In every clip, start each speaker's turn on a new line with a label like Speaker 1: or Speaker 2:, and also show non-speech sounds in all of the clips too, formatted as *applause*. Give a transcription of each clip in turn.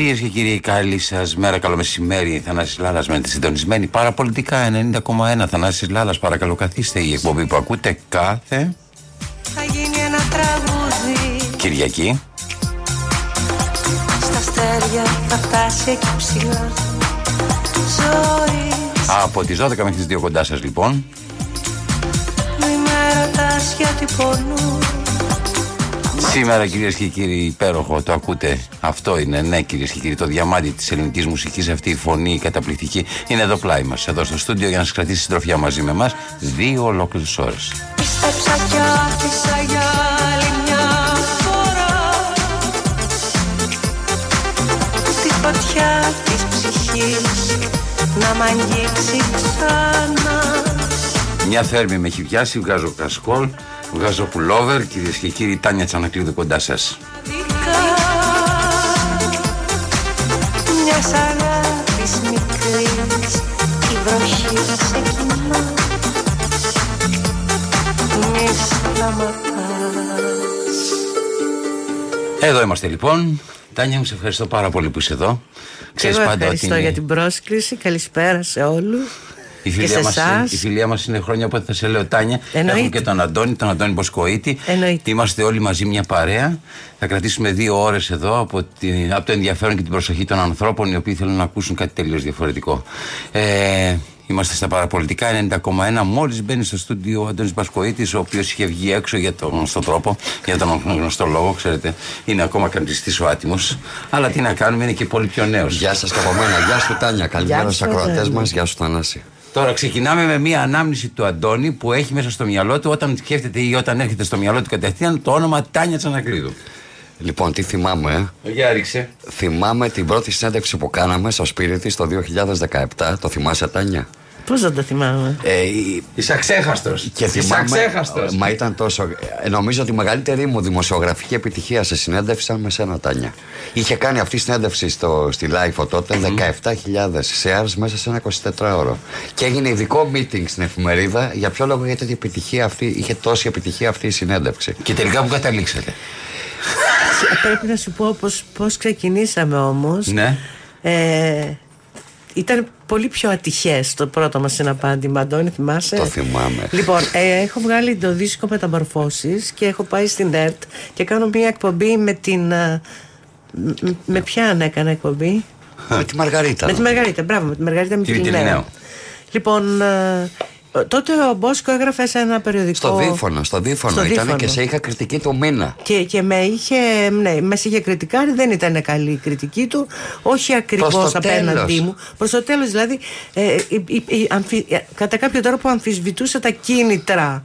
Speaker 1: Κυρίες και κύριοι, καλή σας μέρα, καλό μεσημέρι. Θανάσης Λάλας με τη συντονισμένη παραπολιτικά 90,1. Θανάσης Λάλας, παρακαλώ καθίστε. Η εκπομπή που ακούτε κάθε.
Speaker 2: Θα γίνει ένα τραγούδι.
Speaker 1: Κυριακή.
Speaker 2: Στα αστέρια θα φτάσει εκεί ψηλά. Ζωή.
Speaker 1: Από τις 12 μέχρι τις 2 κοντά σας, λοιπόν.
Speaker 2: Μη με ρωτάς γιατί πονώ.
Speaker 1: Σήμερα κυρίες και κύριοι, υπέροχο, το ακούτε. Αυτό είναι, ναι κυρίες και κύριοι, το διαμάντι της ελληνικής μουσικής, αυτή η φωνή η καταπληκτική. Είναι εδώ πλάι μας, εδώ στο στούντιο για να σας κρατήσει συντροφιά μαζί με εμάς δύο ολόκληρες ώρες.
Speaker 2: Πίστεψα κι άφησα για άλλη μια φορά Τη φωτιά της ψυχής να μ' αγγίξει ξανά
Speaker 1: Μια θέρμη με έχει πιάσει, βγάζω κασκόλ, βγάζω πουλόβερ. Κυρίες και κύριοι, Τάνια Τσανακλείδου κοντά σας.
Speaker 2: Δικά μιας αγάπης μικρής η βροχή ξεκινά Μη σταματάς
Speaker 1: Εδώ είμαστε λοιπόν. Τάνια, μου σε ευχαριστώ πάρα πολύ που είσαι εδώ.
Speaker 3: Και
Speaker 1: Ξέρεις
Speaker 3: εγώ
Speaker 1: πάντα ότι
Speaker 3: ευχαριστώ
Speaker 1: είναι-
Speaker 3: για την πρόσκληση. Καλησπέρα σε όλους.
Speaker 1: Η
Speaker 3: και
Speaker 1: φιλία,
Speaker 3: σε
Speaker 1: μας,
Speaker 3: εσάς.
Speaker 1: η φιλία μας είναι χρόνια οπότε θα σε λέω Τάνια.
Speaker 3: Εννοείται.
Speaker 1: Έχουμε και τον Αντώνη, τον Αντώνη Μποσκοίτη.
Speaker 3: Εννοείται.
Speaker 1: Είμαστε όλοι μαζί μια παρέα. Θα κρατήσουμε δύο ώρες εδώ από, την, από το ενδιαφέρον και την προσοχή των ανθρώπων οι οποίοι θέλουν να ακούσουν κάτι τελείως διαφορετικό. Ε, Είμαστε στα παραπολιτικά 90,1. Μόλις μπαίνει στο στούντιο ο Αντώνης Μπασκοίτη, ο οποίος είχε βγει έξω για τον γνωστό τρόπο, για τον γνωστό λόγο, ξέρετε. Είναι ακόμα καμπιστή ο άτιμος. Αλλά τι να κάνουμε, είναι και πολύ πιο νέος.
Speaker 4: Γεια σας και από μένα. Γεια σου Τάνια. Καλημέρα
Speaker 3: Γεια
Speaker 4: στους
Speaker 3: σου,
Speaker 4: ακροατές
Speaker 3: Τάνια.
Speaker 4: μας. Γεια σου Θανάση.
Speaker 1: Τώρα ξεκινάμε με μια ανάμνηση του Αντώνη που έχει μέσα στο μυαλό του όταν σκέφτεται ή όταν έρχεται στο μυαλό του κατευθείαν το όνομα Τάνια Τσανακλείδου.
Speaker 4: Λοιπόν, τι θυμάμαι. ε;
Speaker 1: Για ρίξε.
Speaker 4: Θυμάμαι την πρώτη συνέντευξη που κάναμε στο σπίτι το 2017. Το θυμάσαι, Τάνια;
Speaker 3: Πώς δεν το θυμάμαι;
Speaker 4: Ε, η-
Speaker 1: Είσαι αξέχαστος.
Speaker 4: και θυμάμαι. Μα ήταν τόσο. ε, Νομίζω ότι η μεγαλύτερη μου δημοσιογραφική επιτυχία σε συνέντευξη ήταν με σένα, Τάνια. Είχε κάνει αυτή η συνέντευξη στο, στη Life τότε 17.000 shares μέσα σε ένα 24ωρο. Και έγινε ειδικό meeting στην εφημερίδα. Για ποιο λόγο γιατί η επιτυχία αυτή, είχε τόση επιτυχία αυτή η συνέντευξη.
Speaker 1: Και τελικά που καταλήξατε.
Speaker 3: Ε, Πρέπει να σου πω πώς, πώς ξεκινήσαμε όμως.
Speaker 1: Ναι.
Speaker 3: Ε, ήταν πολύ πιο ατυχές το πρώτο μας συναπάντημα, Αντώνη, θυμάσαι;
Speaker 4: Το θυμάμαι.
Speaker 3: Λοιπόν, ε, έχω βγάλει το δίσκο Μεταμορφώσεις και έχω πάει στην ΕΡΤ και κάνω μια εκπομπή με την... ε, μ- με ποιαν έκανα εκπομπή;
Speaker 4: με τη Μαργαρίτα.
Speaker 3: Με τη Μαργαρίτα, μπράβο, με τη Μαργαρίτα
Speaker 1: Τη
Speaker 3: Μητυλινέου.
Speaker 1: Μητυλινέου.
Speaker 3: Λοιπόν, ε, τότε ο Μπόσκο έγραφε σε ένα περιοδικό.
Speaker 4: Στο δίφωνο, στο δίφωνο.
Speaker 3: Στο
Speaker 4: Ήταν
Speaker 3: Δίφωνο.
Speaker 4: και σε είχα κριτική του μήνα.
Speaker 3: Και, και με είχε, ναι, με είχε κριτικάρει, δεν ήταν καλή η κριτική του, όχι ακριβώς
Speaker 4: Προς το
Speaker 3: απέναντί
Speaker 4: τέλος.
Speaker 3: μου. Προς το τέλος, δηλαδή, ε, η- η- η- αμφι- ε, κατά κάποιο τρόπο αμφισβητούσε τα κίνητρα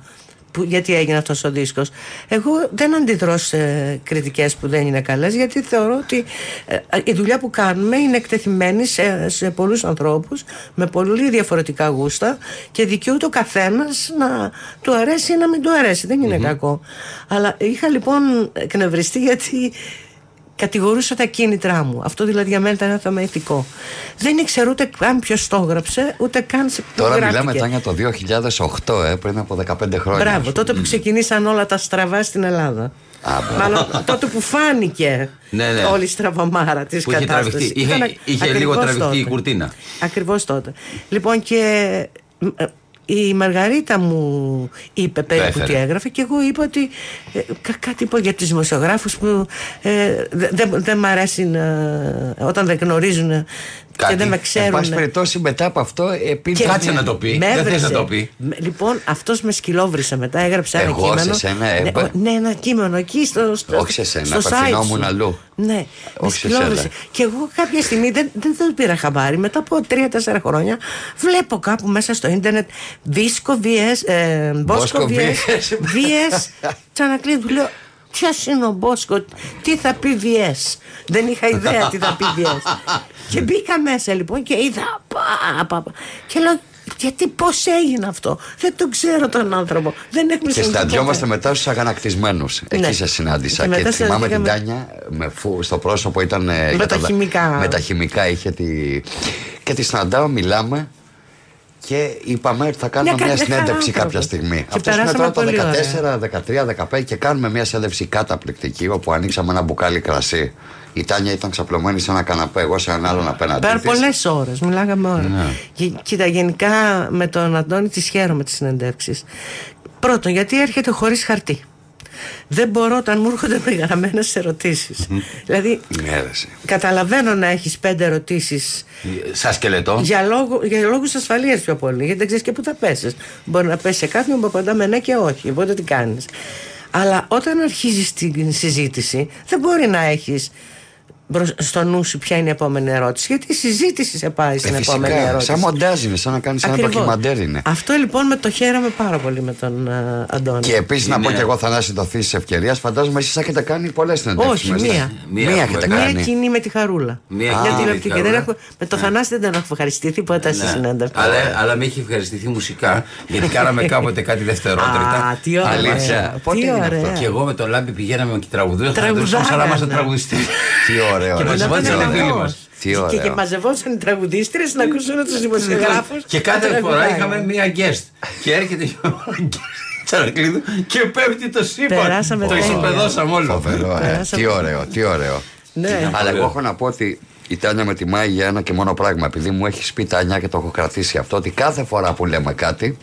Speaker 3: που, γιατί έγινε αυτός ο δίσκος. Εγώ δεν αντιδρώ σε κριτικές που δεν είναι καλές γιατί θεωρώ ότι ε, η δουλειά που κάνουμε είναι εκτεθειμένη σε, σε πολλούς ανθρώπους με πολύ διαφορετικά γούστα και δικαιούται ο καθένας να του αρέσει ή να μην του αρέσει. Δεν ειναι κακό. Αλλά είχα λοιπόν εκνευριστεί γιατί κατηγορούσα τα κίνητρά μου. Αυτό δηλαδή για μένα ήταν ένα θέμα ηθικό. Δεν ήξερα ούτε καν ποιος το έγραψε, ούτε καν σε πού
Speaker 4: Τώρα
Speaker 3: γράφτηκε.
Speaker 4: μιλάμε Τάνια το 2008, ε, πριν από 15 χρόνια.
Speaker 3: Μπράβο, τότε που ξεκινήσαν όλα τα στραβά στην Ελλάδα.
Speaker 4: Α, μπράβο.
Speaker 3: Μάλλον τότε που φάνηκε
Speaker 1: Ναι, ναι.
Speaker 3: όλη η στραβαμάρα της
Speaker 1: Που είχε
Speaker 3: κατάστασης.
Speaker 1: τραβηχτεί. Είχε- είχε λίγο τραβηχτεί η κουρτίνα.
Speaker 3: Ακριβώς τότε. Λοιπόν και ε, η Μαργαρίτα μου είπε περίπου
Speaker 1: έφερε.
Speaker 3: τι έγραφε και εγώ είπα ότι ε, κα- κάτι είπα για τους δημοσιογράφους που ε, δεν δεν- δεν μ' αρέσει να- όταν δεν γνωρίζουν
Speaker 1: Κάτι.
Speaker 3: και δεν με
Speaker 4: Εν
Speaker 3: ξέρουν.
Speaker 4: πάση περιπτώσει, μετά από αυτό, επειδή.
Speaker 1: Κάτσε να το πει.
Speaker 3: Με
Speaker 1: Δεν θες
Speaker 3: έβρισε.
Speaker 1: να το πει.
Speaker 3: Με- Λοιπόν, αυτός με σκυλόβρισε μετά, έγραψε ένα
Speaker 4: Εγώ
Speaker 3: κείμενο.
Speaker 4: σε σένα
Speaker 3: ναι,
Speaker 4: έπε-
Speaker 3: ο- ναι, ένα κείμενο εκεί στο, στο,
Speaker 4: Όχι σε σένα,
Speaker 3: στο site
Speaker 4: απευθυνόμουν
Speaker 3: σου.
Speaker 4: αλλού.
Speaker 3: Ναι, με
Speaker 4: Όχι σε
Speaker 3: σκυλόβρισε.
Speaker 4: σένα.
Speaker 3: Και εγώ κάποια στιγμή δεν, δεν, δεν πήρα χαμπάρι. Μετά από τρία-τέσσερα χρόνια βλέπω κάπου μέσα στο ίντερνετ Βίσκο VS, ε, Μπόσκο
Speaker 4: Μπόσκο
Speaker 3: VS, VS Τσανακλείδου. Λέω, Ποιος είναι ο Μπόσκο, τι θα πει VS. Δεν είχα ιδέα τι θα πει VS. *laughs* και μπήκα μέσα λοιπόν και είδα. Πα, πα, πα. Και λέω, γιατί πώς έγινε αυτό; Δεν τον ξέρω τον άνθρωπο. Δεν έχουμε
Speaker 4: Και
Speaker 3: συναντήσει ποτέ.
Speaker 4: συναντιόμαστε μετά στου αγανακτισμένους. Εκεί
Speaker 3: Ναι.
Speaker 4: σε συνάντησα.
Speaker 3: Και
Speaker 4: Και,
Speaker 3: μετά
Speaker 4: θυμάμαι την
Speaker 3: συναντηθήκαμε-
Speaker 4: Τάνια με φου, στο πρόσωπο ήταν. ε, για
Speaker 3: τα χημικά.
Speaker 4: Με τα χημικά είχε τη. Και τη συναντάω, μιλάμε. Και είπαμε ότι θα κάνουμε
Speaker 3: Μια
Speaker 4: μια
Speaker 3: κα- μια χαρά
Speaker 4: συνέντευξη
Speaker 3: άνθρωποι.
Speaker 4: κάποια στιγμή.
Speaker 3: Και
Speaker 4: Αυτός είναι
Speaker 3: περάσαμε
Speaker 4: τώρα το
Speaker 3: πολύ
Speaker 4: 14, 13, 15 και κάνουμε μια συνέντευξη καταπληκτική όπου ανοίξαμε ένα μπουκάλι κρασί. Η Τάνια ήταν ξαπλωμένη σε ένα καναπέ, εγώ σε έναν άλλον απέναντί
Speaker 3: Πέρα
Speaker 4: της.
Speaker 3: πολλές ώρες, μιλάγαμε ώρα.
Speaker 1: Ναι.
Speaker 3: Και, κοίτα, γενικά με τον Αντώνη τις χαίρομαι τις συνεντεύξεις. Πρώτον, γιατί έρχεται χωρίς χαρτί. Δεν μπορώ όταν μου έρχονται με γραμμένε ερωτήσει. δηλαδή,
Speaker 4: Ναι, ρε, εσύ.
Speaker 3: καταλαβαίνω να έχεις πέντε ερωτήσεις
Speaker 1: Σα σκελετό.
Speaker 3: για, λόγου, για λόγους ασφαλείας πιο πολύ γιατί δεν ξέρεις και πού θα πέσεις μπορεί να πέσει σε κάποιον που απαντά με ναι και όχι οπότε τι κάνεις αλλά όταν αρχίζεις την συζήτηση δεν μπορεί να έχεις μπρος- στο νου σου ποια είναι η επόμενη ερώτηση γιατί η συζήτηση σε πάει στην
Speaker 4: Ε,
Speaker 3: επόμενη
Speaker 4: φυσικά,
Speaker 3: ερώτηση
Speaker 4: σαν μοντάζ είναι, σαν να κάνεις ένα
Speaker 3: Ακριβώς.
Speaker 4: ντοκιμαντέρ είναι.
Speaker 3: Αυτό λοιπόν με το χαίρομαι πάρα πολύ με τον ε, Αντώνη
Speaker 4: Και επίσης να
Speaker 1: Είναι-
Speaker 4: πω και εγώ, Θανάση, το τη ευκαιρίας, φαντάζομαι εσείς έχετε κάνει πολλές συνεντεύξεις.
Speaker 3: Όχι, μία.
Speaker 1: Μία
Speaker 4: Μία
Speaker 1: έχουμε
Speaker 4: έχετε
Speaker 1: κάνει.
Speaker 3: Μία
Speaker 4: κάνει.
Speaker 3: κοινή με τη χαρούλα.
Speaker 1: Μία
Speaker 3: Για
Speaker 1: κοινή
Speaker 3: την
Speaker 1: με τη
Speaker 3: οπτική. Δεν
Speaker 1: Χαρούλα.
Speaker 3: έχω, με το Θανάση δεν τον έχω ευχαριστηθεί ποτέ στη
Speaker 1: Ναι.
Speaker 3: συνέντευξη.
Speaker 1: Αλλά, αλλά με έχει ευχαριστηθεί μουσικά γιατί κάναμε κάποτε κάτι δευτερότριτα.
Speaker 3: Α, τι ωραία.
Speaker 1: Αλήθεια.
Speaker 4: Πότε
Speaker 3: Τι
Speaker 4: είναι αυτό;
Speaker 3: ωραία.
Speaker 1: Και εγώ με τον Λάμπη πηγαίναμε και τραγουδούσαμε.
Speaker 3: Τραγουδάγανε.
Speaker 1: Σαν να είμαστε τραγουδιστέ.
Speaker 4: Τι ωραίο.
Speaker 1: Και
Speaker 4: ρε.
Speaker 1: μας
Speaker 3: Να
Speaker 1: βάζανε
Speaker 3: ήταν
Speaker 1: φίλοι
Speaker 3: λαός.
Speaker 1: μας.
Speaker 4: Τι
Speaker 3: Και,
Speaker 4: ωραίο.
Speaker 3: και μαζευόταν οι τραγουδίστρες να ακούσουν τους δημοσιογράφους.
Speaker 1: Και κάθε φορά είχαμε μία guest. Και έρχεται η Τσαρακλείδου και πέφτει το σύμπαν.
Speaker 3: Περάσαμε
Speaker 1: Το
Speaker 3: τέλεια.
Speaker 1: ισοπεδώσαμε όλο.
Speaker 4: Φοβερό, ε.
Speaker 3: Περάσαμε.
Speaker 4: Τι ωραίο, τι ωραίο.
Speaker 3: Ναι.
Speaker 4: Αλλά
Speaker 1: ωραίο.
Speaker 4: εγώ έχω να πω ότι η Τάνια με τιμάει για ένα και μόνο πράγμα. Επειδή μου έχει πει Τάνια και το έχω κρατήσει αυτό, ότι κάθε φορά που λέμε κάτι,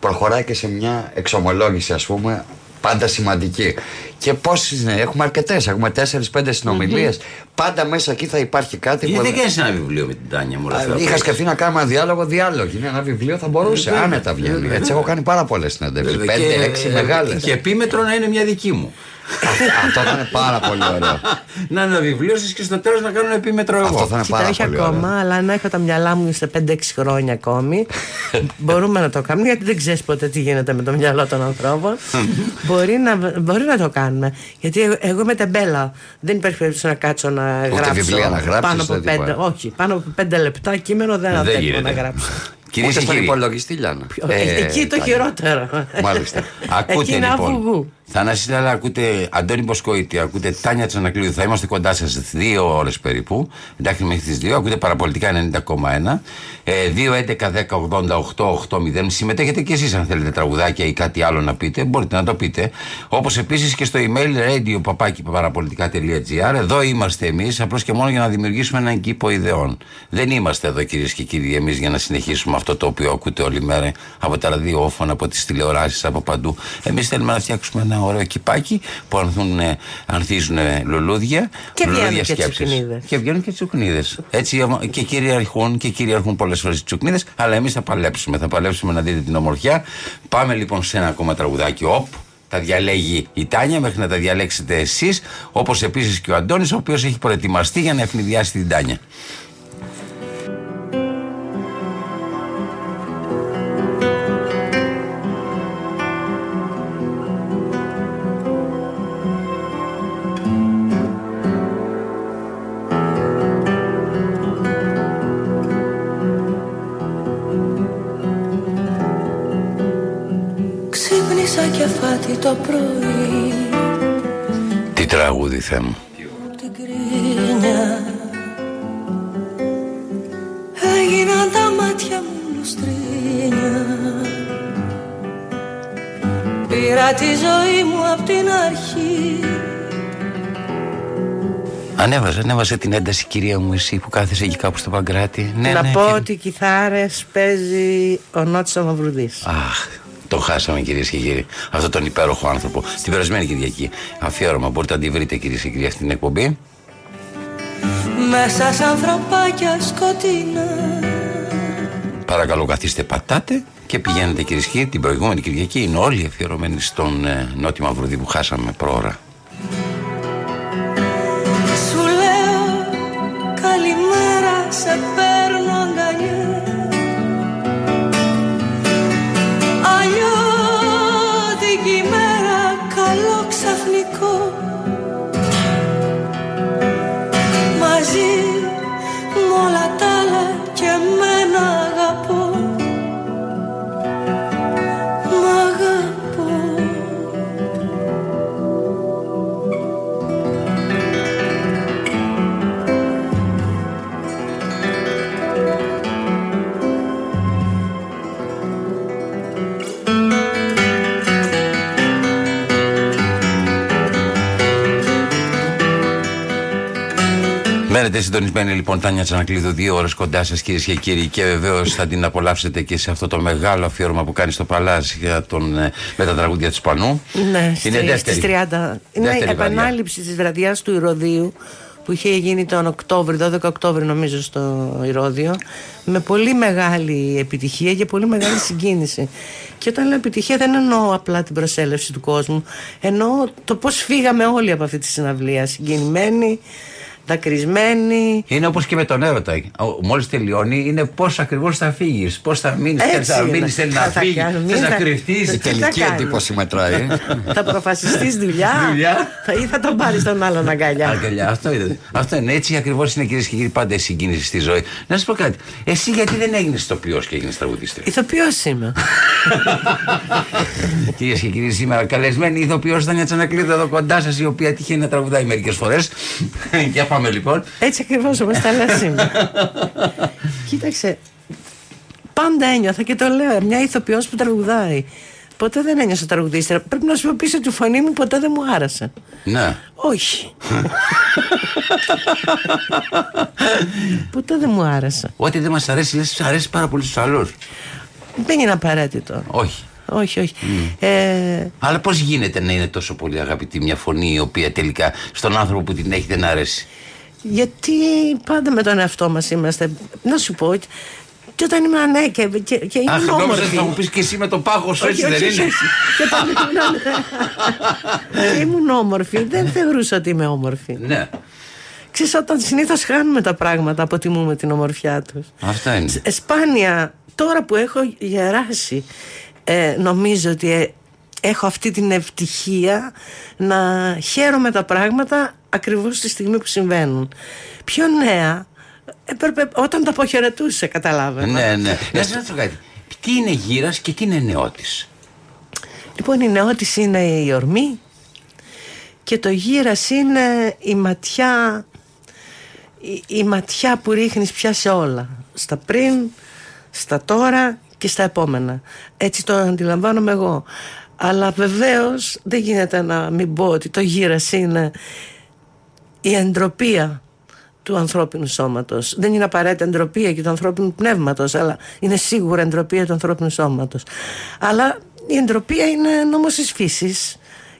Speaker 4: προχωράει και σε μια εξομολόγηση, ας πούμε, πάντα σημαντική. Και πόσες είναι, έχουμε αρκετές, έχουμε 4-5 συνομιλίες. Πάντα μέσα εκεί θα υπάρχει κάτι
Speaker 1: Γιατί
Speaker 4: που.
Speaker 1: δεν κάνεις ένα βιβλίο με την Τάνια μου, όλα αυτά.
Speaker 4: Είχα σκεφτεί να κάνουμε ένα διάλογο, διάλογο. Είναι ένα βιβλίο, θα μπορούσε.
Speaker 1: Βέβαια,
Speaker 4: Άνετα βγαίνει.
Speaker 1: βέβαια.
Speaker 4: Έτσι, έχω κάνει πάρα πολλές συνεντεύξεις.
Speaker 1: Βέβαια,
Speaker 4: 5-6
Speaker 1: και-
Speaker 4: μεγάλες.
Speaker 1: Και επίμετρο να είναι μια δική μου. *laughs*
Speaker 4: Αυτό θα είναι πάρα πολύ ωραίο.
Speaker 1: να είναι ένα βιβλίο σας και στο τέλος να κάνω ένα επίμετρο εγώ.
Speaker 4: Αυτό θα είναι
Speaker 3: Κοίτα,
Speaker 4: πάρα
Speaker 3: όχι
Speaker 4: πολύ
Speaker 3: ακόμα,
Speaker 4: ωραίο.
Speaker 3: αλλά αν έχω τα μυαλά μου σε 5-6 χρόνια ακόμη, *laughs* μπορούμε να το κάνουμε γιατί δεν ξέρεις ποτέ τι γίνεται με το μυαλό των ανθρώπων. *laughs* μπορεί, να, μπορεί να το κάνουμε. Γιατί εγώ, εγώ είμαι τεμπέλα. Δεν υπάρχει περίπτωση να κάτσω να γράψω.
Speaker 4: βιβλία να γράψεις,
Speaker 3: πάνω από
Speaker 4: δεν
Speaker 3: πέντε,
Speaker 4: τίποτα.
Speaker 3: όχι, πάνω από 5 λεπτά κείμενο δεν
Speaker 1: Δεν
Speaker 3: αντέχω
Speaker 1: γίνεται.
Speaker 3: να γράψω.
Speaker 1: Κυρίες
Speaker 4: Ούτε
Speaker 1: και
Speaker 4: στον
Speaker 1: κύριοι.
Speaker 4: υπολογιστή, Λιάννα.
Speaker 3: Ε,
Speaker 4: Ε,
Speaker 3: Εκεί το
Speaker 4: Τάνια.
Speaker 3: χειρότερο.
Speaker 4: Μάλιστα.
Speaker 1: Ακούτε
Speaker 3: Εκεί είναι
Speaker 1: λοιπόν.
Speaker 3: Αφουγού.
Speaker 1: Θανάση Λάλα, ακούτε Αντώνη Μποσκοίτη, ακούτε Τάνια Τσανακλείδου. Θα είμαστε κοντά σας δύο ώρες περίπου. Εντάξει, μέχρι τις δύο. Ακούτε παραπολιτικά 90,1. Ε, 2, 11, 10, 88, 8, 0. Συμμετέχετε και εσείς αν θέλετε τραγουδάκια ή κάτι άλλο να πείτε. Μπορείτε να το πείτε. Όπως επίσης και στο email radio παπάκι παραπολιτικά.gr. Εδώ είμαστε εμείς απλώς και μόνο για να δημιουργήσουμε έναν κήπο ιδεών. Δεν είμαστε εδώ κυρίες και κύριοι εμείς για να συνεχίσουμε αυτό το οποίο ακούτε όλη μέρα από τα ραδιόφωνα, από τις τηλεοράσεις, από παντού. Εμείς θέλουμε να φτιάξουμε ένα ωραίο κυπάκι που ανθούν, ε, ανθίζουν ε, λουλούδια.
Speaker 3: Και βγαίνουν
Speaker 1: λουλούδια
Speaker 3: και
Speaker 1: σκέψης.
Speaker 3: τσουκνίδες.
Speaker 1: Και βγαίνουν και τσουκνίδες. Έτσι αμα- και κυριαρχούν και κυριαρχούν πολλές φορές οι τσουκνίδες, αλλά εμείς θα παλέψουμε. Θα παλέψουμε να δείτε την ομορφιά. Πάμε λοιπόν σε ένα ακόμα τραγουδάκι. Οπ, τα διαλέγει η Τάνια μέχρι να τα διαλέξετε εσείς. Όπως επίσης και ο Αντώνης ο οποίος έχει προετοιμαστεί για να ευνηδιάσει την Τάνια.
Speaker 2: Το πρωί
Speaker 1: Τι τραγούδι Θεέ μου.
Speaker 2: Απ' την κρίνια Έγιναν τα μάτια μου λουστρίνια Πήρα τη ζωή μου απ' την αρχή
Speaker 1: Ανέβασε, ανέβασε την ένταση κυρία μου εσύ που κάθεσαι εκεί κάπου στο Παγκράτη. Ναι,
Speaker 3: να
Speaker 1: ναι,
Speaker 3: πω
Speaker 1: και-
Speaker 3: ότι οι κιθάρες παίζει ο Νότης ο Μαυρουδής.
Speaker 1: Αχ, το χάσαμε κυρίες και κύριοι. Αυτό τον υπέροχο άνθρωπο. Την περασμένη Κυριακή. Αφιέρωμα. Μπορείτε να τη βρείτε κυρίες και κύριοι αυτή την εκπομπή.
Speaker 2: Μέσα σ' ανθρωπάκια σκοτεινά
Speaker 1: Παρακαλώ καθίστε πατάτε και πηγαίνετε κυρίες και κύριοι. Την προηγούμενη Κυριακή είναι όλοι αφιερωμένοι στον ε, Νότι Μαυρουδί που χάσαμε πρόωρα.
Speaker 2: Σου λέω καλημέρα σε παίρνω αγκαλιά
Speaker 1: Μένετε συντονισμένοι λοιπόν, Τάνια Τσανακλείδου, δύο ώρες κοντά σας κυρίες και κύριοι. Και βεβαίως θα την απολαύσετε και σε αυτό το μεγάλο αφιέρωμα που κάνει στο Παλάζ για τον, ε, με τα τραγούδια του Πανού.
Speaker 3: Ναι,
Speaker 1: είναι
Speaker 3: στη-
Speaker 1: δεύτερη.
Speaker 3: στις 30. Είναι
Speaker 1: Δεύτερη
Speaker 3: η επανάληψη της βραδιάς του Ηρωδίου που είχε γίνει τον Οκτώβριο, 12 Οκτώβριο νομίζω στο Ηρώδιο με πολύ μεγάλη επιτυχία και πολύ μεγάλη συγκίνηση. Και όταν λέω επιτυχία δεν εννοώ απλά την προσέλευση του κόσμου, εννοώ το πώς φύγαμε όλοι από αυτή τη συναυλία, συγκινημένοι, δακρυσμένοι.
Speaker 1: Είναι όπως και με τον έρωτα. Μόλις τελειώνει, είναι πώς ακριβώς θα φύγεις, πώς θα μείνεις.
Speaker 3: Έτσι
Speaker 1: Θέλεις να
Speaker 3: είναι.
Speaker 1: μείνεις, θέλεις να
Speaker 3: Θα- θα
Speaker 1: φύγεις,
Speaker 3: κάνω,
Speaker 1: θέλει
Speaker 3: μην
Speaker 1: να
Speaker 3: θα-
Speaker 4: Η
Speaker 1: κρυφτείς.
Speaker 3: Τι θα
Speaker 4: τελική
Speaker 3: κάνω.
Speaker 4: εντύπωση μετράει.
Speaker 3: θα προφασιστείς δουλειά,
Speaker 1: Δουλειά.
Speaker 3: θα, ή θα τον πάρεις τον άλλον αγκαλιά.
Speaker 1: Αγκαλιά, αυτό είναι. Αυτό είναι. Έτσι ακριβώς είναι κυρίες και κύριοι πάντα η συγκίνηση στη ζωή. Να σας πω κάτι. Εσύ γιατί δεν έγινες ηθοποιός και έγινες τραγουδίστρια;
Speaker 3: Ηθοποιός είμαι. *laughs*
Speaker 1: Κυρίες και κύριοι, σήμερα καλεσμένη ηθοποιός ήταν μια Τσανακλείδου εδώ κοντά σας, η οποία τυχαίνει να τραγουδάει μερικές φορές. *laughs* Για πάμε λοιπόν.
Speaker 3: Έτσι ακριβώς όπως τα λες σήμερα. *laughs* Κοίταξε, πάντα ένιωθα και το λέω, μια ηθοποιός που τραγουδάει. Ποτέ δεν ένιωσα τραγουδίστρια. Πρέπει να σου πω πίσω τη φωνή μου ποτέ δεν μου άρεσε.
Speaker 1: Ναι.
Speaker 3: Όχι. *laughs* ποτέ δεν μου άρεσε.
Speaker 1: Ό,τι δεν μας αρέσει, λες, αρέσει πάρα πολύ στους άλλους.
Speaker 3: Δεν είναι απαραίτητο.
Speaker 1: Όχι.
Speaker 3: Όχι, όχι. Ε,
Speaker 1: Αλλά πώς γίνεται να είναι τόσο πολύ αγαπητή μια φωνή η οποία τελικά στον άνθρωπο που την έχει δεν αρέσει;
Speaker 3: Γιατί πάντα με τον εαυτό μας είμαστε. Να σου πω, και όταν ήμουν ναι, και, και, και ήμουν
Speaker 1: Αχ, νόμιζα ότι
Speaker 3: όμορφη.
Speaker 1: θα μου πεις και εσύ με το πάγος σου, έτσι
Speaker 3: Όχι,
Speaker 1: δεν
Speaker 3: όχι,
Speaker 1: είναι;
Speaker 3: όχι. Και όταν *laughs* ήμουν, και ήμουν όμορφη, δεν θεωρούσα ότι είμαι όμορφη.
Speaker 1: Ναι,
Speaker 3: Ξέρεις, όταν συνήθως χάνουμε τα πράγματα, αποτιμούμε την ομορφιά τους.
Speaker 1: αυτά είναι.
Speaker 3: Σ- Σπάνια, τώρα που έχω γεράσει, ε, νομίζω ότι ε, έχω αυτή την ευτυχία να χαίρομαι τα πράγματα ακριβώς τη στιγμή που συμβαίνουν. Πιο νέα, έπρεπε, όταν τα αποχαιρετούσε, καταλάβαινα.
Speaker 1: Ναι, ναι. Να σας ρωτήσω κάτι. Τι είναι γύρας και τι είναι νεότης;
Speaker 3: Λοιπόν, η νεότης είναι η ορμή και το γύρας είναι η ματιά η, η ματιά που ρίχνεις πια σε όλα. Στα πριν, στα τώρα και στα επόμενα. Έτσι το αντιλαμβάνομαι εγώ. Αλλά βεβαίως δεν γίνεται να μην πω ότι το γύρας είναι η εντροπία του ανθρώπινου σώματος. Δεν είναι απαραίτητα εντροπία και του ανθρώπινου πνεύματος, αλλά είναι σίγουρα εντροπία του ανθρώπινου σώματος. Αλλά η εντροπία είναι νόμος της φύσης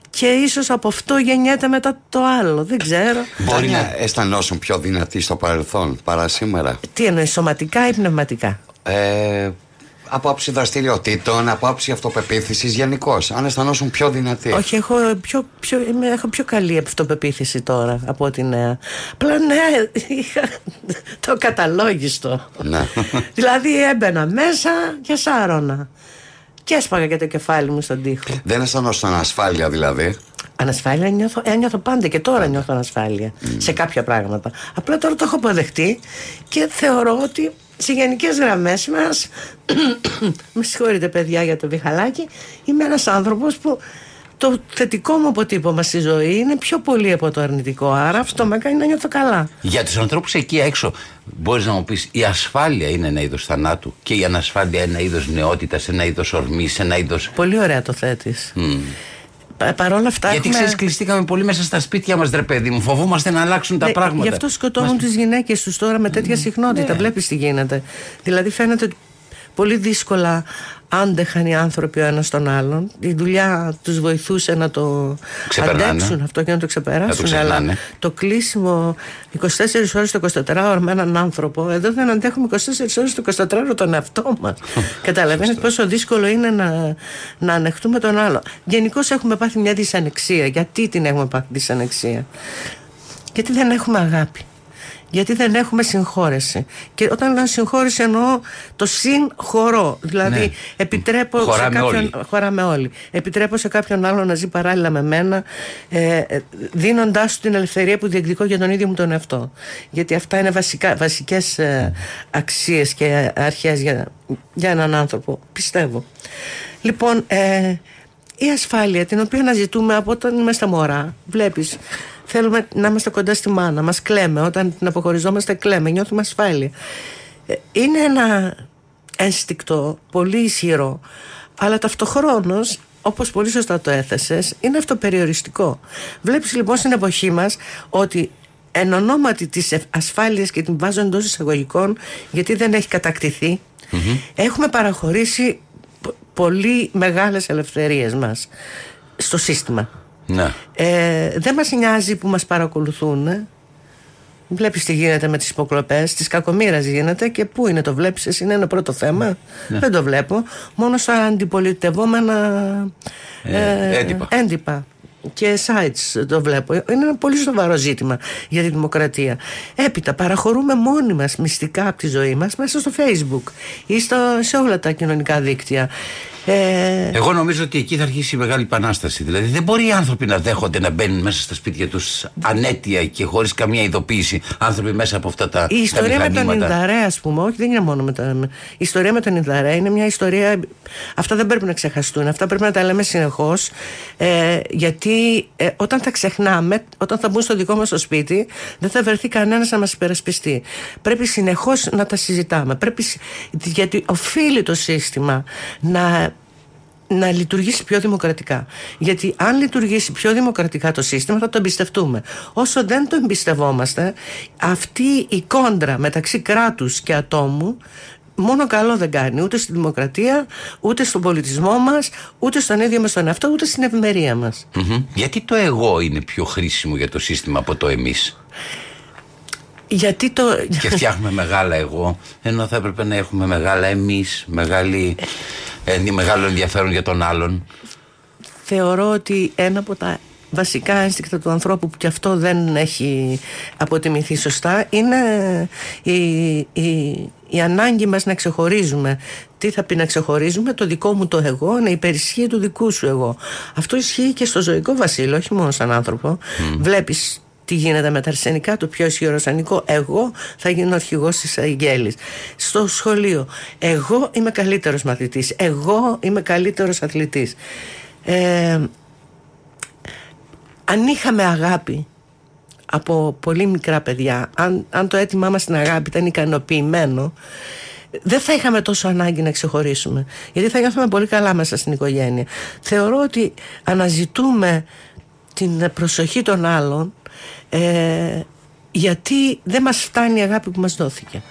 Speaker 3: και ίσως από αυτό γεννιέται μετά το άλλο. Δεν ξέρω.
Speaker 4: Μπορεί να αισθανόσουν πιο δυνατοί στο παρελθόν παρά σήμερα;
Speaker 3: Τι εννοείς, σωματικά ή πνευματικά;
Speaker 4: Ε, από άψη δραστηριοτήτων, από άψη αυτοπεποίθησης γενικώ. Αν αισθανόσουν πιο δυνατοί.
Speaker 3: Όχι, έχω πιο, πιο, είμαι, έχω πιο καλή αυτοπεποίθηση τώρα από ό,τι νέα. Απλά νέα είχα το καταλόγιστο.
Speaker 4: Ναι.
Speaker 3: δηλαδή έμπαινα μέσα και σάρωνα. Και έσπαγα και το κεφάλι μου στον τοίχο.
Speaker 4: Δεν αισθανόσουν ασφάλεια δηλαδή;
Speaker 3: Ανασφάλεια νιώθω, ε, νιώθω πάντα και τώρα νιώθω ανασφάλεια σε κάποια πράγματα. Απλά τώρα το έχω αποδεχτεί και θεωρώ ότι σε γενικές γραμμές μας. *coughs* με συγχωρείτε, παιδιά, για το βιχαλάκι. Είμαι ένας άνθρωπος που το θετικό μου αποτύπωμα στη ζωή είναι πιο πολύ από το αρνητικό. Άρα αυτό με κάνει να νιώθω καλά.
Speaker 1: Για τους ανθρώπους εκεί έξω, μπορείς να μου πεις, η ασφάλεια είναι ένα είδος θανάτου και η ανασφάλεια ένα είδος νεότητας, ένα είδος ορμής, ένα είδο.
Speaker 3: Πολύ ωραία το θέτεις. Παρ' όλα αυτά.
Speaker 1: Γιατί
Speaker 3: έχουμε-
Speaker 1: ξέρεις, κλειστήκαμε πολύ μέσα στα σπίτια μας, ρε παιδί μου. Φοβούμαστε να αλλάξουν τα
Speaker 3: Ναι,
Speaker 1: πράγματα.
Speaker 3: Γι' αυτό σκοτώνουν τις γυναίκες τους τώρα με τέτοια συχνότητα.
Speaker 1: Ναι.
Speaker 3: Βλέπεις τι γίνεται. Δηλαδή φαίνεται ότι πολύ δύσκολα άντεχαν οι άνθρωποι ο ένας τον άλλον. Η δουλειά τους βοηθούσε να το
Speaker 1: Ξεπερνάνε.
Speaker 3: αντέξουν αυτό και να το ξεπεράσουν.
Speaker 1: Να το ξεχνάνε.
Speaker 3: αλλά το κλείσιμο 24 ώρες το 24ωρο με έναν άνθρωπο, εδώ δεν αντέχουμε 24 ώρες το 24ωρο τον εαυτό μας. *laughs* Καταλαβαίνεις πόσο δύσκολο είναι να, να ανεχτούμε τον άλλο. Γενικώς έχουμε πάθει μια δυσανεξία. Γιατί την έχουμε πάθει δυσανεξία; Γιατί δεν έχουμε αγάπη; Γιατί δεν έχουμε συγχώρεση. Και όταν λέω συγχώρεση εννοώ το συγχωρώ. Δηλαδή
Speaker 1: Ναι.
Speaker 3: επιτρέπω
Speaker 1: Χωράμε
Speaker 3: σε κάποιον.
Speaker 1: όλοι.
Speaker 3: Χωράμε όλοι. Επιτρέπω σε κάποιον άλλο να ζει παράλληλα με μένα, ε, ε, δίνοντάς του την ελευθερία που διεκδικώ για τον ίδιο μου τον εαυτό. Γιατί αυτά είναι βασικά, βασικές ε, αξίες και αρχές για, για έναν άνθρωπο. Πιστεύω. Λοιπόν, ε, η ασφάλεια την οποία αναζητούμε από όταν είμαστε μωρά, βλέπεις, θέλουμε να είμαστε κοντά στη μάνα, μας κλαίμε, όταν την αποχωριζόμαστε κλαίμε, νιώθουμε ασφάλεια. Ε, είναι ένα ένστικτο πολύ ισχυρό, αλλά ταυτοχρόνως όπως πολύ σωστά το έθεσες, είναι αυτοπεριοριστικό. Βλέπεις λοιπόν στην εποχή μας ότι εν ονόματι της ευ- ασφάλειας και την βάζω εντός εισαγωγικών γιατί δεν έχει κατακτηθεί έχουμε παραχωρήσει π- πολύ μεγάλες ελευθερίες μας στο σύστημα
Speaker 1: Ναι.
Speaker 3: ε, δεν μας νοιάζει που μας παρακολουθούν ε. Βλέπεις τι γίνεται με τις υποκλοπές Της κακομήρας γίνεται και πού είναι το βλέπεις εσύ είναι ένα πρώτο θέμα Δεν το βλέπω Μόνο στα αντιπολιτευόμενα
Speaker 1: Ε, έντυπα.
Speaker 3: έντυπα και sites το βλέπω. Είναι ένα πολύ σοβαρό ζήτημα για τη δημοκρατία. Έπειτα παραχωρούμε μόνοι μας μυστικά από τη ζωή μας μέσα στο facebook ή στο, σε όλα τα κοινωνικά δίκτυα. Ε,
Speaker 1: Εγώ νομίζω ότι εκεί θα αρχίσει η μεγάλη επανάσταση. Δηλαδή δεν μπορεί οι άνθρωποι να δέχονται να μπαίνουν μέσα στα σπίτια τους ανέτεια και χωρίς καμία ειδοποίηση. Άνθρωποι μέσα από αυτά τα,
Speaker 3: Η ιστορία
Speaker 1: τα
Speaker 3: με τον
Speaker 1: μηχανήματα.
Speaker 3: Ινδαρέ, ας πούμε, όχι, δεν είναι μόνο με τον. Η ιστορία με τον Ινδαρέ είναι μια ιστορία. Αυτά δεν πρέπει να ξεχαστούν. Αυτά πρέπει να τα λέμε συνεχώς. Ε, γιατί ε, όταν τα ξεχνάμε, όταν θα μπουν στο δικό μας το σπίτι, δεν θα βρεθεί κανένας να μας υπερασπιστεί. Πρέπει συνεχώς να τα συζητάμε. Πρέπει, συ- γιατί οφείλει το σύστημα να να λειτουργήσει πιο δημοκρατικά. Γιατί αν λειτουργήσει πιο δημοκρατικά το σύστημα θα το εμπιστευτούμε. Όσο δεν το εμπιστευόμαστε, αυτή η κόντρα μεταξύ κράτους και ατόμου μόνο καλό δεν κάνει ούτε στη δημοκρατία, ούτε στον πολιτισμό μας, ούτε στον ίδιο μας τον εαυτό, ούτε στην ευημερία μας.
Speaker 1: Μμμ. Γιατί το εγώ είναι πιο χρήσιμο για το σύστημα από το εμείς;
Speaker 3: Γιατί το...
Speaker 1: και φτιάχνουμε μεγάλα εγώ, ενώ θα έπρεπε να έχουμε μεγάλα εμείς, μεγάλη, ε, μεγάλο ενδιαφέρον για τον άλλον.
Speaker 3: θεωρώ ότι ένα από τα βασικά ένστικτα του ανθρώπου που και αυτό δεν έχει αποτιμηθεί σωστά είναι η, η, η ανάγκη μας να ξεχωρίζουμε. Τι θα πει να ξεχωρίζουμε το δικό μου το εγώ να υπερισχύει του δικού σου εγώ. Αυτό ισχύει και στο ζωικό βασίλειο όχι μόνο σαν άνθρωπο. Βλέπεις τι γίνεται με τα αρσενικά, το πιο ισχυρό αρσενικό. Εγώ θα γίνω αρχηγός της Αγγέλης. Στο σχολείο. Εγώ είμαι καλύτερος μαθητής. Εγώ είμαι καλύτερος αθλητής. Ε, αν είχαμε αγάπη από πολύ μικρά παιδιά, αν, αν το αίτημά μας στην αγάπη ήταν ικανοποιημένο, δεν θα είχαμε τόσο ανάγκη να ξεχωρίσουμε. Γιατί θα νιώθουμε πολύ καλά μέσα στην οικογένεια. Θεωρώ ότι αναζητούμε την προσοχή των άλλων ε, γιατί δεν μας φτάνει η αγάπη που μας δόθηκε.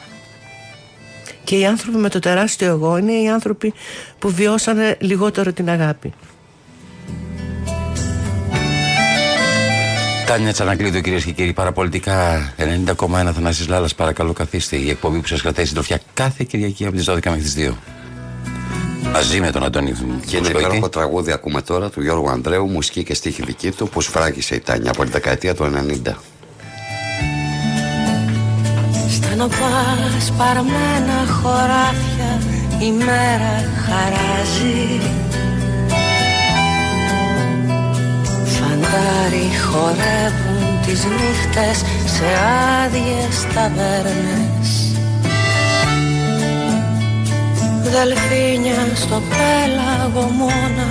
Speaker 3: Και οι άνθρωποι με το τεράστιο εγώ είναι οι άνθρωποι που βιώσανε λιγότερο την αγάπη.
Speaker 1: Τάνια Τσανακλείδου, κυρίες και κύριοι, παραπολιτικά 90,1 Θανάσης Λάλλας, παρακαλώ καθίστε. Η εκπομπή που σας κρατάει συντροφιά κάθε Κυριακή από τις 12 μέχρι τις 2. Μαζί με τον Αντώνη
Speaker 4: Και ένα
Speaker 1: Βουσκοϊτή.
Speaker 4: υπέροχο τραγούδι ακούμε τώρα του Γιώργου Ανδρέου, μουσική και στίχη δική του, που σφράγισε η Τάνια από τη δεκαετία του 90.
Speaker 2: Στενοπά σπαρμένα χωράφια η μέρα χαράζει Φαντάρι χορεύουν τις νύχτες σε άδειες ταβέρνες Δελφίνια στο πέλαγο μόνα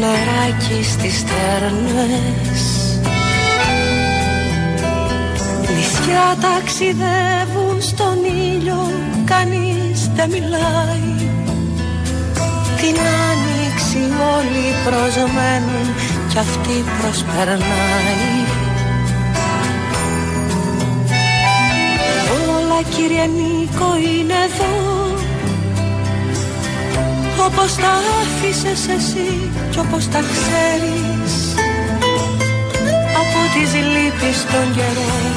Speaker 2: νεράκι στις στέρνες Νησιά ταξιδεύουν στον ήλιο Κανείς δεν μιλάει. Την άνοιξη όλοι προσμένουν Κι αυτή προσπερνάει. Όλα κύριε Νίκο είναι εδώ Όπως τα άφησες εσύ Κι όπως τα ξέρεις. Από τις λύπεις των καιρών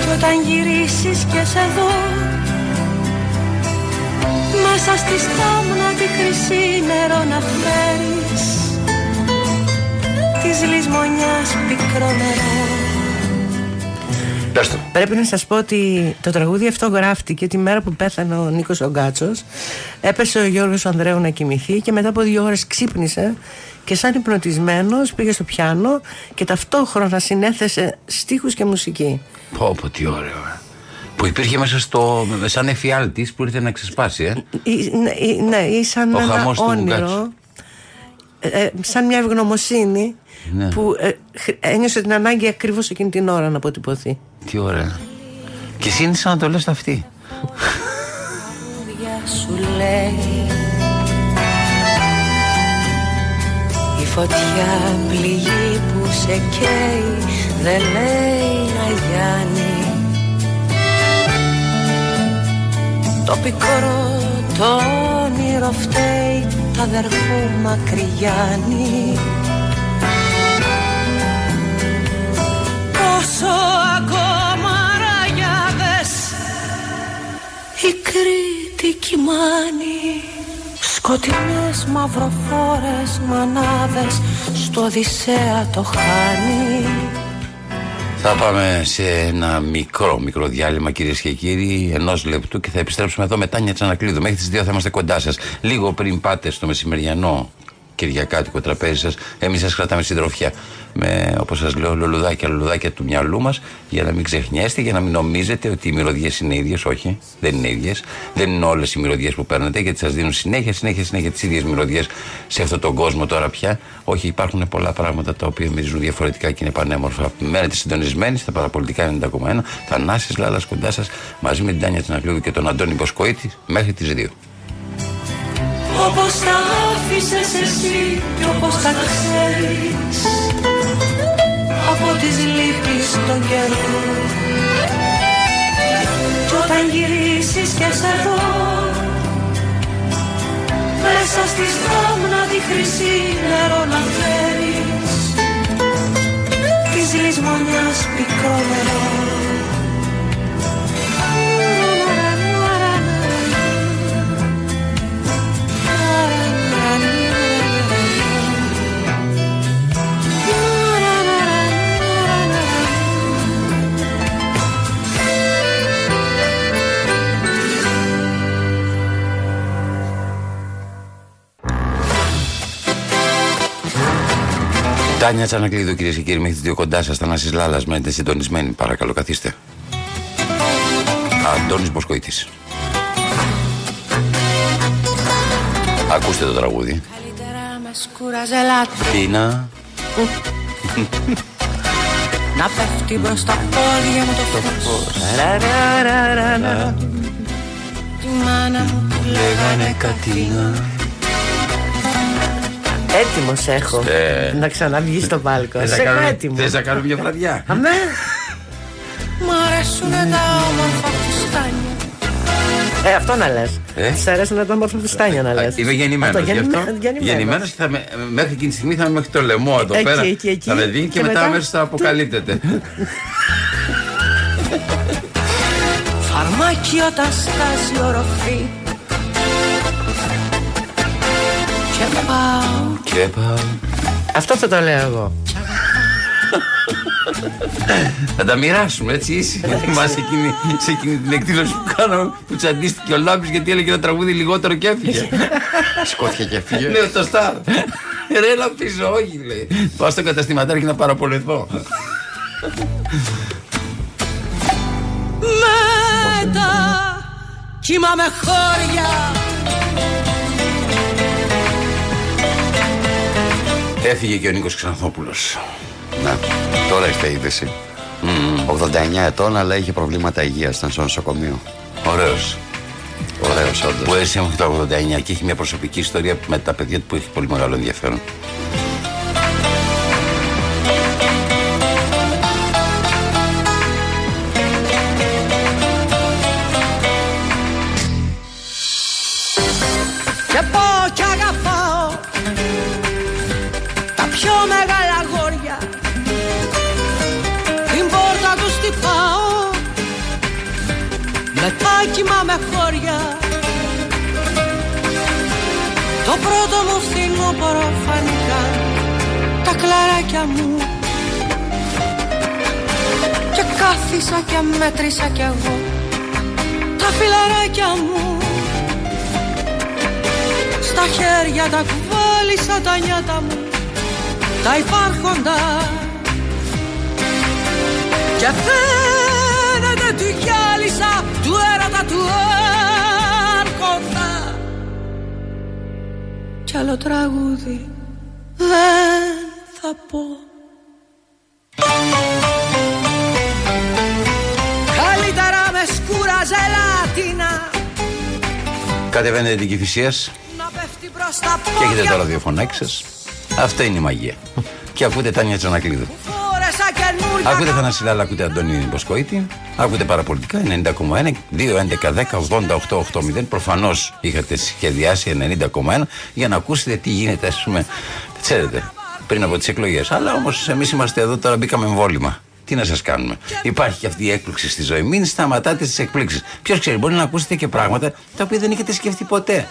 Speaker 2: Κι όταν γυρίσεις και σε δω Μέσα στη στάμνα τη χρυσή νερό να φέρεις. Της λησμονιάς πικρό νερό
Speaker 1: Πες το.
Speaker 3: Πρέπει να σας πω ότι το τραγούδι αυτό γράφτηκε τη μέρα που πέθανε ο Νίκος ο Γκάτσος Έπεσε ο Γιώργος Ανδρέου να κοιμηθεί και μετά από δύο ώρες ξύπνησε και σαν υπνοτισμένος πήγε στο πιάνο και ταυτόχρονα συνέθεσε στίχους και μουσική.
Speaker 1: Πω, πω, τι ωραίο. ε. Που υπήρχε μέσα στο. σαν εφιάλτης που ήρθε να ξεσπάσει, ε.
Speaker 3: Ή, ναι, ή- ναι, ή σαν
Speaker 1: Ο
Speaker 3: ένα
Speaker 1: χαμός του
Speaker 3: όνειρο,
Speaker 1: Γκάτσου.
Speaker 3: Ε, ε, σαν μια ευγνωμοσύνη
Speaker 1: Ναι.
Speaker 3: που ε, χρ- ένιωσε την ανάγκη ακριβώς εκείνη την ώρα να αποτυπωθεί.
Speaker 1: Τι ωραία. Και εσύ είναι σαν να το λες αυτή.
Speaker 2: Λόγια σου λέει Η φωτιά πληγή που σε καίει
Speaker 3: δεν λέει να Γιάννη Το πικρό το όνειρο φταίει τα αδερφού Μακρυγιάννη. Πόσο ακόμα ραγιάδες η Κρήτη κοιμάνει. Σκοτεινές μαυροφόρες μανάδες στο Οδυσσέα το χάνει
Speaker 1: θα πάμε σε ένα μικρό, μικρό διάλειμμα κυρίες και κύριοι, ενός λεπτού και θα επιστρέψουμε εδώ με Τάνια Τσανακλείδου. Μέχρι τις 2 θα είμαστε κοντά σας. Λίγο πριν πάτε στο μεσημεριανό κυριακάτικο τραπέζι σας, εμείς σας κρατάμε συντροφιά. Με, όπως σας λέω, λουλουδάκια, λουλουδάκια του μυαλού μας, για να μην ξεχνιέστε, για να μην νομίζετε ότι οι μυρωδιές είναι ίδιες. Όχι, δεν είναι ίδιες. Δεν είναι όλες οι μυρωδιές που παίρνετε, γιατί σας δίνουν συνέχεια, συνέχεια, συνέχεια τις ίδιες μυρωδιές σε αυτόν τον κόσμο τώρα πια. Όχι, υπάρχουν πολλά πράγματα τα οποία μυρίζουν διαφορετικά και είναι πανέμορφα. Μένετε συντονισμένοι στα παραπολιτικά 90,1. Θανάσει Λάλας κοντά σας μαζί με την Τάνια Τσινακλείδου και τον Αντώνη Μποσκοίτη μέχρι τις 2.
Speaker 3: Όπως τα άφησες εσύ και όπως τα ξέρεις. Από τις λύπεις των καιρών. Κι όταν γυρίσεις και σε δω Μέσα στη στάμνα τη χρυσή νερό να φέρεις. Της λησμονιάς πικρό νερό
Speaker 1: Τάνια Τσανακλείδου, κυρίες και κύριοι, μέχρι δύο κοντά σας. Θανάσης Λάλας, μένετε συντονισμένοι. Παρακαλώ, καθίστε. Αντώνης Μποσκοίτης. Ακούστε το τραγούδι.
Speaker 3: Καλύτερα με σκουραζελάτη
Speaker 1: Τίνα.
Speaker 3: Να πέφτει μπρος τα πόδια μου το φως Τη μάνα μου που λέγανε Κατίνα
Speaker 5: Έτοιμος έχω
Speaker 1: Ε.
Speaker 5: να ξαναβγείς στο πάλκο. Σε έχω έτοιμος.
Speaker 1: Θες να κάνω μια βραδιά.
Speaker 5: Αμέ.
Speaker 3: Μ' αρέσουνε τα όμορφα φουστάνια
Speaker 5: Ε, αυτό να λες.
Speaker 1: Ε;
Speaker 5: Σ' αρέσουν τα όμορφα φουστάνια να λες.
Speaker 1: Είμαι γεννημένος. Γεννημένο και θα με, μέχρι εκείνη τη στιγμή θα είμαι μέχρι το λαιμό εδώ
Speaker 5: Εκεί,
Speaker 1: πέρα.
Speaker 5: εκεί, εκεί.
Speaker 1: Θα με δίνει και,
Speaker 5: Και
Speaker 1: μετά
Speaker 5: μετά-
Speaker 1: αμέσως θα αποκαλύπτεται.
Speaker 3: Φαρμάκι όταν στάζει οροφή Και πάω
Speaker 1: και πάω.
Speaker 5: Αυτό θα το λέω εγώ.
Speaker 1: Θα τα μοιράσουμε έτσι είσαι. Θυμάσαι εκείνη, σε εκείνη την εκδήλωση που κάναμε που τσαντίστηκε ο Λάμπης γιατί έλεγε ένα τραγούδι λιγότερο και έφυγε. *laughs*
Speaker 4: Σκόθηκε και φύγε.
Speaker 1: Λέω το στάρ. Ρε να πίσω, όχι λέει. Πάω στο καταστηματάρχη να παραπολεθώ.
Speaker 3: Μετά κύμα με χώρια
Speaker 1: Έφυγε και ο Νίκος Ξανθόπουλος.
Speaker 4: Να, τώρα ήρθε η είδηση. 89 ετών, αλλά είχε προβλήματα υγείας. Ήταν στο νοσοκομείο.
Speaker 1: Ωραίος.
Speaker 4: Ωραίος, όντως.
Speaker 1: Που έζησε μέχρι το 89 και έχει μια προσωπική ιστορία με τα παιδιά του που έχει πολύ μεγάλο ενδιαφέρον.
Speaker 3: Τα κλαράκια μου. Και κάθισα και μέτρησα κι εγώ Τα φιλαράκια μου. Στα χέρια τα κουβάλισα τα νιάτα μου Τα υπάρχοντα. Και φαίνεται του γυάλισα Του έρωτα του άρχοντα. Κι άλλο τραγούδι. Δεν θα πω Καλύτερα με σκούραζε λάτινα
Speaker 1: Κατεβαίνετε την Κηφισίας
Speaker 3: Να πέφτει μπρος τα
Speaker 1: και έχετε
Speaker 3: πόδια
Speaker 1: το ραδιοφωνάκι σας. Αυτή είναι η μαγεία. και ακούτε Τάνια Τσανακλείδου.
Speaker 3: Φόρεσα καινούριο
Speaker 1: Ακούτε Θανασιλάλα, ακούτε Αντώνη Μποσκοίτη. Ακούτε παραπολιτικά 90,1, 2, 11, 10, 80, 8, 8, 0. Προφανώς είχατε σχεδιάσει 90,1 για να ακούσετε τι γίνεται, ας πούμε. Ξέρετε, πριν από τις εκλογές. Αλλά όμως εμείς είμαστε εδώ τώρα, μπήκαμε εμβόλυμα. Τι να σας κάνουμε. Υπάρχει και αυτή η έκπληξη στη ζωή. Μην σταματάτε τις εκπλήξεις. Ποιος ξέρει, μπορεί να ακούσετε και πράγματα τα οποία δεν έχετε σκεφτεί ποτέ.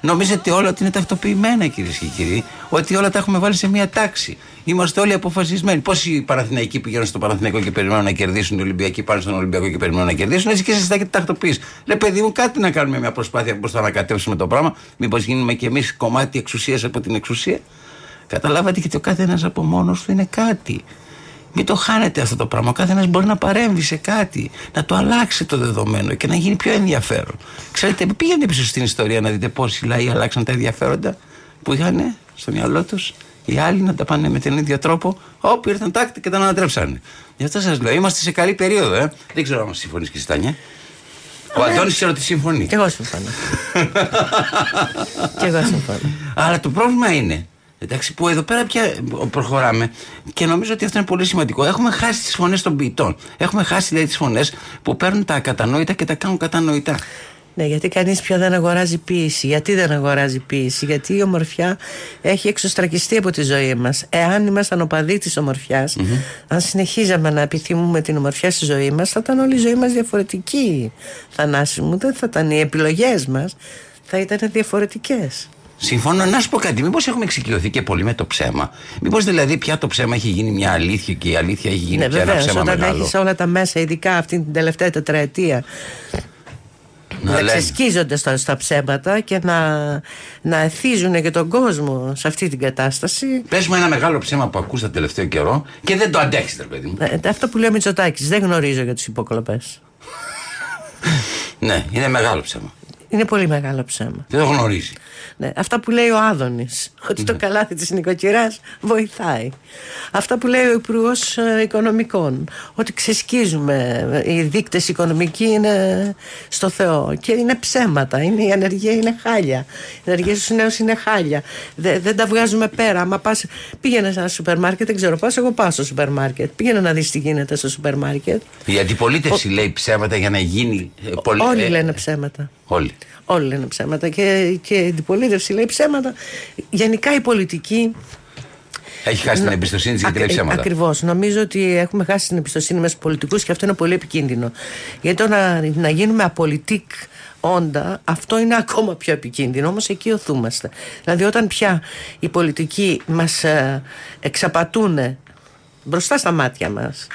Speaker 1: Νομίζετε όλα ότι είναι ταυτοποιημένα κυρίες και κύριοι, ότι όλα τα έχουμε βάλει σε μία τάξη. Είμαστε όλοι αποφασισμένοι. Πόσοι Παναθηναϊκοί πηγαίνουν στο Παναθηναϊκό και περιμένουν να κερδίσουν, οι Ολυμπιακοί πάνε στον Ολυμπιακό και περιμένουν να κερδίσουν, έτσι και εσεί θα έχετε τακτοποιήσει. Λε, παιδί μου, κάτι να κάνουμε μια προσπάθεια πώς θα ανακατεύσουμε το πράγμα. Μήπως γίνουμε κι εμείς κομμάτι εξουσίας από την εξουσία; Καταλάβατε και ο κάθε ένα από μόνος του είναι κάτι. Μην το χάνετε αυτό το πράγμα. Ο καθένας μπορεί να παρέμβει σε κάτι, να το αλλάξει το δεδομένο και να γίνει πιο ενδιαφέρον. Ξέρετε, πήγαινε πίσω στην ιστορία να δείτε πόσοι λαοί αλλάξαν τα ενδιαφέροντα που είχαν στο μυαλό τους. Οι άλλοι να τα πάνε με τον ίδιο τρόπο, όπου ήρθαν τάκτη και τα ανατρέψανε. Γι' αυτό σας λέω, είμαστε σε καλή περίοδο, ε. Δεν ξέρω αν συμφωνείς και Στάνια. Ο Αντώνης ξέρω ότι συμφωνεί.
Speaker 3: Και εγώ συμφωνώ. *laughs* και εγώ συμφωνώ.
Speaker 1: Αλλά το πρόβλημα είναι Εντάξει, που εδώ πέρα πια προχωράμε και νομίζω ότι αυτό είναι πολύ σημαντικό. Έχουμε χάσει τις φωνές των ποιητών. Έχουμε χάσει δηλαδή τις φωνές που παίρνουν τα ακατανόητα και τα κάνουν κατανοητά.
Speaker 3: Ναι, γιατί κανείς πια δεν αγοράζει ποιήση. Γιατί δεν αγοράζει ποιήση, Γιατί η ομορφιά έχει εξωστρακιστεί από τη ζωή μας. Εάν ήμασταν οπαδοί της ομορφια αν συνεχίζαμε να επιθυμούμε την ομορφιά στη ζωή μας, θα ήταν όλη η ζωή μας διαφορετική. Θανάση μου, δεν θα ήταν οι επιλογές μας, θα ήταν διαφορετικές.
Speaker 1: Συμφωνώ. Να σου πω κάτι. Μήπως έχουμε εξοικειωθεί και πολύ με το ψέμα; Μήπως δηλαδή πια το ψέμα έχει γίνει μια αλήθεια και η αλήθεια έχει γίνει
Speaker 3: ναι,
Speaker 1: πια
Speaker 3: βεβαίως,
Speaker 1: ένα ψέμα
Speaker 3: όταν
Speaker 1: μεγάλο;
Speaker 3: έχεις όλα τα μέσα, ειδικά αυτή την τελευταία τετραετία, να, να ξεσκίζονται στα, στα, ψέματα και να, να εθίζουν και τον κόσμο σε αυτή την κατάσταση.
Speaker 1: Πες μου ένα μεγάλο ψέμα που ακούς τα τελευταίο καιρό και δεν το αντέχεις, ρε παιδί μου.
Speaker 3: Ε, αυτό που λέει ο Μητσοτάκης, δεν γνωρίζω για τους υποκλοπέ.
Speaker 1: ναι, είναι μεγάλο ψέμα.
Speaker 3: Είναι πολύ μεγάλο ψέμα.
Speaker 1: Δεν το γνωρίζει.
Speaker 3: Ναι, αυτά που λέει ο Άδωνης, ότι το ναι. καλάθι της νοικοκυράς βοηθάει. Αυτά που λέει ο Υπουργός ε, Οικονομικών, ότι ξεσκίζουμε. Οι δείκτες οικονομικοί είναι στο Θεό. Και είναι ψέματα. Είναι, η ανεργία είναι χάλια. Η ανεργία στους νέους είναι χάλια. Δεν, δεν τα βγάζουμε πέρα. Άμα πας, πήγαινες σε ένα σούπερ μάρκετ, δεν ξέρω πας, εγώ πάω στο σούπερ μάρκετ. Πήγαινε να δεις τι γίνεται στο σούπερ μάρκετ.
Speaker 1: Η αντιπολίτευση ο... λέει ψέματα για να γίνει.
Speaker 3: Ε, πολυ... Όλοι ε... λένε ψέματα.
Speaker 1: Όλοι.
Speaker 3: Όλοι λένε ψέματα και, και η αντιπολίτευση λέει ψέματα. Γενικά η πολιτική.
Speaker 1: Έχει χάσει την εμπιστοσύνη της γιατί λέει ψέματα.
Speaker 3: Ακριβώς. Νομίζω ότι έχουμε χάσει την εμπιστοσύνη μας στους πολιτικούς και αυτό είναι πολύ επικίνδυνο. Γιατί το να, να γίνουμε απολυτικ όντα, αυτό είναι ακόμα πιο επικίνδυνο. Όμως εκεί οθούμαστε. Δηλαδή, όταν πια οι πολιτικοί μας ε, εξαπατούν μπροστά στα μάτια μας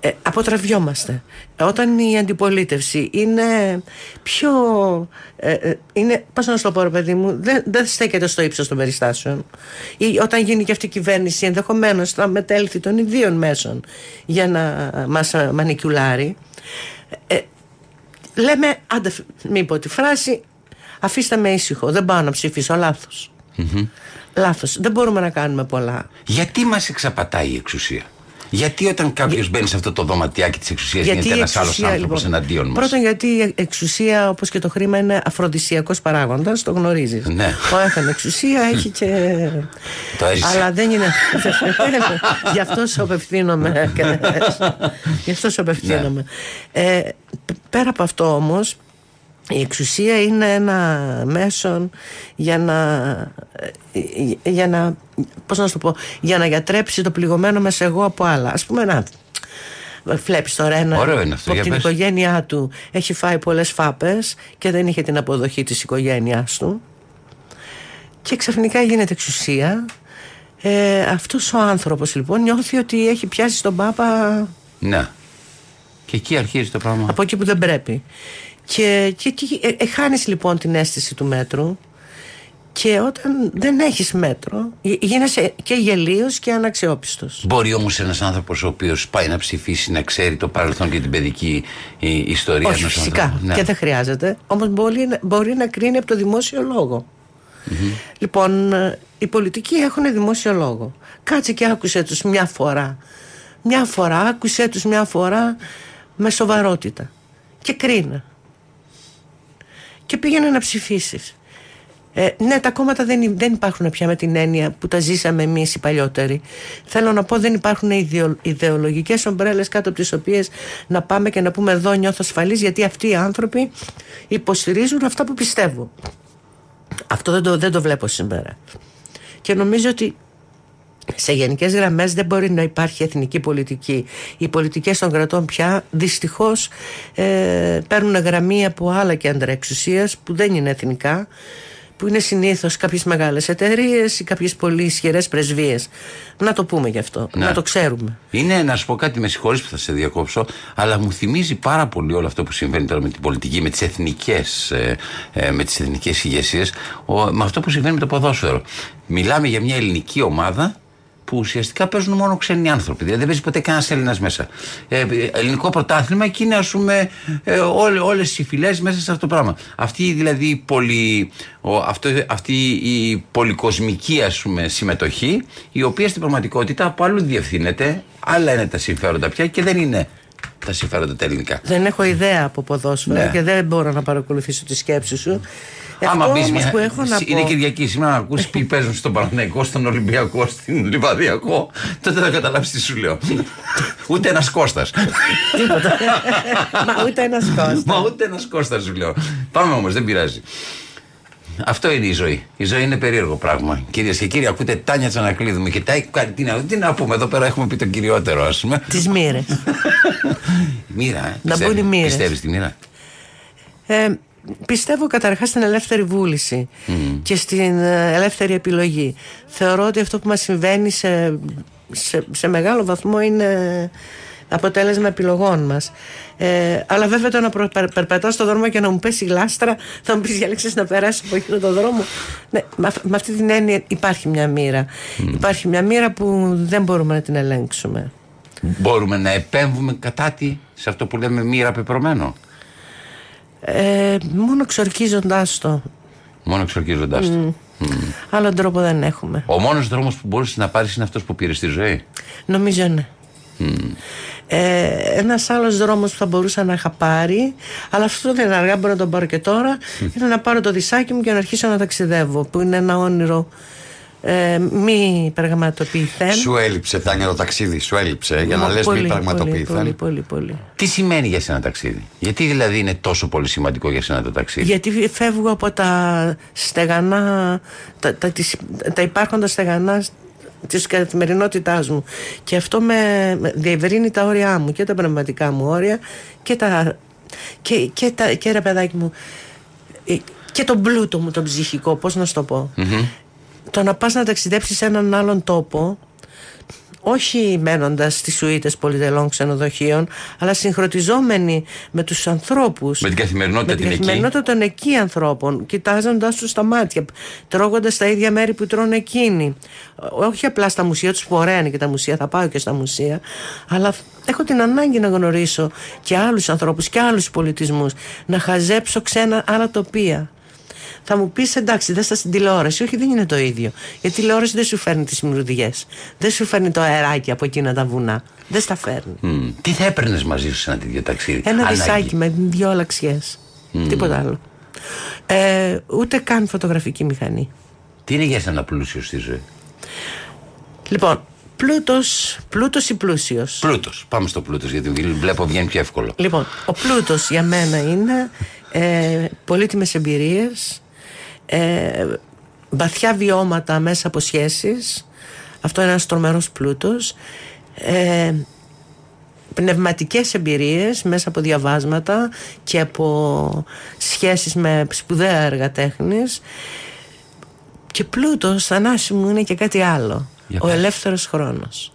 Speaker 3: ε, αποτραβιόμαστε. Όταν η αντιπολίτευση είναι πιο. Ε, ε, είναι, πώς να σου το πω, ρε παιδί μου, δεν, δεν στέκεται στο ύψος των περιστάσεων. Ή όταν γίνει και αυτή η κυβέρνηση, ενδεχομένως θα μετέλθει των ιδίων μέσων για να μας μανικιουλάρει. Ε, λέμε, άντε, μην πω τη φράση, αφήστε με ήσυχο, δεν πάω να ψηφίσω, λάθος. Mm-hmm. Λάθος, δεν μπορούμε να κάνουμε πολλά.
Speaker 1: Γιατί μας εξαπατάει η εξουσία; Γιατί όταν κάποιος μπαίνει σε αυτό το δωματιάκι της εξουσίας γίνεται ένας άλλος άνθρωπος λοιπόν, εναντίον μας;
Speaker 3: Πρώτον, γιατί η εξουσία, όπως και το χρήμα, είναι αφροδισιακό παράγοντας, το γνωρίζεις.
Speaker 1: Ναι.
Speaker 3: Ο έφερε εξουσία έχει και.
Speaker 1: Το έζησε.
Speaker 3: Αλλά δεν είναι. *laughs* Γι' αυτό σου απευθύνομαι. Γι' αυτό σου απευθύνομαι. Ναι. Ε, πέρα από αυτό όμως, η εξουσία είναι ένα μέσον για να, για να, πώς να σου το πω, για να γιατρέψει το πληγωμένο μέσα εγώ από άλλα. Ας πούμε να βλέπεις τώρα ένα
Speaker 1: που
Speaker 3: από την οικογένειά του. Έχει φάει πολλές φάπες και δεν είχε την αποδοχή της οικογένειάς του. Και ξαφνικά γίνεται εξουσία. Ε, αυτός ο άνθρωπος λοιπόν νιώθει ότι έχει πιάσει τον Πάπα
Speaker 1: ναι και εκεί αρχίζει το πράγμα.
Speaker 3: Από εκεί που δεν πρέπει. Και, και, και ε, ε, χάνεις λοιπόν την αίσθηση του μέτρου. Και όταν δεν έχεις μέτρο γίνεσαι και γελίος και αναξιόπιστος.
Speaker 1: Μπορεί όμως ένας άνθρωπος ο οποίος πάει να ψηφίσει να ξέρει το παρελθόν και την παιδική ε, ιστορία
Speaker 3: Όχι φυσικά. ναι. και δεν χρειάζεται. Όμως μπορεί, μπορεί να κρίνει από το δημόσιο λόγο. Λοιπόν οι πολιτικοί έχουν δημόσιο λόγο. Κάτσε και άκουσε τους μια φορά. Μια φορά άκουσε τους μια φορά με σοβαρότητα και κρίνε και πήγαινε να ψηφίσεις. Ε, ναι, τα κόμματα δεν, δεν υπάρχουν πια με την έννοια που τα ζήσαμε εμείς οι παλιότεροι. Θέλω να πω, δεν υπάρχουν ιδεο, ιδεολογικές ομπρέλες κάτω από τις οποίες να πάμε και να πούμε εδώ νιώθω ασφαλής, γιατί αυτοί οι άνθρωποι υποστηρίζουν αυτά που πιστεύω. Αυτό δεν το, δεν το βλέπω σήμερα. Και νομίζω ότι σε γενικές γραμμές δεν μπορεί να υπάρχει εθνική πολιτική. Οι πολιτικές των κρατών πια δυστυχώς ε, παίρνουν γραμμή από άλλα κέντρα εξουσίας που δεν είναι εθνικά που είναι συνήθως κάποιες μεγάλες εταιρείες ή κάποιες πολύ ισχυρές πρεσβείες. Να το πούμε γι' αυτό,
Speaker 1: Ναι.
Speaker 3: να το ξέρουμε.
Speaker 1: Είναι να σου πω κάτι, με συγχωρείς που θα σε διακόψω, αλλά μου θυμίζει πάρα πολύ όλο αυτό που συμβαίνει τώρα με την πολιτική, με τις εθνικές ε, ε, με τις εθνικές ηγεσίες, με αυτό που συμβαίνει με το ποδόσφαιρο. Μιλάμε για μια ελληνική ομάδα που ουσιαστικά παίζουν μόνο ξένοι άνθρωποι. Δηλαδή δεν παίζει ποτέ κανένας Έλληνας μέσα. Ε, ελληνικό πρωτάθλημα και είναι, ας πούμε, ε, όλες οι φυλές μέσα σε αυτό το πράγμα. Αυτή δηλαδή η πολυ, ο, αυτό, αυτή η πολυκοσμική ας πούμε, συμμετοχή, η οποία στην πραγματικότητα από άλλου διευθύνεται, άλλα είναι τα συμφέροντα πια και δεν είναι τα συμφέροντα τα ελληνικά.
Speaker 3: Δεν έχω ιδέα από ποδόσφαιρο
Speaker 1: Ναι.
Speaker 3: και δεν μπορώ να παρακολουθήσω τη σκέψη σου.
Speaker 1: Άμα
Speaker 3: Αυτό
Speaker 1: μπεις
Speaker 3: όμως
Speaker 1: μια.
Speaker 3: που έχω να
Speaker 1: Είναι
Speaker 3: πω,
Speaker 1: Κυριακή σήμερα να ακούσει ποιοι παίζουν στον Παναθηναϊκό, στον Ολυμπιακό, στην Λιβαδιακό, τότε θα καταλάβεις τι σου λέω. Ούτε ένας Κώστας.
Speaker 3: Τίποτα. Μα ούτε ένας κόσμο.
Speaker 1: Μα ούτε ένας Κώστας σου λέω. Πάμε όμως, δεν πειράζει. Αυτό είναι η ζωή. Η ζωή είναι περίεργο πράγμα. Κυρίες και κύριοι, ακούτε Τάνια Τσανακλείδου. Με κοιτάει, κάνει- τι, να, τι να πούμε εδώ πέρα, έχουμε πει το κυριότερο, ας πούμε.
Speaker 3: Τις μοίρες. *laughs*
Speaker 1: Μοίρα, ε.
Speaker 3: Να μπουν οι μοίρες.
Speaker 1: Πιστεύεις τη μοίρα;
Speaker 3: Ε, πιστεύω καταρχάς στην ελεύθερη βούληση και στην ε, ελεύθερη επιλογή. Θεωρώ ότι αυτό που μας συμβαίνει σε, σε, σε μεγάλο βαθμό είναι αποτέλεσμα επιλογών μας. Ε, αλλά βέβαια το να προ, περ, περπατάω στον δρόμο και να μου πέσει γλάστρα *laughs* θα μου πεις διάλεξες να περάσεις από εκείνο τον δρόμο. Ναι, με, αυ- με αυτή την έννοια υπάρχει μια μοίρα. Υπάρχει μια μοίρα που δεν μπορούμε να την ελέγξουμε.
Speaker 1: Μπορούμε να επέμβουμε κατά τη σε αυτό που λέμε μοίρα πεπρωμένο;
Speaker 3: Ε, μόνο ξορκίζοντάς το.
Speaker 1: Μόνο εξορκίζοντά το.
Speaker 3: Άλλον τρόπο δεν έχουμε.
Speaker 1: Ο μόνος δρόμος που μπορούσες να πάρεις είναι αυτός που πήρες στη ζωή;
Speaker 3: Νομίζω ναι. Ε, ένας άλλος δρόμος που θα μπορούσα να είχα πάρει αλλά αυτό δεν είναι αργά, μπορώ να τον πάρω και τώρα είναι να πάρω το δισάκι μου και να αρχίσω να ταξιδεύω που είναι ένα όνειρο ε, μη πραγματοποιηθέν
Speaker 4: Σου έλειψε, Τάνια, το ταξίδι, σου έλειψε ε, για να
Speaker 3: Μα,
Speaker 4: λες
Speaker 3: πολύ,
Speaker 4: μη
Speaker 3: πολύ,
Speaker 4: πραγματοποιηθέν.
Speaker 3: πολύ, πολύ, πολύ.
Speaker 1: Τι σημαίνει για σένα ταξίδι, Γιατί δηλαδή είναι τόσο πολύ σημαντικό για σένα το ταξίδι;
Speaker 3: Γιατί φεύγω από τα στεγανά, τα, τα, τις- τα υπάρχοντα στεγανά της καθημερινότητάς μου. Και αυτό με με διευρύνει τα όρια μου και τα πνευματικά μου όρια και τα και, και, τα, και ρε παιδάκι μου ε, και τον πλούτο μου τον ψυχικό πώς να σου το πω. Το να πας να ταξιδέψεις σε έναν άλλον τόπο όχι μένοντας στις σουίτες πολυτελών ξενοδοχείων αλλά συγχρονιζόμενοι με τους ανθρώπους
Speaker 1: Με την καθημερινότητα
Speaker 3: με την
Speaker 1: την εκεί.
Speaker 3: καθημερινότητα των εκεί ανθρώπων, κοιτάζοντα τους στα μάτια, τρώγοντας τα ίδια μέρη που τρώνε εκείνοι. Όχι απλά στα μουσεία, τους που ωραία είναι και τα μουσεία, θα πάω και στα μουσεία, αλλά έχω την ανάγκη να γνωρίσω και άλλους ανθρώπους και άλλους πολιτισμούς, να χαζέψω ξένα άλλα τοπία. Θα μου πεις εντάξει, δεν στα στην τηλεόραση. Όχι, δεν είναι το ίδιο. Γιατί η τηλεόραση δεν σου φέρνει τις μυρουδιέ. Δεν σου φέρνει το αεράκι από εκείνα τα βουνά. Δεν στα φέρνει.
Speaker 1: Μμ. Τι θα έπαιρνες μαζί σου σε ένα τέτοιο ταξίδι;
Speaker 3: Ένα
Speaker 1: Ανάγκη.
Speaker 3: δισάκι με δυο αλλαξιέ. Τίποτα άλλο. Ε, ούτε καν φωτογραφική μηχανή.
Speaker 1: Τι είναι για σένα πλούσιο στη ζωή;
Speaker 3: Λοιπόν, πλούτος, πλούτος ή πλούσιος;
Speaker 1: Πλούτος. Πάμε στο πλούτος γιατί βλέπω βγαίνει πιο εύκολο.
Speaker 3: Λοιπόν, ο πλούτος για μένα είναι ε, πολύτιμες εμπειρίες, ε, βαθιά βιώματα μέσα από σχέσεις. Αυτό είναι ένας τρομερός πλούτος. Ε, πνευματικές εμπειρίες μέσα από διαβάσματα και από σχέσεις με σπουδαία έργα τέχνης. Και πλούτος, Θανάση μου, είναι και κάτι άλλο.
Speaker 1: Για
Speaker 3: ο
Speaker 1: πες.
Speaker 3: ελεύθερος χρόνος.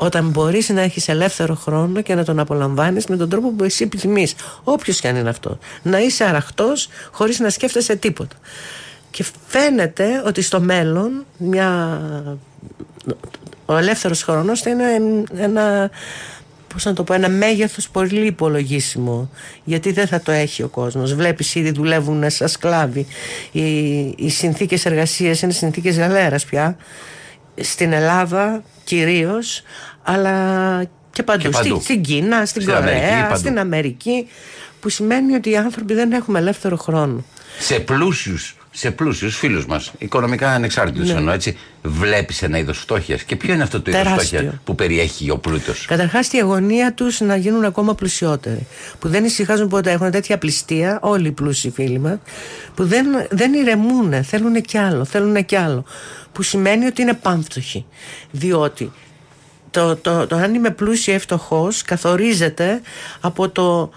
Speaker 3: Όταν μπορείς να έχεις ελεύθερο χρόνο και να τον απολαμβάνεις με τον τρόπο που εσύ επιθυμείς. Όποιος και αν είναι αυτός. Να είσαι αραχτός χωρίς να σκέφτεσαι τίποτα. Και φαίνεται ότι στο μέλλον μια... ο ελεύθερος χρόνος θα είναι ένα πώς να το πω, ένα μέγεθος πολύ υπολογίσιμο γιατί δεν θα το έχει ο κόσμος βλέπεις ήδη δουλεύουν σαν σκλάβοι οι, οι συνθήκες εργασίας είναι συνθήκες γαλέρας πια στην Ελλάδα κυρίως αλλά και παντού,
Speaker 1: Και παντού.
Speaker 3: Στη- στην Κίνα, στην,
Speaker 1: Στην
Speaker 3: Κορέα,
Speaker 1: Αμερική, παντού.
Speaker 3: στην Αμερική που σημαίνει ότι οι άνθρωποι δεν έχουμε ελεύθερο χρόνο
Speaker 1: Σε πλούσιους σε πλούσιους φίλους μας, οικονομικά ανεξάρτητους ναι. εννοώ έτσι, βλέπεις ένα είδος φτώχειας. Και ποιο είναι αυτό το είδος φτώχεια που περιέχει ο πλούτος;
Speaker 3: Καταρχάς, η αγωνία τους να γίνουν ακόμα πλουσιότεροι. Που δεν ησυχάζουν ποτέ. Έχουν τέτοια πληστία, όλοι οι πλούσιοι φίλοι μας, που δεν, δεν ηρεμούν. Θέλουν κι άλλο. Θέλουν κι άλλο. Που σημαίνει ότι είναι πάμφτωχοι. Διότι το, το, το αν είμαι πλούσιο ή φτωχός καθορίζεται από το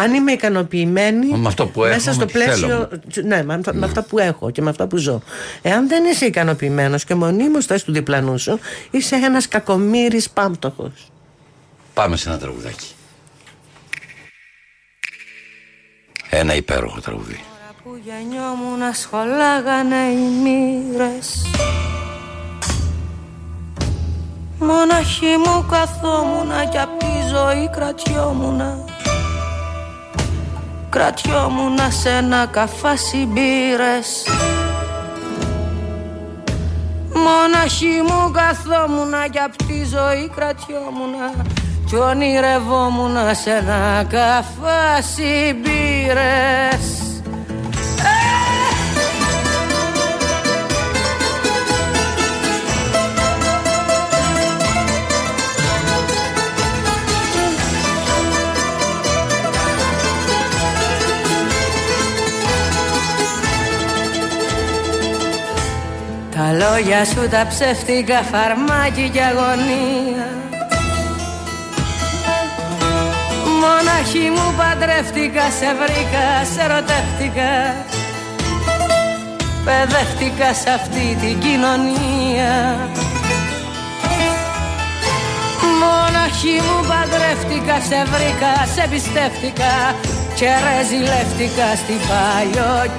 Speaker 3: αν είμαι ικανοποιημένη
Speaker 1: με αυτό που έχω,
Speaker 3: μέσα στο πλαίσιο. Ναι, με, με αυτά που έχω και με αυτά που ζω. Εάν δεν είσαι ικανοποιημένος και μονίμως θες του διπλανού σου, είσαι ένας κακομοίρη πάμπτωχο.
Speaker 1: Πάμε σε ένα τραγουδάκι. Ένα υπέροχο τραγουδί.
Speaker 2: που γεννιόμουν σχολάγανε οι μοίρες Μοναχή μου καθόμουνα και απ' τη ζωή κρατιόμουνα Κρατιόμουνα σε ένα καφάσι μπύρες Μοναχή μου καθόμουνα και απ' τη ζωή κρατιόμουνα Κι ονειρευόμουνα σε ένα καφάσι μπύρες λόγια σου τα ψεύτικα φαρμάκι και αγωνία. Μοναχή μου παντρεύτηκα, σε βρήκα, σε ερωτεύτηκα Παιδεύτηκα σε αυτή την κοινωνία. Μοναχή μου παντρεύτηκα, σε βρήκα, σε πιστεύτηκα. Και ρεζιλεύτηκα στην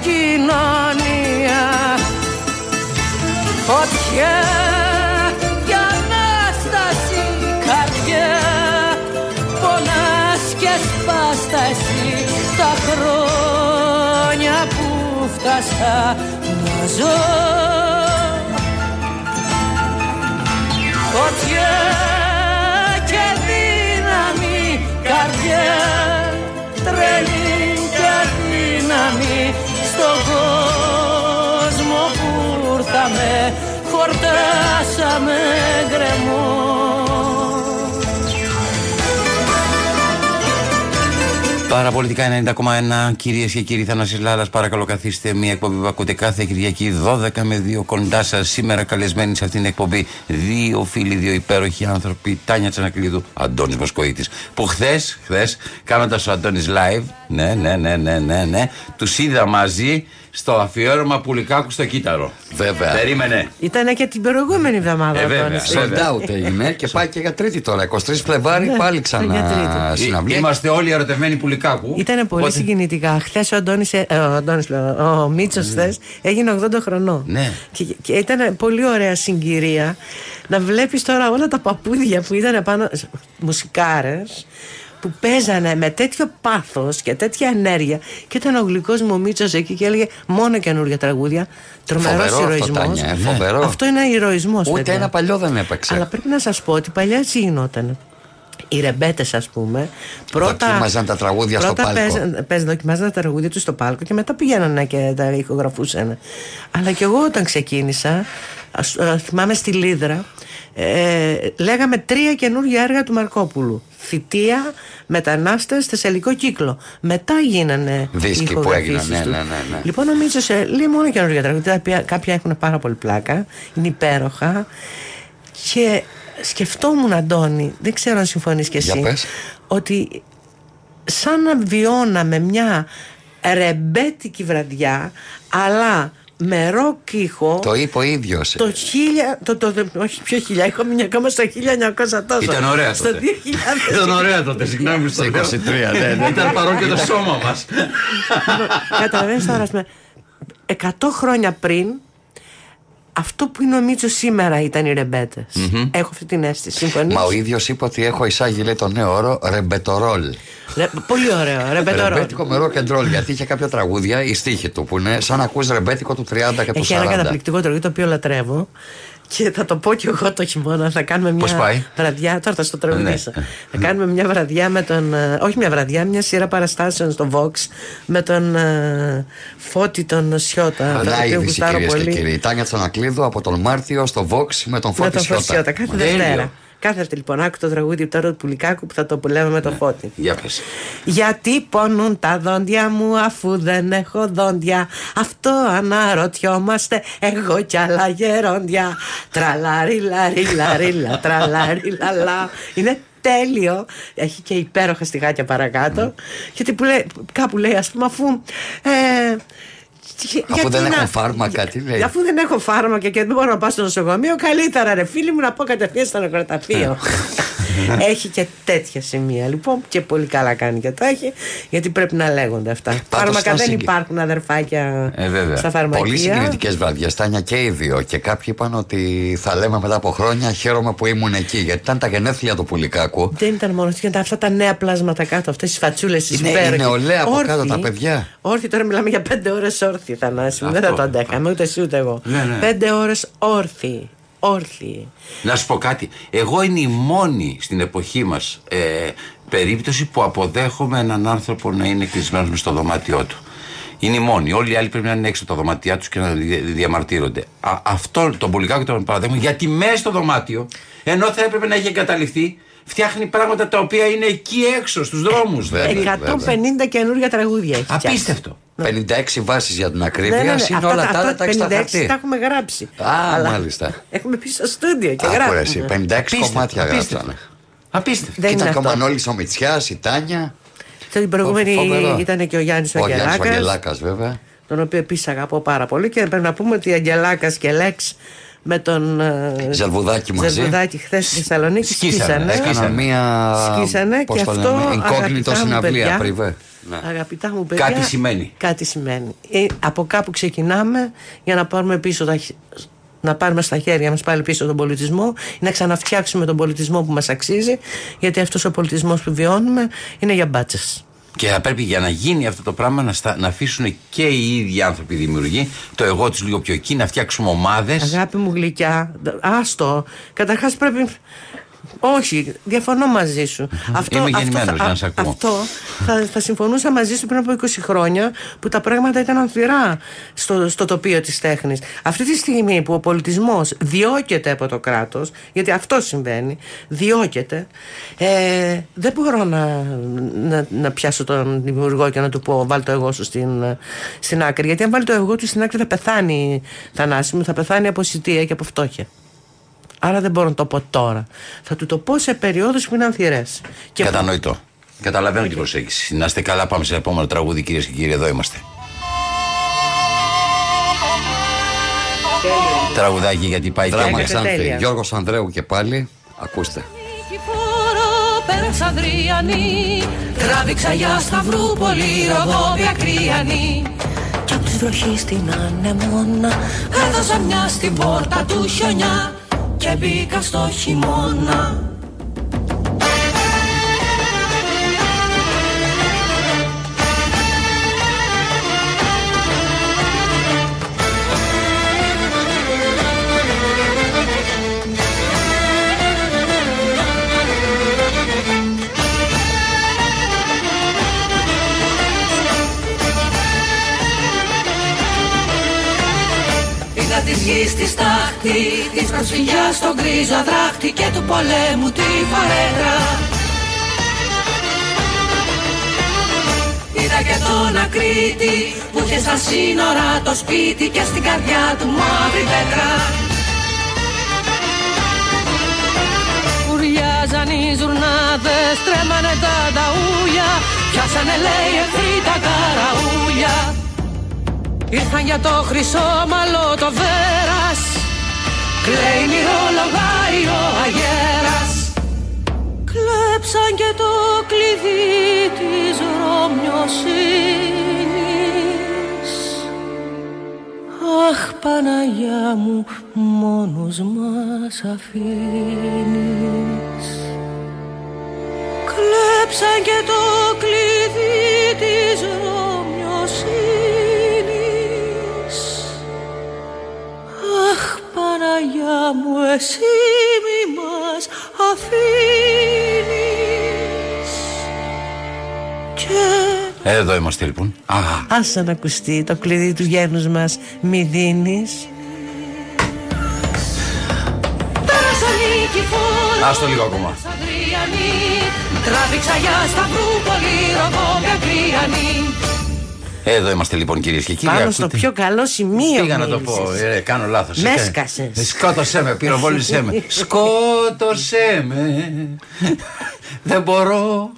Speaker 2: κοινωνία Φωτιά και Ανάσταση καρδιά Πονάς και σπάστα εσύ τα χρόνια που φτάσα να ζω. Φωτιά και δύναμη καρδιά τρελή και αδύναμη στον κόσμο που ήρθαμε χορτάσαμε γκρεμό
Speaker 1: Παραπολιτικά 90,1 κυρίες και κύριοι Θανάσης Λάλας. Παρακαλώ, καθίστε. Μια εκπομπή που ακούτε κάθε Κυριακή 12 με 2 κοντά σας. Σήμερα καλεσμένοι σε αυτήν την εκπομπή δύο φίλοι, δύο υπέροχοι άνθρωποι. Τάνια Τσανακλείδου, Αντώνης Βοσκοίτης. Που χθες, χθες, κάνοντας ο Αντώνης live, ναι, ναι, ναι, ναι, ναι, ναι, τους είδα μαζί στο αφιέρωμα Πουλικάκου στο Κύτταρο.
Speaker 4: Βέβαια.
Speaker 1: Περίμενε.
Speaker 3: Ήταν και την προηγούμενη εβδομάδα.
Speaker 1: Ε, βέβαια.
Speaker 4: Sold out έγινε και πάει και για τρίτη τώρα. 23 Φλεβάρι
Speaker 3: Ναι,
Speaker 4: πάλι
Speaker 3: για τρίτη.
Speaker 4: ξανά
Speaker 1: Ε,
Speaker 4: συναυλία.
Speaker 1: Είμαστε όλοι ερωτευμένοι Πουλικάκου.
Speaker 3: Ήταν πολύ
Speaker 1: Οπότε-
Speaker 3: συγκινητικά. Χθες ο Αντώνης, ο, Αντώνης, λέω, ο Μίτσος χθες έγινε 80 χρονών.
Speaker 1: Ναι.
Speaker 3: Και, και ήταν πολύ ωραία συγκυρία να βλέπεις τώρα όλα τα παππούδια που ήταν πάνω, μουσικάρες, που παίζανε με τέτοιο πάθος και τέτοια ενέργεια. Και ήταν ο γλυκός μου ο Μίτσος εκεί και έλεγε μόνο καινούργια τραγούδια. Τρομερός
Speaker 4: Φοβερό αυτό,
Speaker 3: ηρωισμός.
Speaker 4: Τάνια, ε, φοβερό.
Speaker 3: Αυτό είναι ηρωισμός.
Speaker 4: Ούτε ένα παλιό δεν έπαιξε.
Speaker 3: Αλλά πρέπει να σας πω ότι παλιά έτσι γινόταν. Οι ρεμπέτες, ας πούμε, πρώτα.
Speaker 4: Δοκίμαζαν τα τραγούδια στο
Speaker 3: πρώτα
Speaker 4: πάλκο.
Speaker 3: παίζαν- παίζαν- δοκιμάζαν τα τραγούδια τους στο πάλκο και μετά πηγαίνανε και τα ηχογραφούσαν. Αλλά και εγώ όταν ξεκίνησα, ας- α, θυμάμαι στη Λίδρα, ε, λέγαμε τρία καινούργια έργα του Μαρκόπουλου. Θητεία, Μετανάστες, Θεσσαλικό κύκλο. Μετά γίνανε
Speaker 4: Δίσκοι
Speaker 3: οι
Speaker 4: που
Speaker 3: ηχογραφήσεις
Speaker 4: έγιναν, ναι,
Speaker 3: τους.
Speaker 4: ναι, ναι, ναι.
Speaker 3: Λοιπόν, ο Μίτσος ε, λέει μόνο καινούργια τραγούδια, τα οποία κάποια έχουν πάρα πολύ πλάκα, είναι υπέροχα. Και σκεφτόμουν, Αντώνη, δεν ξέρω αν συμφωνείς και
Speaker 4: Για
Speaker 3: εσύ,
Speaker 4: πες.
Speaker 3: ότι σαν να βιώναμε μια ρεμπέτικη βραδιά, αλλά με ροκ ήχο,
Speaker 4: Το είπε ο ίδιος.
Speaker 3: το χίλια, το, το, όχι πιο χιλιά, είχα μια ακόμα στο 1900 τόσο.
Speaker 1: Ήταν ωραία
Speaker 3: Στο
Speaker 1: τότε.
Speaker 3: 2000.
Speaker 1: Ήταν ωραία τότε, συγγνώμη στο
Speaker 4: Στο 23,
Speaker 1: λέω.
Speaker 4: ναι, ναι.
Speaker 1: Ήταν παρόν και το σώμα μας.
Speaker 3: Καταλαβαίνεις τώρα, ας πούμε, 100 χρόνια πριν αυτό που νομίζω σήμερα ήταν οι ρεμπέτες. Έχω αυτή την αίσθηση. Συμφωνείς;
Speaker 4: Μα ο ίδιος είπε ότι έχω εισάγει λέει, τον νέο όρο ρεμπετορόλ.
Speaker 3: Ρε, πολύ ωραίο. *laughs* Ρεμπετορόλ.
Speaker 4: Ρεμπέτικο με ροκ and roll. Γιατί είχε κάποια τραγούδια, η στίχη του που είναι σαν να ακούς ρεμπέτικο του 30 και του 40.
Speaker 3: Έχει ένα καταπληκτικό τραγούδι το οποίο λατρεύω. Και θα το πω κι εγώ το χειμώνα. Θα κάνουμε μια
Speaker 1: Πώς πάει;
Speaker 3: βραδιά. Τώρα θα στο τραγουδήσω.
Speaker 1: Ναι.
Speaker 3: Θα κάνουμε μια βραδιά με τον. ε, Όχι μια βραδιά, μια σειρά παραστάσεων στο Vox με τον ε, Φώτη τον Σιώτα. τον
Speaker 4: Να
Speaker 3: οποίο
Speaker 4: είδηση
Speaker 3: γουστάρω
Speaker 4: κυρίες και
Speaker 3: πολύ.
Speaker 4: κύριοι. Η Τάνια Τσανακλείδου από τον Μάρτιο στο Vox με τον
Speaker 3: Με
Speaker 4: Φώτη
Speaker 3: τον Φώτη
Speaker 4: Σιώτα.
Speaker 3: Σιώτα. Κάθε
Speaker 1: Τέλειο.
Speaker 3: Δευτέρα. Κάθε Δευτέρα λοιπόν. Άκου το τραγούδι τώρα του Πουλικάκου που θα το λέμε με το Φώτη.
Speaker 1: Για πες.
Speaker 3: Γιατί πονούν τα δόντια μου αφού δεν έχω δόντια Αυτό αναρωτιόμαστε εγώ κι άλλα γερόντια Τραλαριλαριλαριλα τραλαριλαλα Είναι τέλειο Έχει και υπέροχα στιγάκια παρακάτω Γιατί που λέει, κάπου λέει ας πούμε αφού ε,
Speaker 4: Αφού
Speaker 3: γιατί
Speaker 4: δεν
Speaker 3: να-
Speaker 4: έχουν φάρμακα, τι λέει.
Speaker 3: Αφού δεν έχω φάρμακα και δεν μπορώ να πάω στο νοσοκομείο, καλύτερα ρε φίλοι μου να πω κατευθείαν στο νεκροταφείο. *laughs* έχει και τέτοια σημεία λοιπόν και πολύ καλά κάνει και τα έχει, γιατί πρέπει να λέγονται αυτά. φάρμακα
Speaker 4: ήταν
Speaker 3: δεν
Speaker 4: συγκ-
Speaker 3: υπάρχουν αδερφάκια
Speaker 1: Ε, βέβαια.
Speaker 3: στα φαρμακεία.
Speaker 4: Πολύ συγκινητικές βραδιέ, Τάνια και οι δύο. Και κάποιοι είπαν ότι θα λέμε μετά από χρόνια χαίρομαι που ήμουν εκεί. Γιατί ήταν τα γενέθλια του Πουλικάκου.
Speaker 3: Δεν ήταν μόνο αυτό, ήταν αυτά τα νέα πλάσματα κάτω, αυτές τις φατσούλες της
Speaker 4: Είναι- η νεολαία από κάτω, τα παιδιά.
Speaker 3: Όρθιοι, τώρα μιλάμε για πέντε ώρες όρθιοι, Θανάση μου. Δεν θα
Speaker 1: Αυτό,
Speaker 3: το αντέχαμε, ούτε εσύ ούτε εγώ.
Speaker 1: Ναι, ναι.
Speaker 3: Πέντε ώρες όρθιοι. Όρθιοι.
Speaker 1: Να σου πω κάτι. Εγώ είναι η μόνη στην εποχή μας ε, περίπτωση που αποδέχομαι έναν άνθρωπο να είναι κλεισμένος μες στο δωμάτιό του. Είναι η μόνη. Όλοι οι άλλοι πρέπει να είναι έξω από τα δωμάτια τους και να δια- διαμαρτύρονται. Α, αυτό τον Πολυκάκο τον παραδέχομαι γιατί μέσα στο δωμάτιο, ενώ θα έπρεπε να έχει εγκαταλειφθεί, φτιάχνει πράγματα τα οποία είναι εκεί έξω, στους δρόμους.
Speaker 4: Βέβαια.
Speaker 3: 150 καινούργια τραγούδια έχει. φτιάξει.
Speaker 1: Απίστευτο.
Speaker 4: 56 βάσεις για την ακρίβεια.
Speaker 3: Ναι, ναι, ναι.
Speaker 4: συν
Speaker 3: Αυτά
Speaker 4: όλα
Speaker 3: τα-
Speaker 4: τα άλλα
Speaker 3: αυτά
Speaker 4: τα έχεις στα
Speaker 3: 56
Speaker 4: χαρτί.
Speaker 3: τα έχουμε γράψει.
Speaker 4: Α, μάλιστα.
Speaker 3: Έχουμε πει στο στούντιο και
Speaker 4: Άκου, ρε,
Speaker 3: γράφουμε.
Speaker 4: εσύ, 56 κομμάτια
Speaker 1: απίστευτο.
Speaker 4: γράψανε.
Speaker 1: Απίστευτο.
Speaker 3: Δεν
Speaker 4: Και
Speaker 3: είναι
Speaker 4: ήταν και ο
Speaker 3: αυτό.
Speaker 4: Μανώλης ο Μητσιάς, η Τάνια.
Speaker 3: Στην προηγούμενη
Speaker 4: Φοβερό.
Speaker 3: ήταν και ο Γιάννης
Speaker 4: Ο Γιάννης
Speaker 3: Αγγελάκας.
Speaker 4: Βαγγελάκας βέβαια.
Speaker 3: Τον οποίο επίσης αγαπώ πάρα πολύ και πρέπει να πούμε ότι Αγγελάκας και Λέξ με τον ε,
Speaker 4: Ζελβουδάκη μαζί.
Speaker 3: Ζελβουδάκη χθες στη Θεσσαλονίκη
Speaker 1: Σκίσανε,
Speaker 3: σκίσανε.
Speaker 1: σκίσανε.
Speaker 4: Έκαναν μία.
Speaker 3: Σκίσανε
Speaker 4: πώς
Speaker 3: και
Speaker 4: το
Speaker 3: αυτό
Speaker 4: λέμε, incognito
Speaker 3: αγαπητά μου
Speaker 4: συναυλία,
Speaker 3: παιδιά,
Speaker 4: πριβέ. Ναι.
Speaker 3: Αγαπητά μου παιδιά,
Speaker 1: Κάτι σημαίνει.
Speaker 3: Κάτι σημαίνει. Ε, από κάπου ξεκινάμε για να πάρουμε πίσω τα, χ- να πάρουμε στα χέρια μας πάλι πίσω τον πολιτισμό να ξαναφτιάξουμε τον πολιτισμό που μας αξίζει γιατί αυτός ο πολιτισμός που βιώνουμε είναι για μπάτσες.
Speaker 1: Και θα πρέπει για να γίνει αυτό το πράγμα να, στα, να αφήσουν και οι ίδιοι άνθρωποι δημιουργοί το εγώ του λίγο πιο εκεί, να φτιάξουμε ομάδες.
Speaker 3: Αγάπη μου γλυκιά, άστο. Καταρχάς πρέπει... Όχι, διαφωνώ μαζί σου.
Speaker 1: Είμαι γεννημένος,
Speaker 3: θα-
Speaker 1: να σε ακούω.
Speaker 3: Αυτό θα, θα συμφωνούσα μαζί σου πριν από 20 χρόνια που τα πράγματα ήταν αμφιρά στο, στο τοπίο της τέχνης. Αυτή τη στιγμή που ο πολιτισμός διώκεται από το κράτος, γιατί αυτό συμβαίνει, διώκεται, ε, δεν μπορώ να, να, να πιάσω τον δημιουργό και να του πω βάλει το εγώ σου στην, στην άκρη. Γιατί αν βάλει το εγώ του στην άκρη θα πεθάνει Θανάση μου, θα πεθάνει από σιτία και από φτώχεια. Άρα δεν μπορώ να το πω τώρα. Θα του το πω σε περιόδους που είναι ανθυρές. Και
Speaker 1: Κατανοητό. Καταλαβαίνω την προσέγγιση. Να είστε καλά, πάμε σε επόμενο τραγούδι, κυρίες και κύριοι. Εδώ είμαστε. Τραγουδάκι γιατί πάει
Speaker 4: Δράμα
Speaker 1: τέλεια.
Speaker 3: Τέλεια.
Speaker 4: Ξάνθη. Γιώργος Ανδρέου και πάλι. Ακούστε.
Speaker 2: Νικηφόρο πέρασα Αδριανή Τράβηξα για Σταυρούπολη Ροδόπια Κρυανή Κι απ' της βροχής την ανεμόνα Έδωσα μια στην πόρτα του χιονιά Και μπήκα στο χειμώνα γης στη στάχτη, της προσφυγιάς στον γκρίζο δράχτη και του πολέμου τη φαρέτρα. Είδα και τον Ακρίτη που είχε στα σύνορα το σπίτι και στην καρδιά του μαύρη πέτρα. Ουριάζαν οι ζουρνάδες, τρέμανε τα ταούλια, πιάσανε λέει εχθροί τα καραούλια. Ήρθαν για το χρυσό μαλλό το βέρας. Κλαίει μυρολογάει ο αγέρας. Κλέψαν και το κλειδί της Ρωμιοσύνης Αχ Παναγιά μου μόνος μας αφήνεις. Κλέψαν και το κλειδί της Ρωμιοσύνης Παναγιά μου εσύ μη μας αφήνεις. Και
Speaker 1: Εδώ είμαστε λοιπόν. Α,
Speaker 3: Άσε να ακουστεί το κλειδί του γένους μας Μη δίνεις.
Speaker 2: Θεσσαλονίκη φόρο
Speaker 1: άστο λίγο ακόμα.
Speaker 2: Αδριανή Τράβηξα για Σταυρούπολη Ροδόπια Κρυανή
Speaker 1: Εδώ είμαστε λοιπόν κυρίες και κύριοι.
Speaker 3: Πάνω στο
Speaker 1: Ακούτε.
Speaker 3: πιο καλό σημείο
Speaker 1: Πήγα να το
Speaker 3: μίλησες.
Speaker 1: πω. Ε, κάνω λάθος.
Speaker 3: Με έσκασες.
Speaker 1: Σκότωσέ με, πυροβόλησέ με. *laughs* Σκότωσέ με. Δεν μπορώ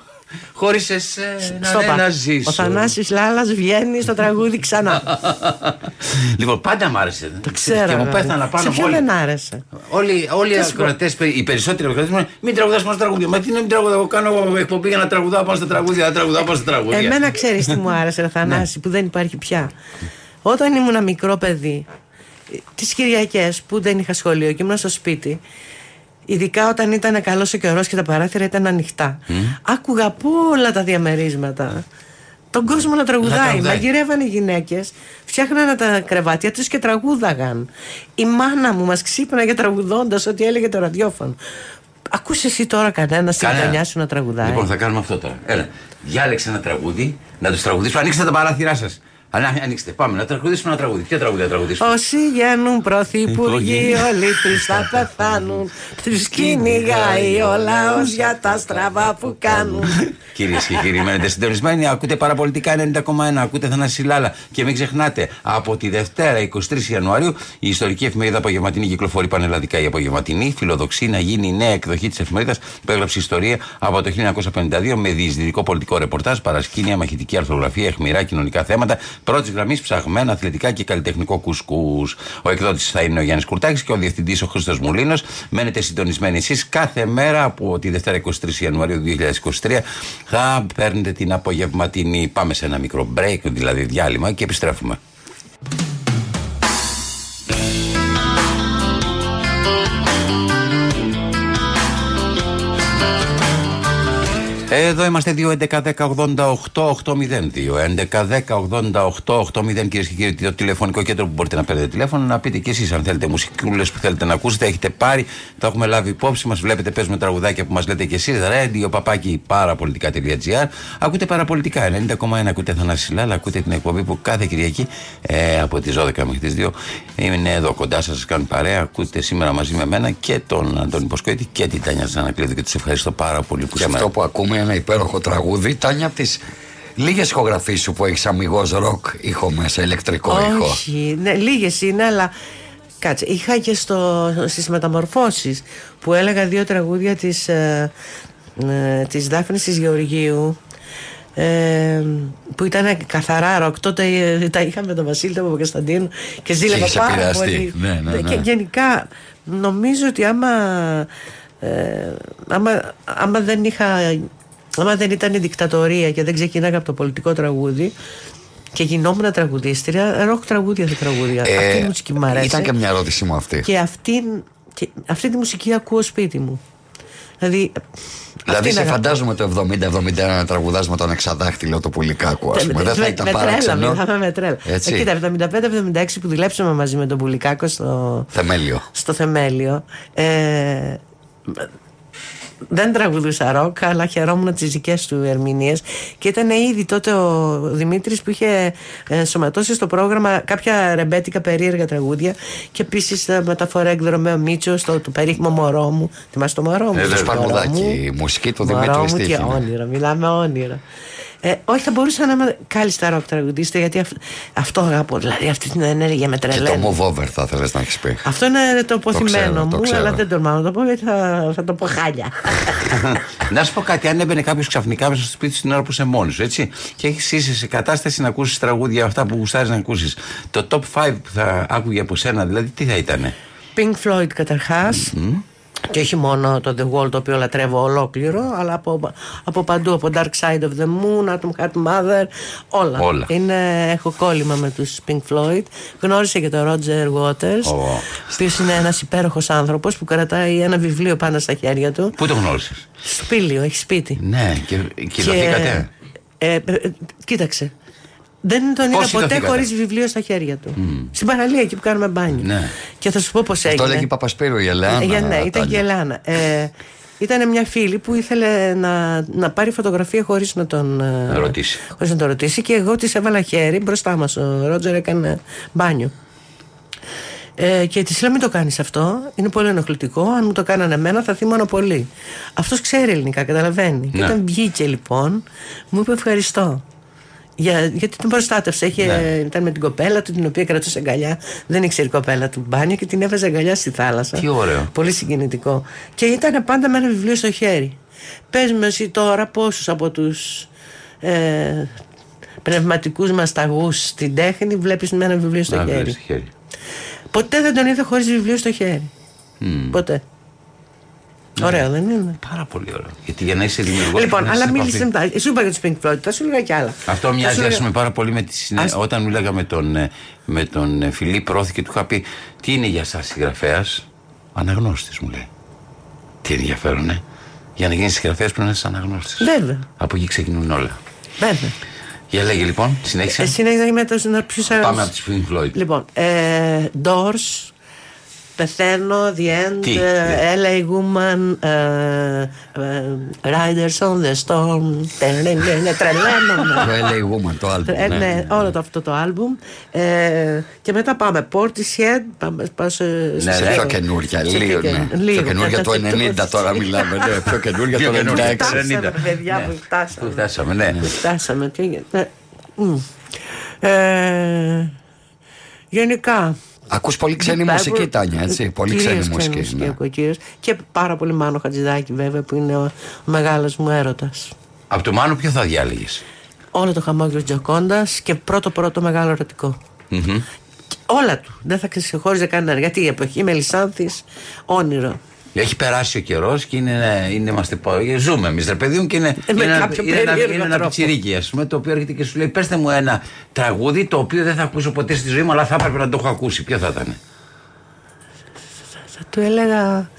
Speaker 1: χωρίς εσένα
Speaker 3: Στο
Speaker 1: ναι,
Speaker 3: πα.
Speaker 1: να ζήσω.
Speaker 3: Ο Θανάσης Λάλας βγαίνει στο τραγούδι ξανά *laughs*
Speaker 1: λοιπόν, πάντα μ' άρεσε.
Speaker 3: Το ξέρω
Speaker 1: Και μου
Speaker 3: βέβαια.
Speaker 1: πέθανα πάνω
Speaker 3: Σε
Speaker 1: από
Speaker 3: ποιο
Speaker 1: όλοι.
Speaker 3: δεν άρεσε;
Speaker 1: Όλοι, όλοι οι
Speaker 3: Θα σου πω.
Speaker 1: ακροατές, οι περισσότεροι ακροατές μου λένε Μην τραγουδάς πάνω στα τραγούδια. Μα τι να μην τραγουδάω. Εγώ κάνω εκπομπή για να τραγουδάω πάνω στα τραγούδια. Να τραγουδάω πάνω στα τραγούδια.
Speaker 3: Εμένα ξέρεις τι μου άρεσε *laughs*
Speaker 1: Ναι.
Speaker 3: ρε Θανάση που δεν υπάρχει πια Όταν ήμουν μικρό παιδί Τις Κυριακές που δεν είχα σχολείο και ήμουν στο σπίτι Ειδικά όταν ήταν καλός ο καιρός και τα παράθυρα ήταν ανοιχτά Άκουγα από όλα τα διαμερίσματα τον κόσμο να τραγουδάει.
Speaker 1: τραγουδάει.
Speaker 3: Μαγειρεύαν οι γυναίκες, φτιάχνανε τα κρεβάτια τους και τραγούδαγαν. Η μάνα μου μας ξύπναγε τραγουδώντας ό,τι έλεγε το ραδιόφωνο. Ακούσε εσύ τώρα κανένας στην
Speaker 1: Κανένα.
Speaker 3: γειτονιά σου να τραγουδάει;
Speaker 1: Λοιπόν, θα κάνουμε αυτό τώρα. Έλα. Διάλεξε ένα τραγούδι, να τους τραγουδήσουμε. Ανοίξτε τα παράθυρά σας. Ανοίξτε, πάμε να τραγουδήσουμε ένα τραγούδι. Ποιο τραγούδι θα τραγουδήσουμε;
Speaker 3: Όσοι γίνουν πρωθυπουργοί όλοι τους θα πεθάνουν Τους κυνηγάει ο λαός για τα στραβά που κάνουν
Speaker 1: Κυρίες και κύριοι, μένετε συντονισμένοι. Ακούτε παραπολιτικά 90,1. Ακούτε Θανάση Λάλα. Και μην ξεχνάτε, από τη Δευτέρα 23 Ιανουαρίου η ιστορική εφημερίδα Απογευματινή κυκλοφορεί πανελλαδικά. Η Απογευματινή φιλοδοξεί να γίνει η νέα εκδοχή της εφημερίδας που έγραψε ιστορία από το 1952 με διεισδυτικό πολιτικό ρεπορτάζ, παρασκήνια, μαχητική αρθρογραφία, αιχμηρά κοινωνικά θέματα, πρώτης γραμμής ψαγμένα, αθλητικά και καλλιτεχνικό κουσκούς. Ο εκδότης θα είναι ο Γιάννης Κουρτάκης και ο διευθυντής ο Χρήστος Μουλίνος. Μένετε συντονισμένοι εσείς κάθε μέρα από τη Δευτέρα 23 Ιανουαρίου 2023 θα παίρνετε την απογευματινή. Πάμε σε ένα μικρό break, δηλαδή διάλειμμα και επιστρέφουμε. Εδώ είμαστε 2, 11, 10, 88, 8, 0, 2, 11, 10, 88, 8, 0 κυρίες και κύριοι, το τηλεφωνικό κέντρο που μπορείτε να παίρνετε τηλέφωνο, να πείτε και εσείς αν θέλετε μουσικούλες που θέλετε να ακούσετε, έχετε πάρει, το έχουμε λάβει υπόψη μας. Βλέπετε, παίζουμε τραγουδάκια που μας λέτε και εσείς. Radio παπάκι παραπολιτικά.gr. Ακούτε παραπολιτικά 90,1. Ακούτε Θανάση Λάλα, ακούτε την εκπομπή που κάθε Κυριακή ε, από τις 12 μέχρι τις 2 είναι εδώ κοντά σας, σας κάνουν παρέα. Ακούτε σήμερα μαζί με μένα και τον Αντώνη Ποσκόητη και την Τάνια Ζανακλείδη και τους ευχαριστώ πάρα πολύ που
Speaker 4: Και
Speaker 1: σήμερα.
Speaker 4: αυτό που ακούμε ένα υπέροχο τραγούδι Τάνια από τις λίγες ηχογραφίες σου που έχεις αμυγός ροκ ήχο μέσα, ηλεκτρικό ήχο
Speaker 3: Όχι, ναι, λίγες είναι αλλά κάτσε, είχα και στο, στις μεταμορφώσεις που έλεγα δύο τραγούδια της, ε, ε, της Δάφνης της Γεωργίου ε, που ήταν καθαρά ροκ. Τότε ε, τα είχαμε με τον Βασίλη τον Παπακασταντίνου και ζήλευα
Speaker 4: είχες
Speaker 3: πάρα
Speaker 4: επηρεαστεί.
Speaker 3: πολύ.
Speaker 4: Ναι, ναι, ναι.
Speaker 3: Και γενικά νομίζω ότι άμα, ε, άμα, άμα δεν είχα άμα δεν ήταν η δικτατορία και δεν ξεκινάγα από το πολιτικό τραγούδι και γινόμουν τραγουδίστρια, ροκ τραγούδια θα τραγούδια. αυτή η μουσική μου αρέσει.
Speaker 4: Ε, Ήταν και μια ερώτηση μου αυτή
Speaker 3: Και αυτή, και αυτή τη μουσική ακούω σπίτι μου. Δηλαδή,
Speaker 4: Δηλαδή
Speaker 3: αυτή
Speaker 4: σε
Speaker 3: είναι
Speaker 4: φαντάζομαι το 70-71 να τραγουδάς με τον εξαδάχτυλο το πουλικάκο ας πούμε Δεν θα ήταν
Speaker 3: με τρέλα,
Speaker 4: παράξενο
Speaker 3: μιλάμε με τρέλα.
Speaker 4: Έτσι.
Speaker 3: Ε, κοίτα, 75-76 που δουλέψαμε μαζί με τον Πουλικάκο στο,
Speaker 4: Θεμέλιο
Speaker 3: στο θεμέλιο. Ε, δεν τραγουδούσα ροκ, αλλά χαιρόμουν τις δικές του ερμηνείες. Και ήταν ήδη τότε ο Δημήτρης που είχε ενσωματώσει στο πρόγραμμα κάποια ρεμπέτικα περίεργα τραγούδια. Και επίσης μεταφορά εκδρομέο Μίτσος στο το περίφημο μωρό μου. Θυμάσαι το μωρό μου.
Speaker 1: Ε,
Speaker 4: Το
Speaker 1: βέβαια.
Speaker 4: Σπαρμουδάκι, η μουσική του
Speaker 3: Μωρό
Speaker 4: Δημήτρη
Speaker 3: μου και
Speaker 4: Στίχη
Speaker 3: όνειρο, μιλάμε όνειρο. Ε, όχι, θα μπορούσα να είμαι κάλλιστα ροκ τραγουδίστρια γιατί αυ- αυτό αγαπώ. Δηλαδή αυτή την ενέργεια με
Speaker 4: Και
Speaker 3: τρελαίνει.
Speaker 4: το move over θα θέλεις να έχεις πει
Speaker 3: Αυτό είναι το αποθυμένο
Speaker 4: ξέρω, το
Speaker 3: μου,
Speaker 4: ξέρω.
Speaker 3: αλλά δεν τολμάω να το πω γιατί θα, θα το πω χάλια.
Speaker 1: να σου πω κάτι, αν έμπαινε κάποιος ξαφνικά μέσα στο σπίτι σου την ώρα που είσαι μόνος σου, έτσι, και έχεις είσαι σε κατάσταση να ακούσεις τραγούδια αυτά που γουστάρεις να ακούσεις. Το top 5 που θα άκουγε από σένα, δηλαδή τι θα ήταν.
Speaker 3: Pink Floyd καταρχάς και όχι μόνο το The Wall το οποίο λατρεύω ολόκληρο αλλά από, από παντού από Dark Side of the Moon, Atom Heart Mother όλα,
Speaker 1: όλα.
Speaker 3: Είναι, έχω κόλλημα με τους Pink Floyd. Γνώρισα και τον Roger Waters ο οποίος είναι ένας υπέροχος άνθρωπος που κρατάει ένα βιβλίο πάνω στα χέρια του.
Speaker 1: Πού το γνώρισες;
Speaker 3: Σπήλιο, έχει σπίτι.
Speaker 1: Ναι και, και, και
Speaker 3: ε, ε, ε, κοίταξε δεν τον είδα ποτέ χωρίς βιβλίο στα χέρια του. Mm. Στην παραλία εκεί που κάνουμε μπάνιο.
Speaker 1: Ναι.
Speaker 3: Και θα σου πω πώς έγινε.
Speaker 4: Αυτό λέγει Παπασπύρου η Ελένα.
Speaker 3: Ε, ναι, ήταν και η Ελάνα. Ε, ήταν μια φίλη που ήθελε να, να πάρει φωτογραφία χωρίς να τον
Speaker 1: να ρωτήσει.
Speaker 3: Χωρίς να τον ρωτήσει και εγώ της έβαλα χέρι μπροστά μας. Ο Ρότζερ έκανε μπάνιο. Ε, και της λέω: Μην το κάνεις αυτό. Είναι πολύ ενοχλητικό. Αν μου το κάνανε εμένα, θα θύμωνα πολύ. Αυτός ξέρει ελληνικά, καταλαβαίνει. Και ναι. όταν βγήκε λοιπόν, μου είπε ευχαριστώ. Για, γιατί τον προστάτευσε. Είχε, ναι. Ήταν με την κοπέλα του, την οποία κρατούσε αγκαλιά. Δεν ήξερε η κοπέλα του μπάνιο και την έβαζε αγκαλιά στη θάλασσα.
Speaker 1: Τι ωραίο.
Speaker 3: Πολύ συγκινητικό. Και ήταν πάντα με ένα βιβλίο στο χέρι. Πες με εσύ τώρα πόσους από τους ε, πνευματικούς μας ταγούς στην τέχνη βλέπεις με ένα βιβλίο στο, χέρι;
Speaker 1: χέρι.
Speaker 3: Ποτέ δεν τον είδα χωρίς βιβλίο στο χέρι. Mm. Ποτέ. Ναι. Ωραίο, δεν είναι.
Speaker 1: Πάρα πολύ ωραίο. Γιατί για να είσαι δημιουργός.
Speaker 3: Λοιπόν, αλλά μίλησες μετά. Σου είπα για τους Pink Floyd, θα σου έλεγα κι άλλα.
Speaker 1: Αυτό μοιάζει λέγα... πάρα πολύ με τη συνέχεια. Όταν μίλαγα με τον, ε, με τον ε, Φιλίπ Πρόθη και του είχα πει Τι είναι για εσά συγγραφέας, Αναγνώστης μου λέει. Τι ενδιαφέρον, ε; Για να γίνεις συγγραφέας πρέπει να είσαι αναγνώστης.
Speaker 3: Βέβαια.
Speaker 1: Από εκεί ξεκινούν όλα.
Speaker 3: Βέβαια.
Speaker 1: Για λέγε λοιπόν, συνέχισε.
Speaker 3: Ε, συνέχισε με το
Speaker 1: Πάμε από του Pink Floyd.
Speaker 3: Λοιπόν, ε, Doors, Πεθαίνω, The End, Τι, uh, LA Woman, uh, uh, Riders on the Storm. Είναι τρελαίνω. *laughs*
Speaker 4: Το LA Woman, το άλμπουμ.
Speaker 3: Ναι, ναι, όλο το, αυτό το άλμπουμ. Ε, και μετά πάμε Portishead. Πάμε, πάμε σε,
Speaker 4: ναι, ναι, πιο καινούργια. Λίγο, ναι. Πιο καινούργια το 90 τώρα μιλάμε. Ναι, πιο καινούργια το 96.
Speaker 3: Φτάσαμε, παιδιά, που φτάσαμε.
Speaker 1: Φτάσαμε, ναι.
Speaker 3: Φτάσαμε. Γενικά,
Speaker 4: Ακούς πολύ ξένη μουσική, Τάνια, έτσι; Πολύ ξένη μουσική.
Speaker 3: μουσική ναι. Και πάρα πολύ Μάνο Χατζηδάκη, βέβαια, που είναι ο μεγάλος μου έρωτας.
Speaker 1: Από το Μάνο, ποιο θα διάλεγες;
Speaker 3: Όλο το χαμόγελο Τζοκόντας και πρώτο-πρώτο μεγάλο ερωτικό. Mm-hmm. Όλα του. Δεν θα ξεχώριζε κανένα. Γιατί η εποχή Μελισάνθη, όνειρο.
Speaker 1: Έχει περάσει ο καιρός και είναι, είναι, είμαστε, ζούμε εμείς ρε παιδί μου και είναι,
Speaker 3: ε, είναι, ένα, είναι, ένα,
Speaker 1: είναι ένα πιτσιρίκι, ας πούμε, το οποίο έρχεται και σου λέει: Πετε μου ένα τραγούδι το οποίο δεν θα ακούσω ποτέ στη ζωή μου, αλλά θα έπρεπε να το έχω ακούσει. Ποιο θα ήταν.
Speaker 3: Θα, θα του έλεγα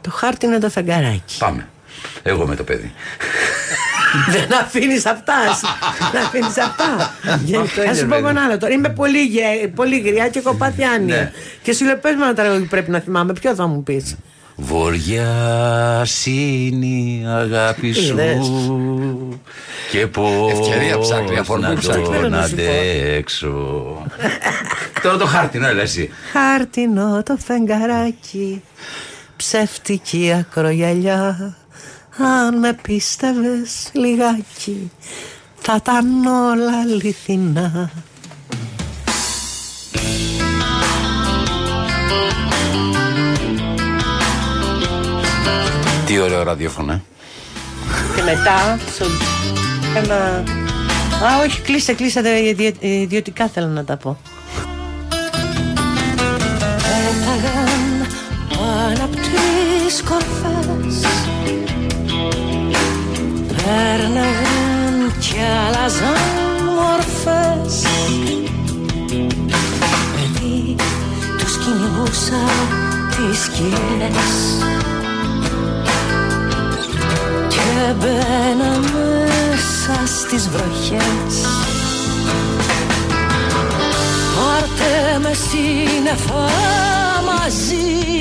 Speaker 3: το χάρτη είναι το φεγγαράκι.
Speaker 1: Πάμε. Εγώ με το παιδί. *laughs*
Speaker 3: Δεν αφήνεις αυτά. Δεν αφήνεις αυτά. Θα σου πω ένα άλλο τώρα. Είμαι πολύ, πολύ γριά και κοπαθιάνια. Ναι. Και σου λέω: Πες με ένα τραγούδι που πρέπει να θυμάμαι. Ποιο θα μου πεις.
Speaker 1: Βοριά είναι η αγάπη σου. και πώς
Speaker 4: Ευκαιρία ψάχνει,
Speaker 1: να τον αντέξω. *laughs* Τώρα το χάρτινο έλα εσύ.
Speaker 3: Χάρτινο το φεγγαράκι ψεύτικη ακρογιαλιά. Αν με πίστευες λιγάκι θα ήταν όλα αληθινά
Speaker 1: Τι ωραίο ραδιόφωνο, ε.
Speaker 3: Και μετά, στο ένα... Α, όχι, κλείστε, κλείστε, ιδιωτικά θέλω να τα πω. Πέταγαν πάνω απ' τις κορφές Πέρναγαν κι άλλαζαν μορφές Παιδί, τους κυνηγούσα τις σκηνές και μπαίνα μέσα στις βροχές. Πάρτε με σύννεφα μαζί.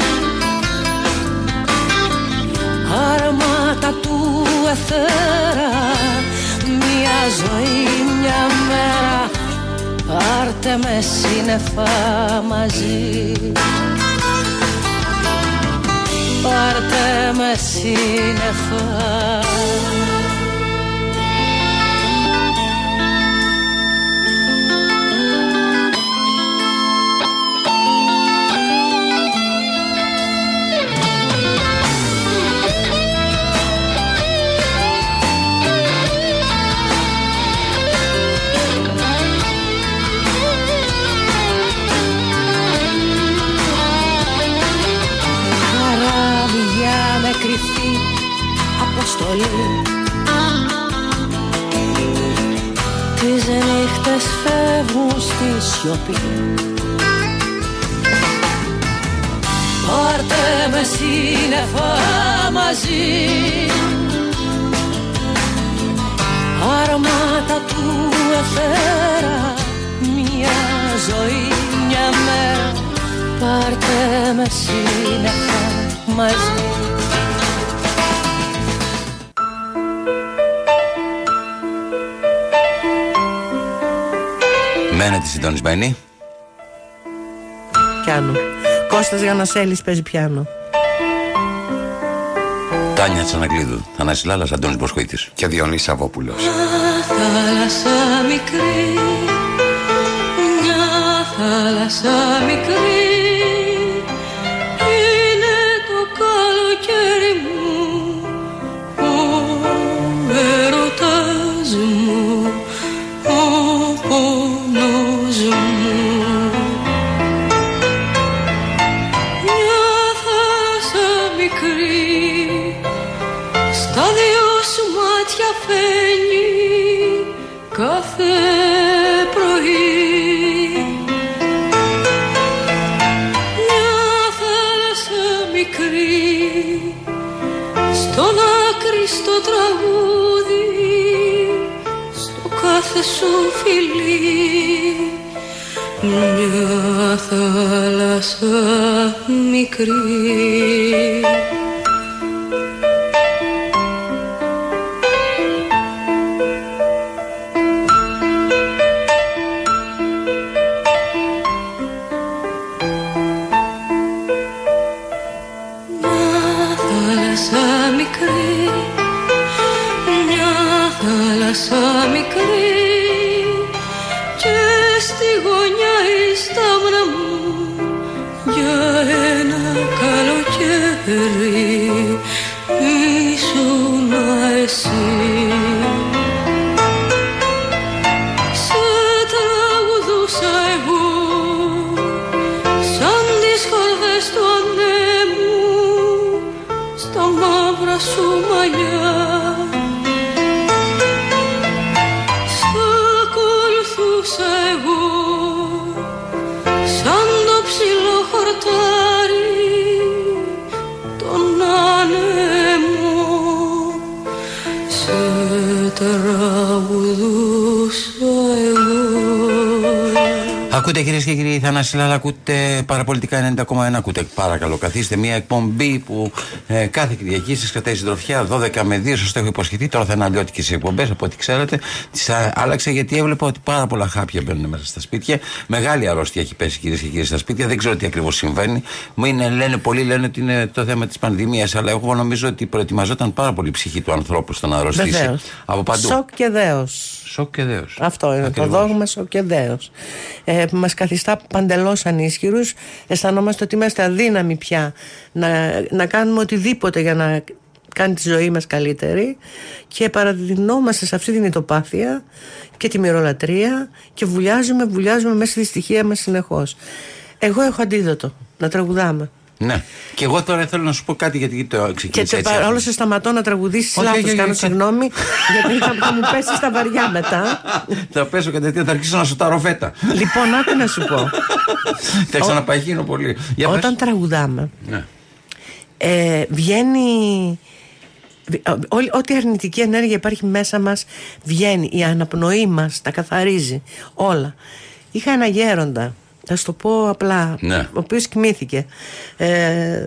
Speaker 3: Αρμάτα του εθέρα Μια ζωή, μια μέρα. Πάρτε με σύννεφα μαζί πάρτε με σύννεφα πολύ Τις νύχτες φεύγουν στη σιωπή. Πάρτε με σύννεφα μαζί. Άρωματα του εθέρα Μια ζωή, μια μέρα. Πάρτε με σύννεφα μαζί
Speaker 1: Μένετε συντονισμένοι.
Speaker 6: Πιάνο. Κώστας Γιανασέλης παίζει πιάνο.
Speaker 1: Τάνια Τσαναγκλίδου, Θανάση Λάλλας, Αντώνης Μποσχοίτης.
Speaker 4: Και Διονύης Σαββόπουλος.
Speaker 3: θάλασσα μικρή Μια θάλασσα μικρή στον άκρη στο τραγούδι στο κάθε σου φιλί. Μια θάλασσα μικρή
Speaker 1: κύριοι, Θανάση Λάλα, ακούτε παραπολιτικά 90,1. Ακούτε παρακαλώ, καθίστε. Μια εκπομπή που ε, κάθε Κυριακή σας κρατάει συντροφιά 12 με 2. Σας το έχω υποσχεθεί. Τώρα θα είναι αλλιώτικες οι εκπομπές, από ό,τι ξέρετε. Τις άλλαξε γιατί έβλεπα ότι πάρα πολλά χάπια μπαίνουν μέσα στα σπίτια. Μεγάλη αρρώστια έχει πέσει κυρίες και κύριοι στα σπίτια. Δεν ξέρω τι ακριβώς συμβαίνει. Μου είναι, λένε, πολλοί λένε ότι είναι το θέμα της πανδημίας, αλλά εγώ νομίζω ότι προετοιμαζόταν πάρα πολύ η ψυχή του ανθρώπου στο να αρρωστήσει.
Speaker 6: Βεβαίως.
Speaker 1: Από παντού.
Speaker 6: Σοκ και δέος.
Speaker 1: Σοκ και δέος.
Speaker 6: Αυτό είναι
Speaker 1: Ακριβώς.
Speaker 6: το δόγμα σοκ και δέος. Ε, που μας καθιστά παντελώς ανίσχυρους. Αισθανόμαστε ότι είμαστε αδύναμοι πια να, να κάνουμε οτιδήποτε για να κάνει τη ζωή μας καλύτερη και παραδεινόμαστε σε αυτή την ητοπάθεια και τη μυρολατρεία και βουλιάζουμε, βουλιάζουμε μέσα στη στοιχεία μας συνεχώς. Εγώ έχω αντίδοτο, να τραγουδάμε.
Speaker 1: Ναι. Και εγώ τώρα θέλω να σου πω κάτι γιατί το
Speaker 6: Και
Speaker 1: ξεκίνησα
Speaker 6: τε,
Speaker 1: έτσι.
Speaker 6: παρόλο σε σταματώ να τραγουδήσεις
Speaker 1: Όχι,
Speaker 6: λάθος.
Speaker 1: όχι, όχι,
Speaker 6: Κάνω
Speaker 1: όχι.
Speaker 6: συγγνώμη, γιατί θα, θα μου πέσεις στα βαριά μετά. *laughs*
Speaker 1: θα πέσω κατευθείαν, θα αρχίσω να σου τα φέτα.
Speaker 6: λοιπόν, άκου να σου πω.
Speaker 1: Θα ξαναπαγίνω πολύ. Για πες.
Speaker 6: Όταν τραγουδάμε,
Speaker 1: Ναι.
Speaker 6: ε, βγαίνει. ε, όλη- Ό,τι αρνητική ενέργεια υπάρχει μέσα μας βγαίνει. Η αναπνοή μας τα καθαρίζει όλα. Είχα ένα γέροντα, θα σου το πω απλά,
Speaker 1: Ναι.
Speaker 6: ο οποίος κοιμήθηκε. Ε,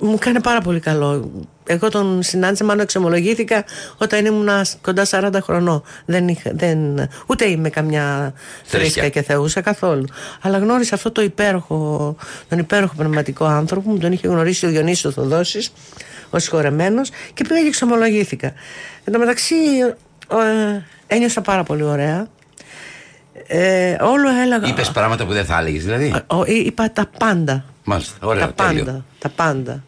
Speaker 6: μου κάνει πάρα πολύ καλό. Εγώ τον συνάντησα, μάλλον εξομολογήθηκα όταν ήμουν κοντά 40 χρονών. Δεν είχα, δεν, ούτε είμαι καμιά
Speaker 1: Θρήσκια.
Speaker 6: θρήσκα και θεούσα καθόλου. Αλλά γνώρισα αυτό το υπέροχο, τον υπέροχο πνευματικό άνθρωπο, μου τον είχε γνωρίσει ο Διονύσης ο Θοδόσης, ο συγχωρεμένος, και πήγα και εξομολογήθηκα. Εν τω μεταξύ, ε, ένιωσα πάρα πολύ ωραία. Ε, όλο έλεγα.
Speaker 1: Είπες πράγματα που δεν θα έλεγες, δηλαδή;
Speaker 6: Ο- εί- είπα τα πάντα.
Speaker 1: Μάλιστα. Ωραία,
Speaker 6: τα
Speaker 1: τέλειο.
Speaker 6: πάντα. Τα πάντα.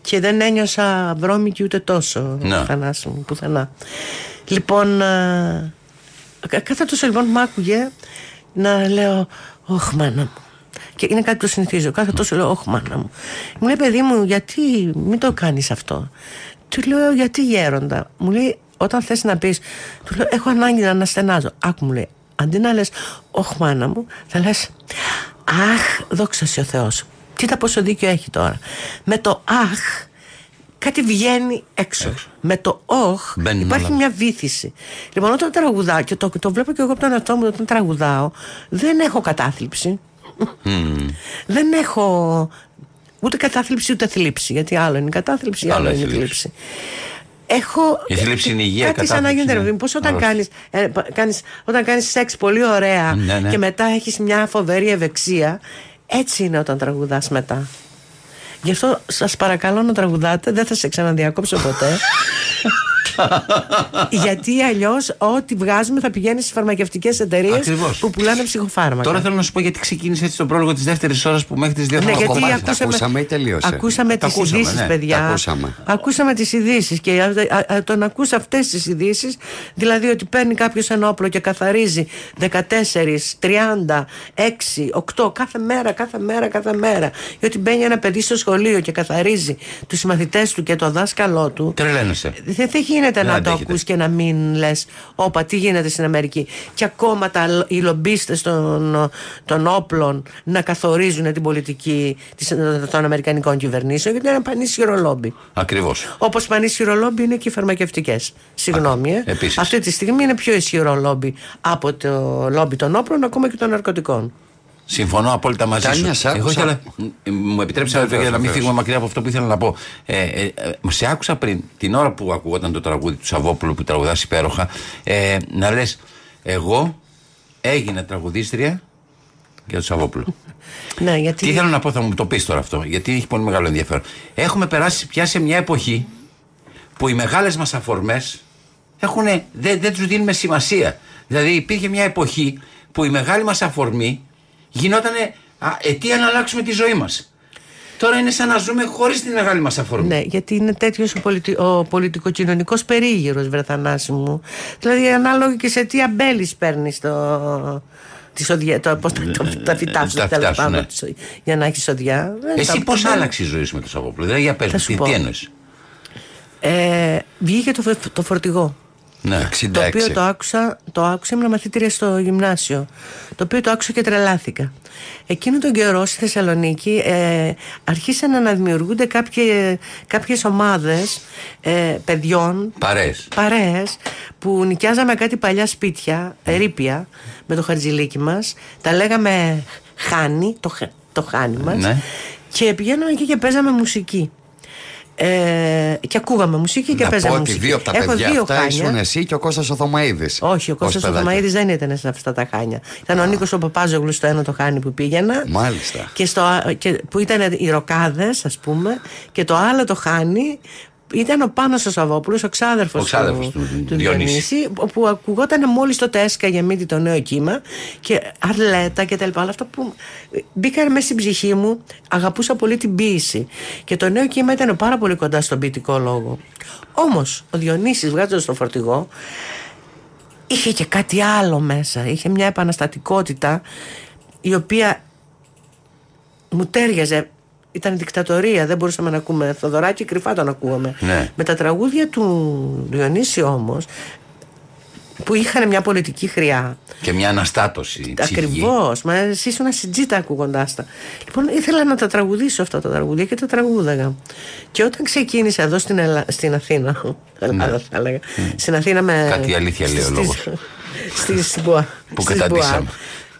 Speaker 6: Και δεν ένιωσα βρώμικη ούτε τόσο.
Speaker 1: Να.
Speaker 6: Θανάση μου, πουθενά. Λοιπόν, ε, κα- κάθε τόσο λοιπόν μ' άκουγε να λέω «Ωχ μάνα μου». Και είναι κάτι που το συνηθίζω. Κάθε τόσο λέω «Ωχ μάνα μου». Μου λέει παιδί μου γιατί μην το κάνεις αυτό;
Speaker 3: Του λέω γιατί γέροντα. Μου λέει όταν θες να πεις, του λέω έχω ανάγκη να αναστενάζω. Άκου μου λέει, αντί να λες, όχ μάνα μου, θα λες, αχ, δόξα σε ο Θεός. Κοίτα πόσο δίκιο έχει τώρα. Με το αχ, κάτι βγαίνει έξω. Με το όχ υπάρχει μια βήθηση. Λοιπόν, όταν τραγουδάω, και το, το βλέπω και εγώ από τον εαυτό μου όταν τραγουδάω, δεν έχω κατάθλιψη. δεν έχω ούτε κατάθλιψη ούτε θλίψη. Γιατί άλλο είναι η κατάθλιψη, άλλο, είναι η θλίψη. Έχω.
Speaker 1: Η θλίψη είναι υγεία,
Speaker 3: Κάτι σαν να γίνεται. Ναι. Πώς όταν κάνεις ε, κάνεις, όταν κάνεις σεξ πολύ ωραία
Speaker 1: ναι, ναι.
Speaker 3: και μετά έχεις μια φοβερή ευεξία, έτσι είναι όταν τραγουδάς μετά. Γι' αυτό σας παρακαλώ να τραγουδάτε, δεν θα σε ξαναδιακόψω ποτέ. *laughs* *laughs* Γιατί αλλιώς ό,τι βγάζουμε θα πηγαίνει στις φαρμακευτικές εταιρείες που πουλάνε ψυχοφάρμακα.
Speaker 1: Τώρα θέλω να σου πω γιατί ξεκίνησε έτσι τον πρόλογο της δεύτερης ώρας που μέχρι τις δύο
Speaker 3: ναι,
Speaker 4: γιατί ακούσαμε, ακούσαμε ή τελείωσε;
Speaker 3: Ακούσαμε τις ειδήσεις, ναι. παιδιά.
Speaker 4: ακούσαμε.
Speaker 3: ακούσαμε τις ειδήσεις και το να ακούς αυτές τις ειδήσεις, δηλαδή ότι παίρνει κάποιος ένα όπλο και καθαρίζει 14, 30, 6, 8 κάθε μέρα, κάθε μέρα, κάθε μέρα. Ή ότι μπαίνει ένα παιδί στο σχολείο και καθαρίζει τους μαθητές του και το δάσκαλό του.
Speaker 1: Τρελαίνεσαι.
Speaker 3: Δεν θα γίνεται να το ακούς και να μην λες όπα τι γίνεται στην Αμερική και ακόμα τα, οι λομπίστες των, των όπλων να καθορίζουν την πολιτική των Αμερικανικών κυβερνήσεων γιατί είναι ένα πανίσχυρο λόμπι.
Speaker 1: Ακριβώς.
Speaker 3: Όπως πανίσχυρο λόμπι είναι και οι φαρμακευτικές. Συγγνώμη ε. Αυτή τη στιγμή είναι πιο ισχυρό λόμπι από το λόμπι των όπλων ακόμα και των ναρκωτικών
Speaker 1: Συμφωνώ απόλυτα μαζί σου. Εγώ ήθελα, μου επιτρέψα για να μην φύγουμε μακριά από αυτό που ήθελα να πω. Ε, ε, ε, σε άκουσα πριν, την ώρα που ακούγονταν το τραγούδι του Σαββόπουλου που τραγουδάς υπέροχα, ε, να λες, εγώ έγινα τραγουδίστρια για τον Σαββόπουλο. *laughs*
Speaker 3: Ναι, γιατί...
Speaker 1: Τι θέλω να πω, θα μου το πεις τώρα αυτό, γιατί έχει πολύ μεγάλο ενδιαφέρον. Έχουμε περάσει πια σε μια εποχή που οι μεγάλες μας αφορμές δεν, δεν τους δίνουμε σημασία. Δηλαδή υπήρχε μια εποχή που η μεγάλη μας αφορμή γινόταν αιτία να αλλάξουμε τη ζωή μας. Τώρα είναι σαν να ζούμε χωρίς την μεγάλη μας αφορμή.
Speaker 3: Ναι, γιατί είναι τέτοιος ο, πολιτι... ο πολιτικοκοινωνικός περίγυρος, Βρεθανάση μου. Δηλαδή, ανάλογα και σε τι αμπέλης παίρνεις το. Τη οδιά, το, πώς, το, τα φυτά σου, τέλος πάντων, για να έχεις οδιά.
Speaker 1: Εσύ πώς άλλαξε η ζωή σου με το Σαββόπουλο, δηλαδή για πες, τι, τι εννοείς;
Speaker 3: Ε, βγήκε το, το φορτηγό.
Speaker 1: Ναι,
Speaker 3: 66. Το οποίο το άκουσα, το άκουσα, ήμουν μαθήτρια στο γυμνάσιο. Το οποίο το άκουσα και τρελάθηκα. Εκείνο τον καιρό στη Θεσσαλονίκη ε, αρχίσαν να δημιουργούνται κάποιε κάποιες ομάδες ε, παιδιών
Speaker 1: παρέες.
Speaker 3: παρέες που νοικιάζαμε κάτι παλιά σπίτια, ερήπια με το χαρτζιλίκι μας τα λέγαμε χάνι, το, το χάνι μας
Speaker 1: ναι.
Speaker 3: και πηγαίναμε εκεί και παίζαμε μουσική ε, και ακούγαμε μουσική και να παίζαμε πω
Speaker 4: ότι δύο από τα Έχω παιδιά δύο αυτά χάνια. ήσουν εσύ και ο Κώστας ο Θωμαίδης
Speaker 3: Όχι, ο Κώστας ο Θωμαίδης δεν ήταν σε αυτά τα χάνια. Ήταν ο Νίκος ο Παπάζογλου στο ένα το χάνι που πήγαινα.
Speaker 4: Μάλιστα.
Speaker 3: Και, στο, και, που ήταν οι ροκάδες ας πούμε και το άλλο το χάνι ήταν ο Πάνος ο Σαββόπουλος, ο ξάδερφος,
Speaker 1: ο ξάδερφος του, του, του Διονύση,
Speaker 3: που ακουγόταν μόλις το τέσκα για μύτη το νέο κύμα και αρλέτα και τα λοιπά. Αλλά αυτό που μπήκαν μέσα στην ψυχή μου, αγαπούσα πολύ την ποίηση. Και το νέο κύμα ήταν πάρα πολύ κοντά στον ποιητικό λόγο. Όμως ο Διονύσης βγάζοντας το φορτηγό, είχε και κάτι άλλο μέσα. Είχε μια επαναστατικότητα η οποία μου τέριαζε ήταν δικτατορία, δεν μπορούσαμε να ακούμε Θοδωράκι, κρυφά τον ακούγαμε.
Speaker 1: Ναι.
Speaker 3: Με τα τραγούδια του Διονύση όμως, που είχαν μια πολιτική χρειά.
Speaker 1: Και μια αναστάτωση.
Speaker 3: Ακριβώς. Μα εσύ ήσουν συντζίτα ακούγοντάς τα. Λοιπόν, ήθελα να τα τραγουδήσω αυτά τα τραγούδια και τα τραγούδαγα. Και όταν ξεκίνησα εδώ στην, Ελλα... στην Αθήνα. Ναι. *laughs* θα έλεγα. Στην Αθήνα με.
Speaker 1: Κάτι αλήθεια λέει ο λόγος.
Speaker 3: Στη Μποά.
Speaker 1: Που καταντήσαμε.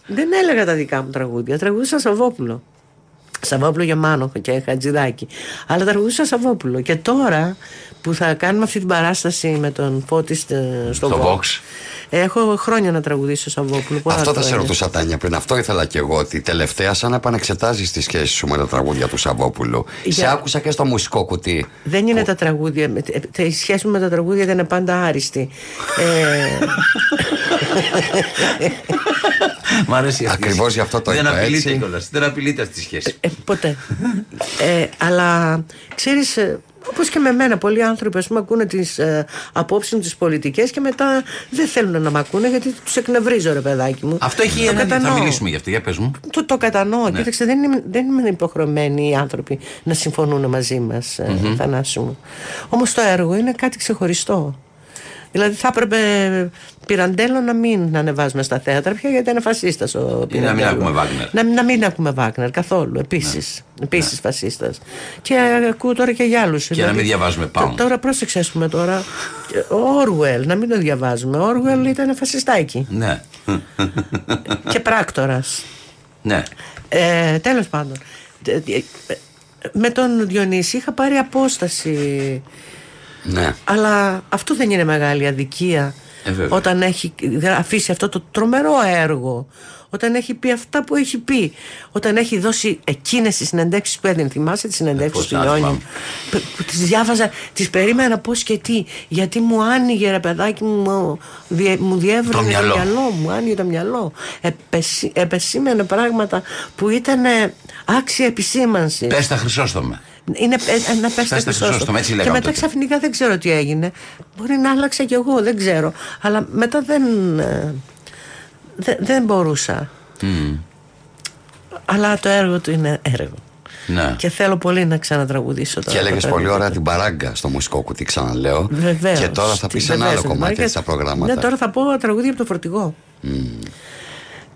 Speaker 3: Δεν έλεγα τα δικά μου τραγούδια. Τραγούδισα Σαββόπουλο. Σαββόπουλο για Μάνο και Χατζηδάκη. Αλλά τραγουδούσα Σαββόπουλο. Και τώρα που θα κάνουμε αυτή την παράσταση με τον Φώτης στο,
Speaker 1: στο Vox.
Speaker 3: Έχω χρόνια να τραγουδήσω Σαββόπουλο.
Speaker 4: Αυτό θα σε ρωτούσα Τάνια πριν. Αυτό ήθελα και εγώ. Ότι τελευταία σαν να επανεξετάζεις τη σχέση σου με τα τραγούδια του Σαββόπουλου. Για... Σε άκουσα και στο μουσικό κουτί.
Speaker 3: Δεν είναι τα τραγούδια. Η σχέση μου με τα τραγούδια ήταν πάντα άριστη. ε...
Speaker 1: Μ' αρέσει
Speaker 4: Ακριβώς γι' αυτό το
Speaker 1: είπα. Δεν απειλείται κιόλας. Δεν απειλείται αυτή τη σχέση.
Speaker 3: Ε, ποτέ. ε, αλλά ξέρεις, Όπως και με μένα, πολλοί άνθρωποι ας πούμε, ακούνε τις ε, απόψεις μου, τις πολιτικές και μετά δεν θέλουν να με ακούνε γιατί τους εκνευρίζω, ρε παιδάκι μου.
Speaker 1: Αυτό έχει
Speaker 3: Το
Speaker 1: ένα. Θα
Speaker 3: κατανοώ.
Speaker 1: μιλήσουμε γι' αυτό, για πες μου.
Speaker 3: Το, το κατανοώ.
Speaker 1: Ναι.
Speaker 3: Κοίταξε, δεν είναι, δεν είναι υποχρεωμένοι οι άνθρωποι να συμφωνούν μαζί μας, mm Θανάσου μου. Όμως το έργο είναι κάτι ξεχωριστό. Δηλαδή θα έπρεπε πυραντέλο να μην ανεβάζουμε στα θέατρα πια γιατί είναι φασίστας ο
Speaker 1: Ή να μην
Speaker 3: Πυραντέλο.
Speaker 1: ακούμε Βάγνερ.
Speaker 3: Να, να μην ακούμε Βάγνερ καθόλου. Επίσης.
Speaker 1: Ναι.
Speaker 3: Επίσης φασίστας. Και ακούω τώρα και για άλλους.
Speaker 1: Και να μην διαβάζουμε Pound.
Speaker 3: Τώρα πρόσεξε, ας πούμε τώρα. Ο Orwell, να μην το διαβάζουμε. Ο Orwell ήταν φασιστάκι
Speaker 1: Ναι.
Speaker 3: και πράκτορας.
Speaker 1: ναι.
Speaker 3: Ε, τέλος πάντων Ε, ε, με τον Διονύση είχα πάρει απόσταση
Speaker 4: Ναι.
Speaker 3: αλλά αυτό δεν είναι μεγάλη αδικία
Speaker 1: Ε, βέβαια.
Speaker 3: όταν έχει αφήσει αυτό το τρομερό έργο όταν έχει πει αυτά που έχει πει όταν έχει δώσει εκείνες τις συνεντεύξεις που έδινε θυμάσαι τις συνεντεύξεις
Speaker 1: πώς
Speaker 3: του
Speaker 1: να
Speaker 3: Λιόνιου
Speaker 1: θυμάμαι.
Speaker 3: που, που τις διάβαζα τις περίμενα πώς και τι γιατί μου άνοιγε ρε παιδάκι μου μου, διε, μου διεύρυνε
Speaker 1: Το
Speaker 3: το
Speaker 1: μυαλό.
Speaker 3: μυαλό, μου άνοιγε το μυαλό Επεσή, επεσήμενε πράγματα που ήταν ε, άξια επισήμανσης
Speaker 1: Πες τα χρυσόστομα.
Speaker 3: Είναι ε, ένα πέστα
Speaker 1: Πέστα Χρυσόστομο, έτσι
Speaker 3: Και
Speaker 1: λέγαμε
Speaker 3: μετά
Speaker 1: τότε.
Speaker 3: ξαφνικά δεν ξέρω τι έγινε. Μπορεί να άλλαξα κι εγώ, δεν ξέρω. Αλλά μετά δεν. ε, δεν, δεν μπορούσα. Αλλά το έργο του είναι έργο.
Speaker 1: Ναι.
Speaker 3: Και θέλω πολύ να ξανατραγουδήσω τώρα.
Speaker 4: Και έλεγες
Speaker 3: το
Speaker 4: πολύ
Speaker 3: έργο.
Speaker 4: ωραία την παράγκα στο μουσικό κουτί, ξαναλέω.
Speaker 3: Βεβαίως.
Speaker 4: Και τώρα θα πεις
Speaker 3: Τι-
Speaker 4: ένα άλλο
Speaker 3: βεβαίως,
Speaker 4: κομμάτι
Speaker 3: Μαρία.
Speaker 4: έτσι στα προγράμματα.
Speaker 3: Ναι, τώρα θα πω τραγούδια από το φορτηγό.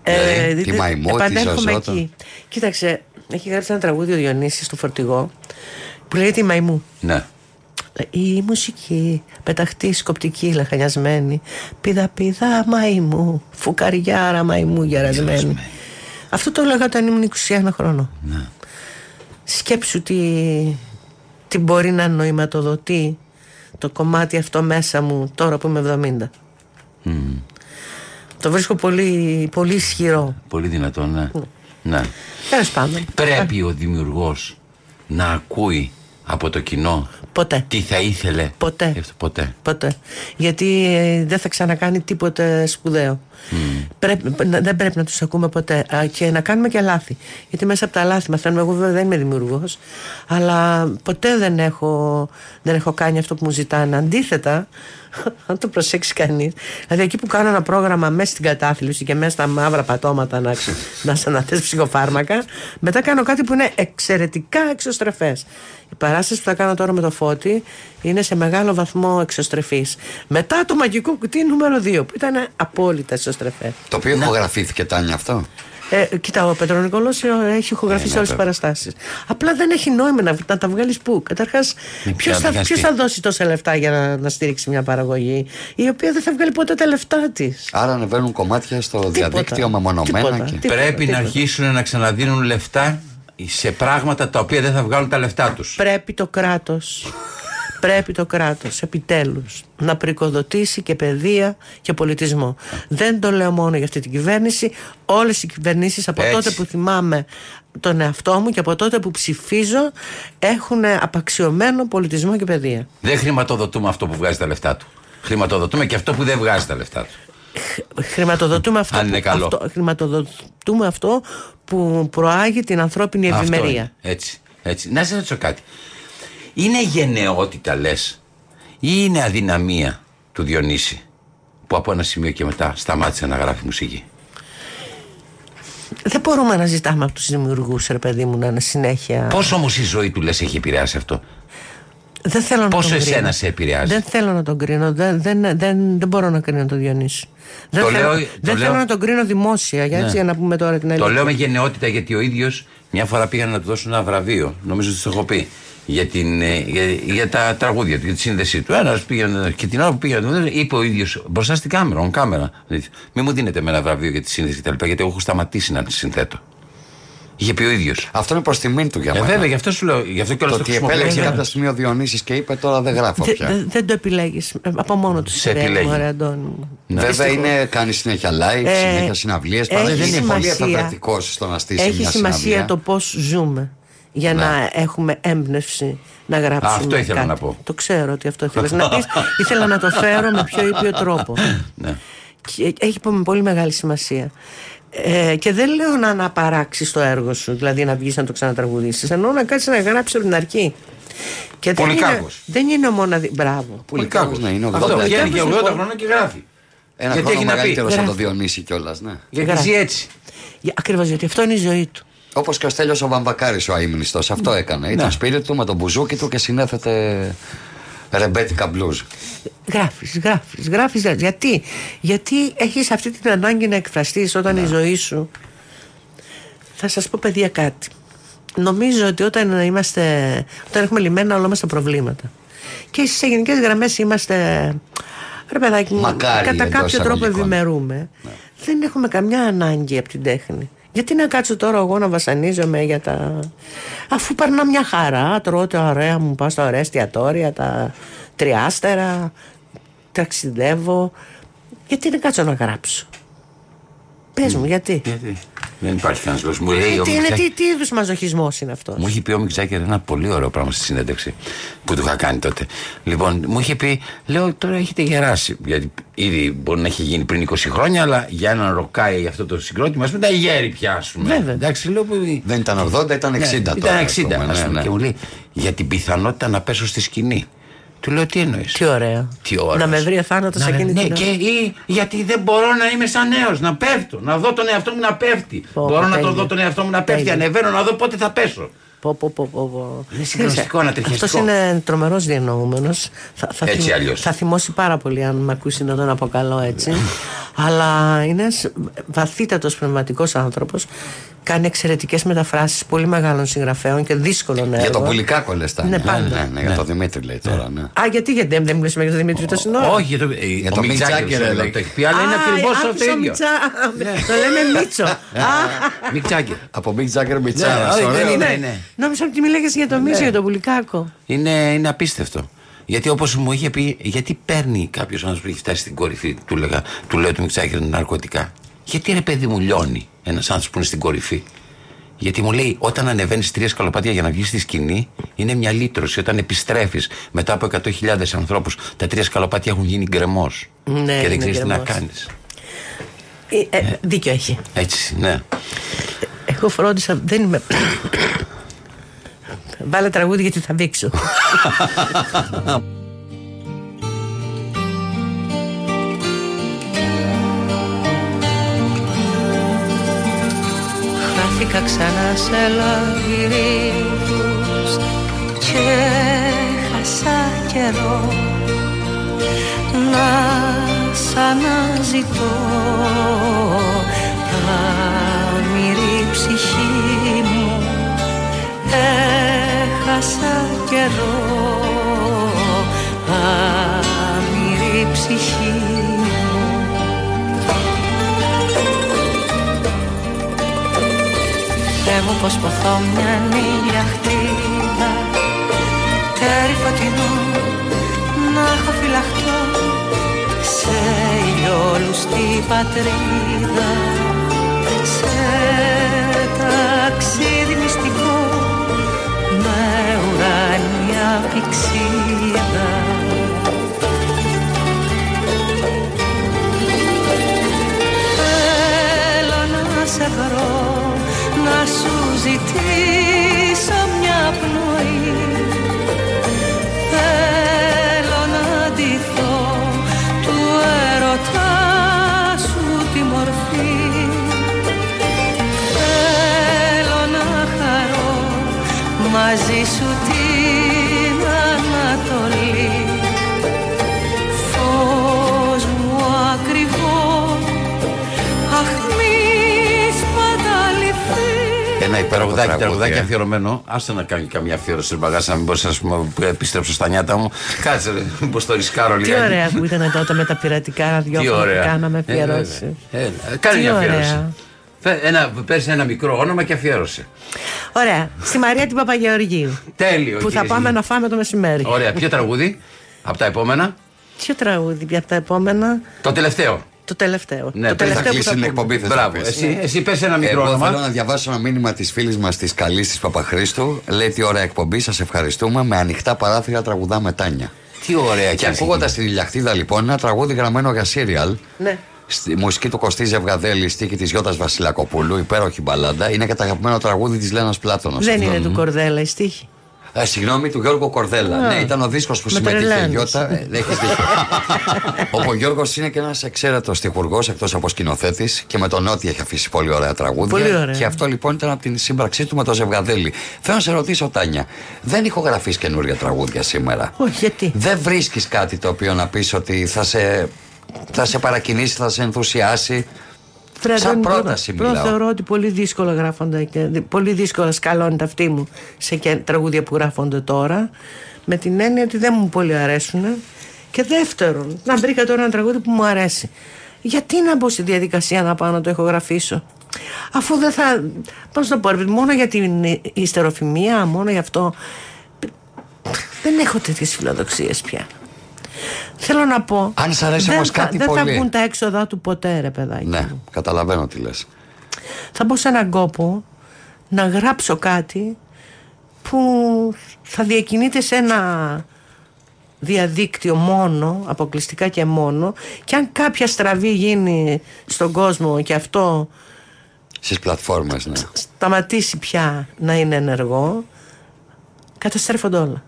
Speaker 4: Δηλαδή, τη
Speaker 3: δείτε-
Speaker 4: Μαϊμού, τη
Speaker 3: επανέρχομαι
Speaker 4: Ζωζότα.
Speaker 3: εκεί. Κοίταξε, έχει γράψει ένα τραγούδι ο Διονύσης στο φορτηγό που λέγεται Η Μαϊμού.
Speaker 1: Ναι.
Speaker 3: Η μουσική, πεταχτή, σκοπτική, λαχανιασμένη. Πίδα, πίδα, μαϊμού. Φουκαριάρα, μαϊμού, γερασμένη.
Speaker 1: Γερασμένη.
Speaker 3: Αυτό το έλεγα όταν ήμουν 21 χρόνο.
Speaker 1: Ναι.
Speaker 3: Σκέψου τι, τι μπορεί να νοηματοδοτεί το κομμάτι αυτό μέσα μου τώρα που είμαι 70. Το βρίσκω πολύ, πολύ ισχυρό.
Speaker 1: Πολύ δυνατό, ναι. ναι.
Speaker 3: Τέλος πάντων.
Speaker 1: Πρέπει ο δημιουργός να ακούει από το κοινό
Speaker 3: Ποτέ.
Speaker 1: τι θα ήθελε.
Speaker 3: Ποτέ.
Speaker 1: Ε, αυτό Ποτέ.
Speaker 3: Ποτέ. Γιατί ε, δεν θα ξανακάνει τίποτε σπουδαίο. Πρέπει, να- δεν πρέπει να τους ακούμε ποτέ. Α, και να κάνουμε και λάθη. Γιατί μέσα από τα λάθη μαθαίνουμε. Εγώ βέβαια δεν είμαι δημιουργός Αλλά ποτέ δεν έχω, δεν έχω κάνει αυτό που μου ζητάνε. Αντίθετα, *laughs* αν το προσέξει κανείς. Δηλαδή εκεί που κάνω ένα πρόγραμμα μέσα στην κατάθλιψη και μέσα στα μαύρα πατώματα να, ξε- *laughs* να σε αναθέσει ψυχοφάρμακα, μετά κάνω κάτι που είναι εξαιρετικά εξωστρεφές. Η παράσταση που θα κάνω τώρα με το φώτι είναι σε μεγάλο βαθμό εξωστρεφής. Μετά το μαγικό κουτί νούμερο 2 που ήταν απόλυτα εξωστρεφές.
Speaker 4: Το οποίο ηχογραφήθηκε, Τάνια, αυτό;
Speaker 3: Ε, κοίτα, ο Πέτρο Νικολός έχει ηχογραφήσει
Speaker 1: ναι,
Speaker 3: όλες τις
Speaker 1: βέβαια.
Speaker 3: παραστάσεις. Απλά δεν έχει νόημα να, να τα βγάλεις πού. Καταρχάς,
Speaker 1: Με
Speaker 3: ποιος
Speaker 1: ποια
Speaker 3: θα,
Speaker 1: δικαστή.
Speaker 3: ποιος θα δώσει τόσα λεφτά για να, να στηρίξει μια παραγωγή, η οποία δεν θα βγάλει ποτέ τα λεφτά της;
Speaker 4: Άρα ανεβαίνουν κομμάτια στο διαδίκτυο μεμονωμένα.
Speaker 3: Τίποτα.
Speaker 4: Και...
Speaker 3: Τίποτα,
Speaker 1: Πρέπει
Speaker 3: τίποτα.
Speaker 1: να αρχίσουν να ξαναδίνουν λεφτά σε πράγματα τα οποία δεν θα βγάλουν τα λεφτά τους.
Speaker 3: Πρέπει το κράτος Πρέπει το κράτος επιτέλους να πρικοδοτήσει και παιδεία και πολιτισμό. Δεν το λέω μόνο για αυτή την κυβέρνηση. Όλες οι κυβερνήσεις από
Speaker 1: Έτσι.
Speaker 3: τότε που θυμάμαι τον εαυτό μου και από τότε που ψηφίζω έχουν απαξιωμένο πολιτισμό και παιδεία.
Speaker 1: Δεν χρηματοδοτούμε αυτό που βγάζει τα λεφτά του. Χρηματοδοτούμε και αυτό που δεν βγάζει τα λεφτά του.
Speaker 3: Χρηματοδοτούμε αυτό,
Speaker 1: Αν είναι
Speaker 3: που,
Speaker 1: καλό.
Speaker 3: αυτό, χρηματοδοτούμε αυτό που προάγει την ανθρώπινη
Speaker 1: Αυτό
Speaker 3: ευημερία.
Speaker 1: είναι. Έτσι, έτσι. Να σε ρωτήσω κάτι. Είναι γενναιότητα λες, ή είναι αδυναμία του Διονύση που από ένα σημείο και μετά σταμάτησε να γράφει μουσική;
Speaker 3: Δεν μπορούμε να ζητάμε από τους δημιουργούς ρε παιδί μου να είναι συνέχεια.
Speaker 1: Πώ όμως η ζωή του λες έχει επηρεάσει αυτό;
Speaker 3: Δεν θέλω να
Speaker 1: Πόσο
Speaker 3: τον
Speaker 1: εσένα
Speaker 3: κρίνω.
Speaker 1: σε επηρεάζει;
Speaker 3: Δεν θέλω να τον κρίνω. Δεν, δεν, δεν, δεν μπορώ να κρίνω τον Διονύση. Δεν,
Speaker 1: Το
Speaker 3: θέλω,
Speaker 1: λέω- το
Speaker 3: δεν
Speaker 1: λέω-
Speaker 3: θέλω να τον κρίνω δημόσια. Για, έτσι,
Speaker 1: Ναι.
Speaker 3: για να πούμε τώρα την αλήθεια.
Speaker 1: Το λέω με γενναιότητα γιατί ο ίδιος μια φορά πήγαν να του δώσουν ένα βραβείο. Νομίζω ότι το έχω πει. Για, την, ε, για, για τα τραγούδια του, για τη σύνδεσή του. Ένας πήγαινε και την ώρα που πήγαινε, είπε ο ίδιος μπροστά στην κάμερα, on κάμερα. Μην μου δίνετε με ένα βραβείο για τη σύνδεση κτλ. Γιατί εγώ έχω σταματήσει να συνθέτω. Είχε πει ο ίδιος.
Speaker 4: Αυτό είναι προς τιμήν του για
Speaker 1: Ε,
Speaker 4: μένα.
Speaker 1: βέβαια, γι' αυτό σου λέω. Γι' αυτό και
Speaker 4: Το
Speaker 1: όλος το
Speaker 4: ότι
Speaker 1: χρησιμοποιώ.
Speaker 4: επέλεξε
Speaker 1: για-
Speaker 4: κάποια στιγμή ο Διονύσης και είπε τώρα δεν γράφω
Speaker 3: Δε-
Speaker 4: πια.
Speaker 3: δε- δεν το επιλέγεις. Από μόνο του
Speaker 1: Σε
Speaker 3: συμβαίνει,
Speaker 1: επιλέγει.
Speaker 3: μωρέ, Αντώνη μου.
Speaker 4: Βέβαια
Speaker 3: Δυστυχώς.
Speaker 4: είναι, κάνει συνέχεια live,
Speaker 3: Ε,
Speaker 4: συνέχεια συναυλίες.
Speaker 3: έχει
Speaker 4: Πάντα είναι πολύ
Speaker 3: σημασία.
Speaker 4: εφευρετικό στο να στήσει
Speaker 3: Έχει
Speaker 4: μια
Speaker 3: σημασία
Speaker 4: συναυλία.
Speaker 3: το πώς ζούμε για
Speaker 1: Ναι.
Speaker 3: να έχουμε έμπνευση να γράψουμε.
Speaker 1: Αυτό ήθελα
Speaker 3: κάτι.
Speaker 1: να πω.
Speaker 3: Το ξέρω ότι αυτό ήθελες να πεις. *laughs* Ήθελα να το φέρω με πιο ήπιο τρόπο. *laughs*
Speaker 1: Ναι.
Speaker 3: Και έχει με πολύ μεγάλη σημασία. Ε, και δεν λέω να αναπαράξεις το έργο σου, δηλαδή να βγεις να το ξανατραγουδήσει. Εννοώ να κάτσεις να γράψεις από την αρχή. Και δεν είναι,
Speaker 1: Πολυκάκος.
Speaker 3: δεν είναι ο μοναδι... Μπράβο.
Speaker 4: Πολυκάκος, ναι, είναι 80.
Speaker 1: Αυτό βγαίνει και 80
Speaker 3: λοιπόν.
Speaker 1: χρόνια και γράφει.
Speaker 4: Ένα
Speaker 1: Γιατί
Speaker 4: χρόνο
Speaker 1: έχει να πει.
Speaker 4: μεγαλύτερος από το
Speaker 3: Γράφει.
Speaker 4: Διονύση κιόλας, ναι.
Speaker 1: Γιατί
Speaker 3: Γράφει.
Speaker 1: ζει έτσι.
Speaker 3: Ακριβώς γιατί αυτό είναι η ζωή του.
Speaker 4: Όπως και ο Στέλιος ο Βαμβακάρης ο αείμνηστος. Αυτό έκανε. Ήταν
Speaker 1: Ναι.
Speaker 4: σπίτι του με τον μπουζούκι του και συνέθετε ρεμπέτικα μπλουζ.
Speaker 3: Γράφεις, γράφεις, γράφεις. Γιατί, γιατί έχεις αυτή την ανάγκη να εκφραστείς όταν η ζωή σου. Θα σας πω, παιδιά, κάτι. Νομίζω ότι όταν είμαστε. Όταν έχουμε λυμμένα όλα μας τα προβλήματα. Και σε γενικές γραμμές είμαστε. Ρε παιδάκι μου,
Speaker 4: Μακάρι,
Speaker 3: κατά
Speaker 4: εντός
Speaker 3: κάποιο τρόπο
Speaker 4: εισαγωγικών.
Speaker 3: ευημερούμε. Δεν έχουμε καμιά ανάγκη από την τέχνη. Γιατί να κάτσω τώρα εγώ να βασανίζομαι για τα. Αφού περνά μια χαρά, τρώω τα ωραία μου, πάω στα ωραία εστιατόρια, τα τριάστερα, ταξιδεύω. Γιατί να κάτσω να γράψω; Πες μου, γιατί;
Speaker 1: Γιατί; Δεν υπάρχει κανένας λόγος. Μου λέει ο
Speaker 3: Τι, είναι,
Speaker 1: Μικ
Speaker 3: τι, τι είδους μαζοχισμός είναι αυτός;
Speaker 1: Μου είχε πει ο Μικ Τζάκερ ένα πολύ ωραίο πράγμα στη συνέντευξη που του είχα κάνει τότε. Λοιπόν, μου είχε πει, λέω τώρα έχετε γεράσει. Γιατί ήδη μπορεί να έχει γίνει πριν 20 χρόνια, αλλά για έναν ροκάι για αυτό το συγκρότημα, ας πούμε, ήταν γέροι πια, α πούμε.
Speaker 3: Βέβαια.
Speaker 1: Εντάξει, λέω που.
Speaker 4: Δεν ήταν 80, ήταν 60
Speaker 1: Ναι,
Speaker 4: τώρα.
Speaker 1: Ήταν 60,
Speaker 4: ας πούμε,
Speaker 1: ας πούμε,
Speaker 4: ναι, ναι.
Speaker 1: Και μου λέει, για την πιθανότητα να πέσω στη σκηνή. Του λέω, τι εννοείς;
Speaker 3: Τι ωραίο.
Speaker 1: Τι ωραίος.
Speaker 3: Να με βρει ο θάνατος
Speaker 1: Να-
Speaker 3: εκείνη
Speaker 1: ναι,
Speaker 3: την
Speaker 1: και
Speaker 3: ώρα.
Speaker 1: ή γιατί δεν μπορώ να είμαι σαν νέος, να πέφτω, να δω τον εαυτό μου να πέφτει.
Speaker 3: Πω,
Speaker 1: μπορώ
Speaker 3: πω,
Speaker 1: να τον
Speaker 3: τέλειο.
Speaker 1: δω τον εαυτό μου να πέφτει,
Speaker 3: Τέλειο.
Speaker 1: ανεβαίνω να δω πότε θα πέσω.
Speaker 3: Πω, πω, πω, πω, πω.
Speaker 1: Είναι συγκλονιστικό, ανατριχιαστικό.
Speaker 3: Αυτός είναι τρομερός διανοούμενος. Θα, θα,
Speaker 1: Έτσι
Speaker 3: θυμ-
Speaker 1: αλλιώς.
Speaker 3: θα θυμώσει πάρα πολύ αν με ακούσει να τον αποκαλώ έτσι. Αλλά είναι ένας βαθύτατος πνευματικός άνθρωπος. Κάνει εξαιρετικές μεταφράσεις πολύ μεγάλων συγγραφέων και δύσκολων έργων.
Speaker 4: Για τον Πουλικάκο λες τα.
Speaker 3: Ναι,
Speaker 4: Ναι,
Speaker 3: πάντα.
Speaker 4: ναι, ναι, για τον Δημήτρη λέει τώρα. Ναι.
Speaker 3: Α, γιατί, γιατί δεν, δεν μιλήσαμε για τον Δημήτρη το σύνορα.
Speaker 1: Όχι, για το, ε,
Speaker 4: Για
Speaker 1: ο
Speaker 4: το
Speaker 1: Μικ
Speaker 4: Μικ
Speaker 1: Τζάκερ
Speaker 4: Τζάκερ,
Speaker 1: σου
Speaker 4: λέει.
Speaker 1: λέει, το έχει πει, αλλά είναι ακριβώς
Speaker 3: Α,
Speaker 1: αυτό
Speaker 3: άκουσα
Speaker 1: ίδιο.
Speaker 3: Μιτσά. Το λέμε Μίτσο. Α,
Speaker 1: Μικ Τζάκερ.
Speaker 4: Από Big Jagger Μπιτσάρα.
Speaker 1: όχι,
Speaker 4: ωραίο.
Speaker 1: δεν είναι.
Speaker 3: ναι.
Speaker 1: ναι.
Speaker 3: Νόμιζα ότι μιλάγε για το Μίτσο, για τον Πουλικάκο.
Speaker 1: Είναι, είναι απίστευτο. Γιατί όπως μου είχε πει, γιατί παίρνει κάποιος άνθρωπος που έχει φτάσει στην κορυφή, του, λέγα, του λέω του Μικ Τζάκερ ναρκωτικά. Γιατί ρε παιδί μου λιώνει ένας άνθρωπος που είναι στην κορυφή; Γιατί μου λέει, όταν ανεβαίνεις τρία σκαλοπάτια για να βγεις στη σκηνή, είναι μια λύτρωση. Όταν επιστρέφεις μετά από 100.000 ανθρώπους, τα τρία σκαλοπάτια έχουν γίνει γκρεμός.
Speaker 3: Ναι,
Speaker 1: και
Speaker 3: είναι
Speaker 1: δεν ξέρεις τι να
Speaker 3: γκρεμός.
Speaker 1: κάνεις.
Speaker 3: Ε, ε, δίκιο έχει.
Speaker 1: Έτσι, ναι.
Speaker 3: Εγώ φρόντισα, δεν είμαι. *coughs* Βάλε τραγούδι γιατί θα δείξω. *laughs* Χάθηκα ξανά σε λαβυρίνθους και χάσα καιρό να σ' αναζητώ. Άμυρη ψυχή μου έχασα καιρό μου πως ποθώ μια νύλια Τέρι φωτεινό να έχω φυλαχτώ Σε ηλιόλουστη πατρίδα. Σε ταξίδι μυστικό Με ουράνια πηξίδα
Speaker 1: Ένα υπερογδάκι,
Speaker 4: τραγούδι,
Speaker 1: τραγουδάκι
Speaker 4: ε.
Speaker 1: αφιερωμένο. Άσε να κάνει καμιά αφιέρωση στην μπαγάσα, να μην μπορούσα να επιστρέψω στα νιάτα μου. Κάτσε, ρε, *laughs* μήπω το ρισκάρω
Speaker 3: Τι
Speaker 1: λιγάκι.
Speaker 3: ωραία που ήταν τότε με τα πειρατικά
Speaker 1: Τι
Speaker 3: ραδιόφωνα που
Speaker 1: ωραία.
Speaker 3: κάναμε
Speaker 1: Ε,
Speaker 3: αφιερώσεις.
Speaker 1: βέβαια. Ε, Κάνε
Speaker 3: Τι
Speaker 1: μια
Speaker 3: ωραία.
Speaker 1: αφιέρωση. Φε- Ένα, πες ένα μικρό όνομα και αφιέρωσε.
Speaker 3: Ωραία. Στη Μαρία την Παπαγεωργίου.
Speaker 1: Τέλειο.
Speaker 3: που θα
Speaker 1: κυρίες
Speaker 3: πάμε
Speaker 1: και
Speaker 3: να φάμε το μεσημέρι.
Speaker 1: κύριοι. Ωραία, ποιο τραγούδι; Από τα επόμενα;
Speaker 3: Ποιο τραγούδι από τα επόμενα;
Speaker 1: Το τελευταίο.
Speaker 3: Το τελευταίο.
Speaker 1: Ναι,
Speaker 3: το
Speaker 1: πριν θα
Speaker 4: Θα
Speaker 3: τελευταίο που
Speaker 4: κλείσει
Speaker 3: θα
Speaker 4: την
Speaker 3: πούμε.
Speaker 4: εκπομπή, θες να
Speaker 1: Μπράβο.
Speaker 4: πεις.
Speaker 1: Εσύ, εσύ πες ένα μικρό
Speaker 4: Εγώ
Speaker 1: όνομα.
Speaker 4: θέλω να διαβάσω ένα μήνυμα της φίλης μας της καλής της Παπαχρήστου. Λέει τι ωραία εκπομπή, σας ευχαριστούμε. Με ανοιχτά παράθυρα τραγουδά με τάνια.
Speaker 1: Τι ωραία
Speaker 4: Και ακούγοντας τη Λιαχτίδα λοιπόν, ένα τραγούδι γραμμένο για σύριαλ.
Speaker 3: Ναι.
Speaker 4: Στη μουσική του Κωστή Ζευγαδέλη, στίχη της Γιώτας Βασιλακοπούλου, υπέροχη μπαλάντα. Είναι και το αγαπημένο τραγούδι της Λένας Πλάτωνας.
Speaker 3: Δεν είναι του Κορδέλα η στίχη.
Speaker 4: Ε, συγγνώμη, του Γιώργου Κορδέλα. Ναι, ήταν ο δίσκος που συμμετείχε η Γιώτα. Ε, *laughs* ο Γιώργος είναι και ένας εξαίρετος τυχουργό εκτός από σκηνοθέτης και με τον Νότι έχει αφήσει πολύ ωραία τραγούδια.
Speaker 3: Πολύ ωραία.
Speaker 4: Και αυτό λοιπόν ήταν από την σύμπραξή του με το ζευγαδέλη. Θέλω να σε ρωτήσω, Τάνια, δεν ηχογραφείς καινούργια τραγούδια σήμερα;
Speaker 3: Όχι, γιατί;
Speaker 4: Δεν βρίσκεις κάτι το οποίο να πεις ότι θα σε, θα σε παρακινήσει, θα σε ενθουσιάσει;
Speaker 3: Φρέα,
Speaker 4: Σαν
Speaker 3: δεν μπορώ.
Speaker 4: πρόταση
Speaker 3: Πρώτα
Speaker 4: μιλάω.
Speaker 3: θεωρώ ότι πολύ δύσκολα γράφονται και πολύ δύσκολα σκαλώνει τα αυτή μου σε και- τραγούδια που γράφονται τώρα. Με την έννοια ότι δεν μου πολύ αρέσουν. Και δεύτερον, να βρήκα τώρα ένα τραγούδι που μου αρέσει. Γιατί να μπω στη διαδικασία να πάω να το ηχογραφήσω; Αφού δεν θα. Πώς να το πω, ρε παιδί, μόνο για την ιστεροφημία, μόνο για αυτό. Δεν έχω τέτοιες φιλοδοξίες πια. Θέλω να πω.
Speaker 4: Αν σ' αρέσει
Speaker 3: δεν
Speaker 4: όμως
Speaker 3: θα-
Speaker 4: κάτι
Speaker 3: δεν
Speaker 4: πολύ.
Speaker 3: θα βγουν τα έξοδα του ποτέ, ρε παιδάκι.
Speaker 4: Ναι,
Speaker 3: μου.
Speaker 4: καταλαβαίνω τι λες.
Speaker 3: Θα μπω σε έναν κόπο να γράψω κάτι που θα διακινείται σε ένα διαδίκτυο μόνο, αποκλειστικά και μόνο και αν κάποια στραβή γίνει στον κόσμο και αυτό
Speaker 4: Στις πλατφόρμες, ναι.
Speaker 3: σταματήσει πια να είναι ενεργό καταστρέφονται όλα.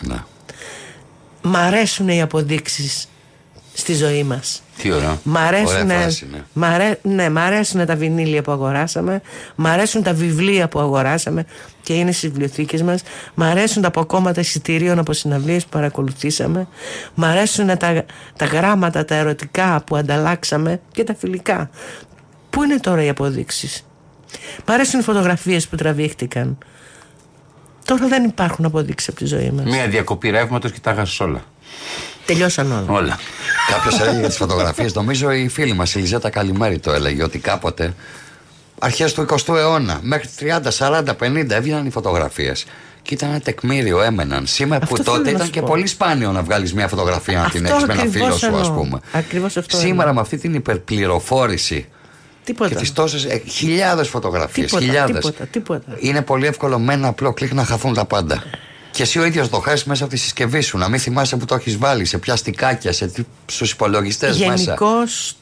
Speaker 4: ναι.
Speaker 3: Μ' αρέσουν οι αποδείξεις στη ζωή μας.
Speaker 1: Τι ωραίο.
Speaker 3: Μ' αρέσουν,
Speaker 4: Ωραία φράση, ναι.
Speaker 3: μ' αρέ- ναι, μ' αρέσουν τα βινίλια που αγοράσαμε, μ' αρέσουν τα βιβλία που αγοράσαμε και είναι στις βιβλιοθήκες μας, μ' αρέσουν τα αποκόμματα εισιτηρίων από συναυλίες που παρακολουθήσαμε, μ' αρέσουν τα, τα γράμματα, τα ερωτικά που ανταλλάξαμε και τα φιλικά. Πού είναι τώρα οι αποδείξεις; Μ' αρέσουν οι φωτογραφίες που τραβήχτηκαν. Τώρα δεν υπάρχουν αποδείξεις από τη ζωή μας.
Speaker 1: Μία διακοπή ρεύματος και τα χάσει όλα.
Speaker 3: Τελειώσαν όλα.
Speaker 1: Όλα.
Speaker 4: Κάποιος έλεγε για τις φωτογραφίες. Νομίζω η φίλη μας η Λιζέτα Καλημέρη το έλεγε ότι κάποτε αρχές του 20ου αιώνα μέχρι 30, 40, 50 έβγαιναν οι φωτογραφίες. Και ήταν ένα τεκμήριο, έμεναν. Σήμερα
Speaker 3: Αυτό
Speaker 4: που
Speaker 3: θέλω
Speaker 4: τότε
Speaker 3: να
Speaker 4: ήταν
Speaker 3: σου
Speaker 4: και
Speaker 3: πω.
Speaker 4: πολύ σπάνιο να βγάλεις μια φωτογραφία να την
Speaker 3: Αυτό
Speaker 4: έχεις με ένα φίλο
Speaker 3: ακριβώς
Speaker 4: σου, ας
Speaker 3: εννοώ.
Speaker 4: πούμε.
Speaker 3: Ακριβώς αυτό
Speaker 4: Σήμερα
Speaker 3: εννοώ.
Speaker 4: με αυτή την υπερπληροφόρηση
Speaker 3: Τίποτα.
Speaker 4: και τις τόσες. χιλιάδες φωτογραφίες.
Speaker 3: Τίποτα,
Speaker 4: Χιλιάδες.
Speaker 3: τίποτα, τίποτα.
Speaker 4: Είναι πολύ εύκολο με ένα απλό κλικ να χαθούν τα πάντα. Και εσύ ο ίδιος το χάσεις μέσα από τη συσκευή σου. Να μην θυμάσαι που το έχεις βάλει, σε ποια στικάκια, σε στους υπολογιστές μέσα.
Speaker 3: Γενικώς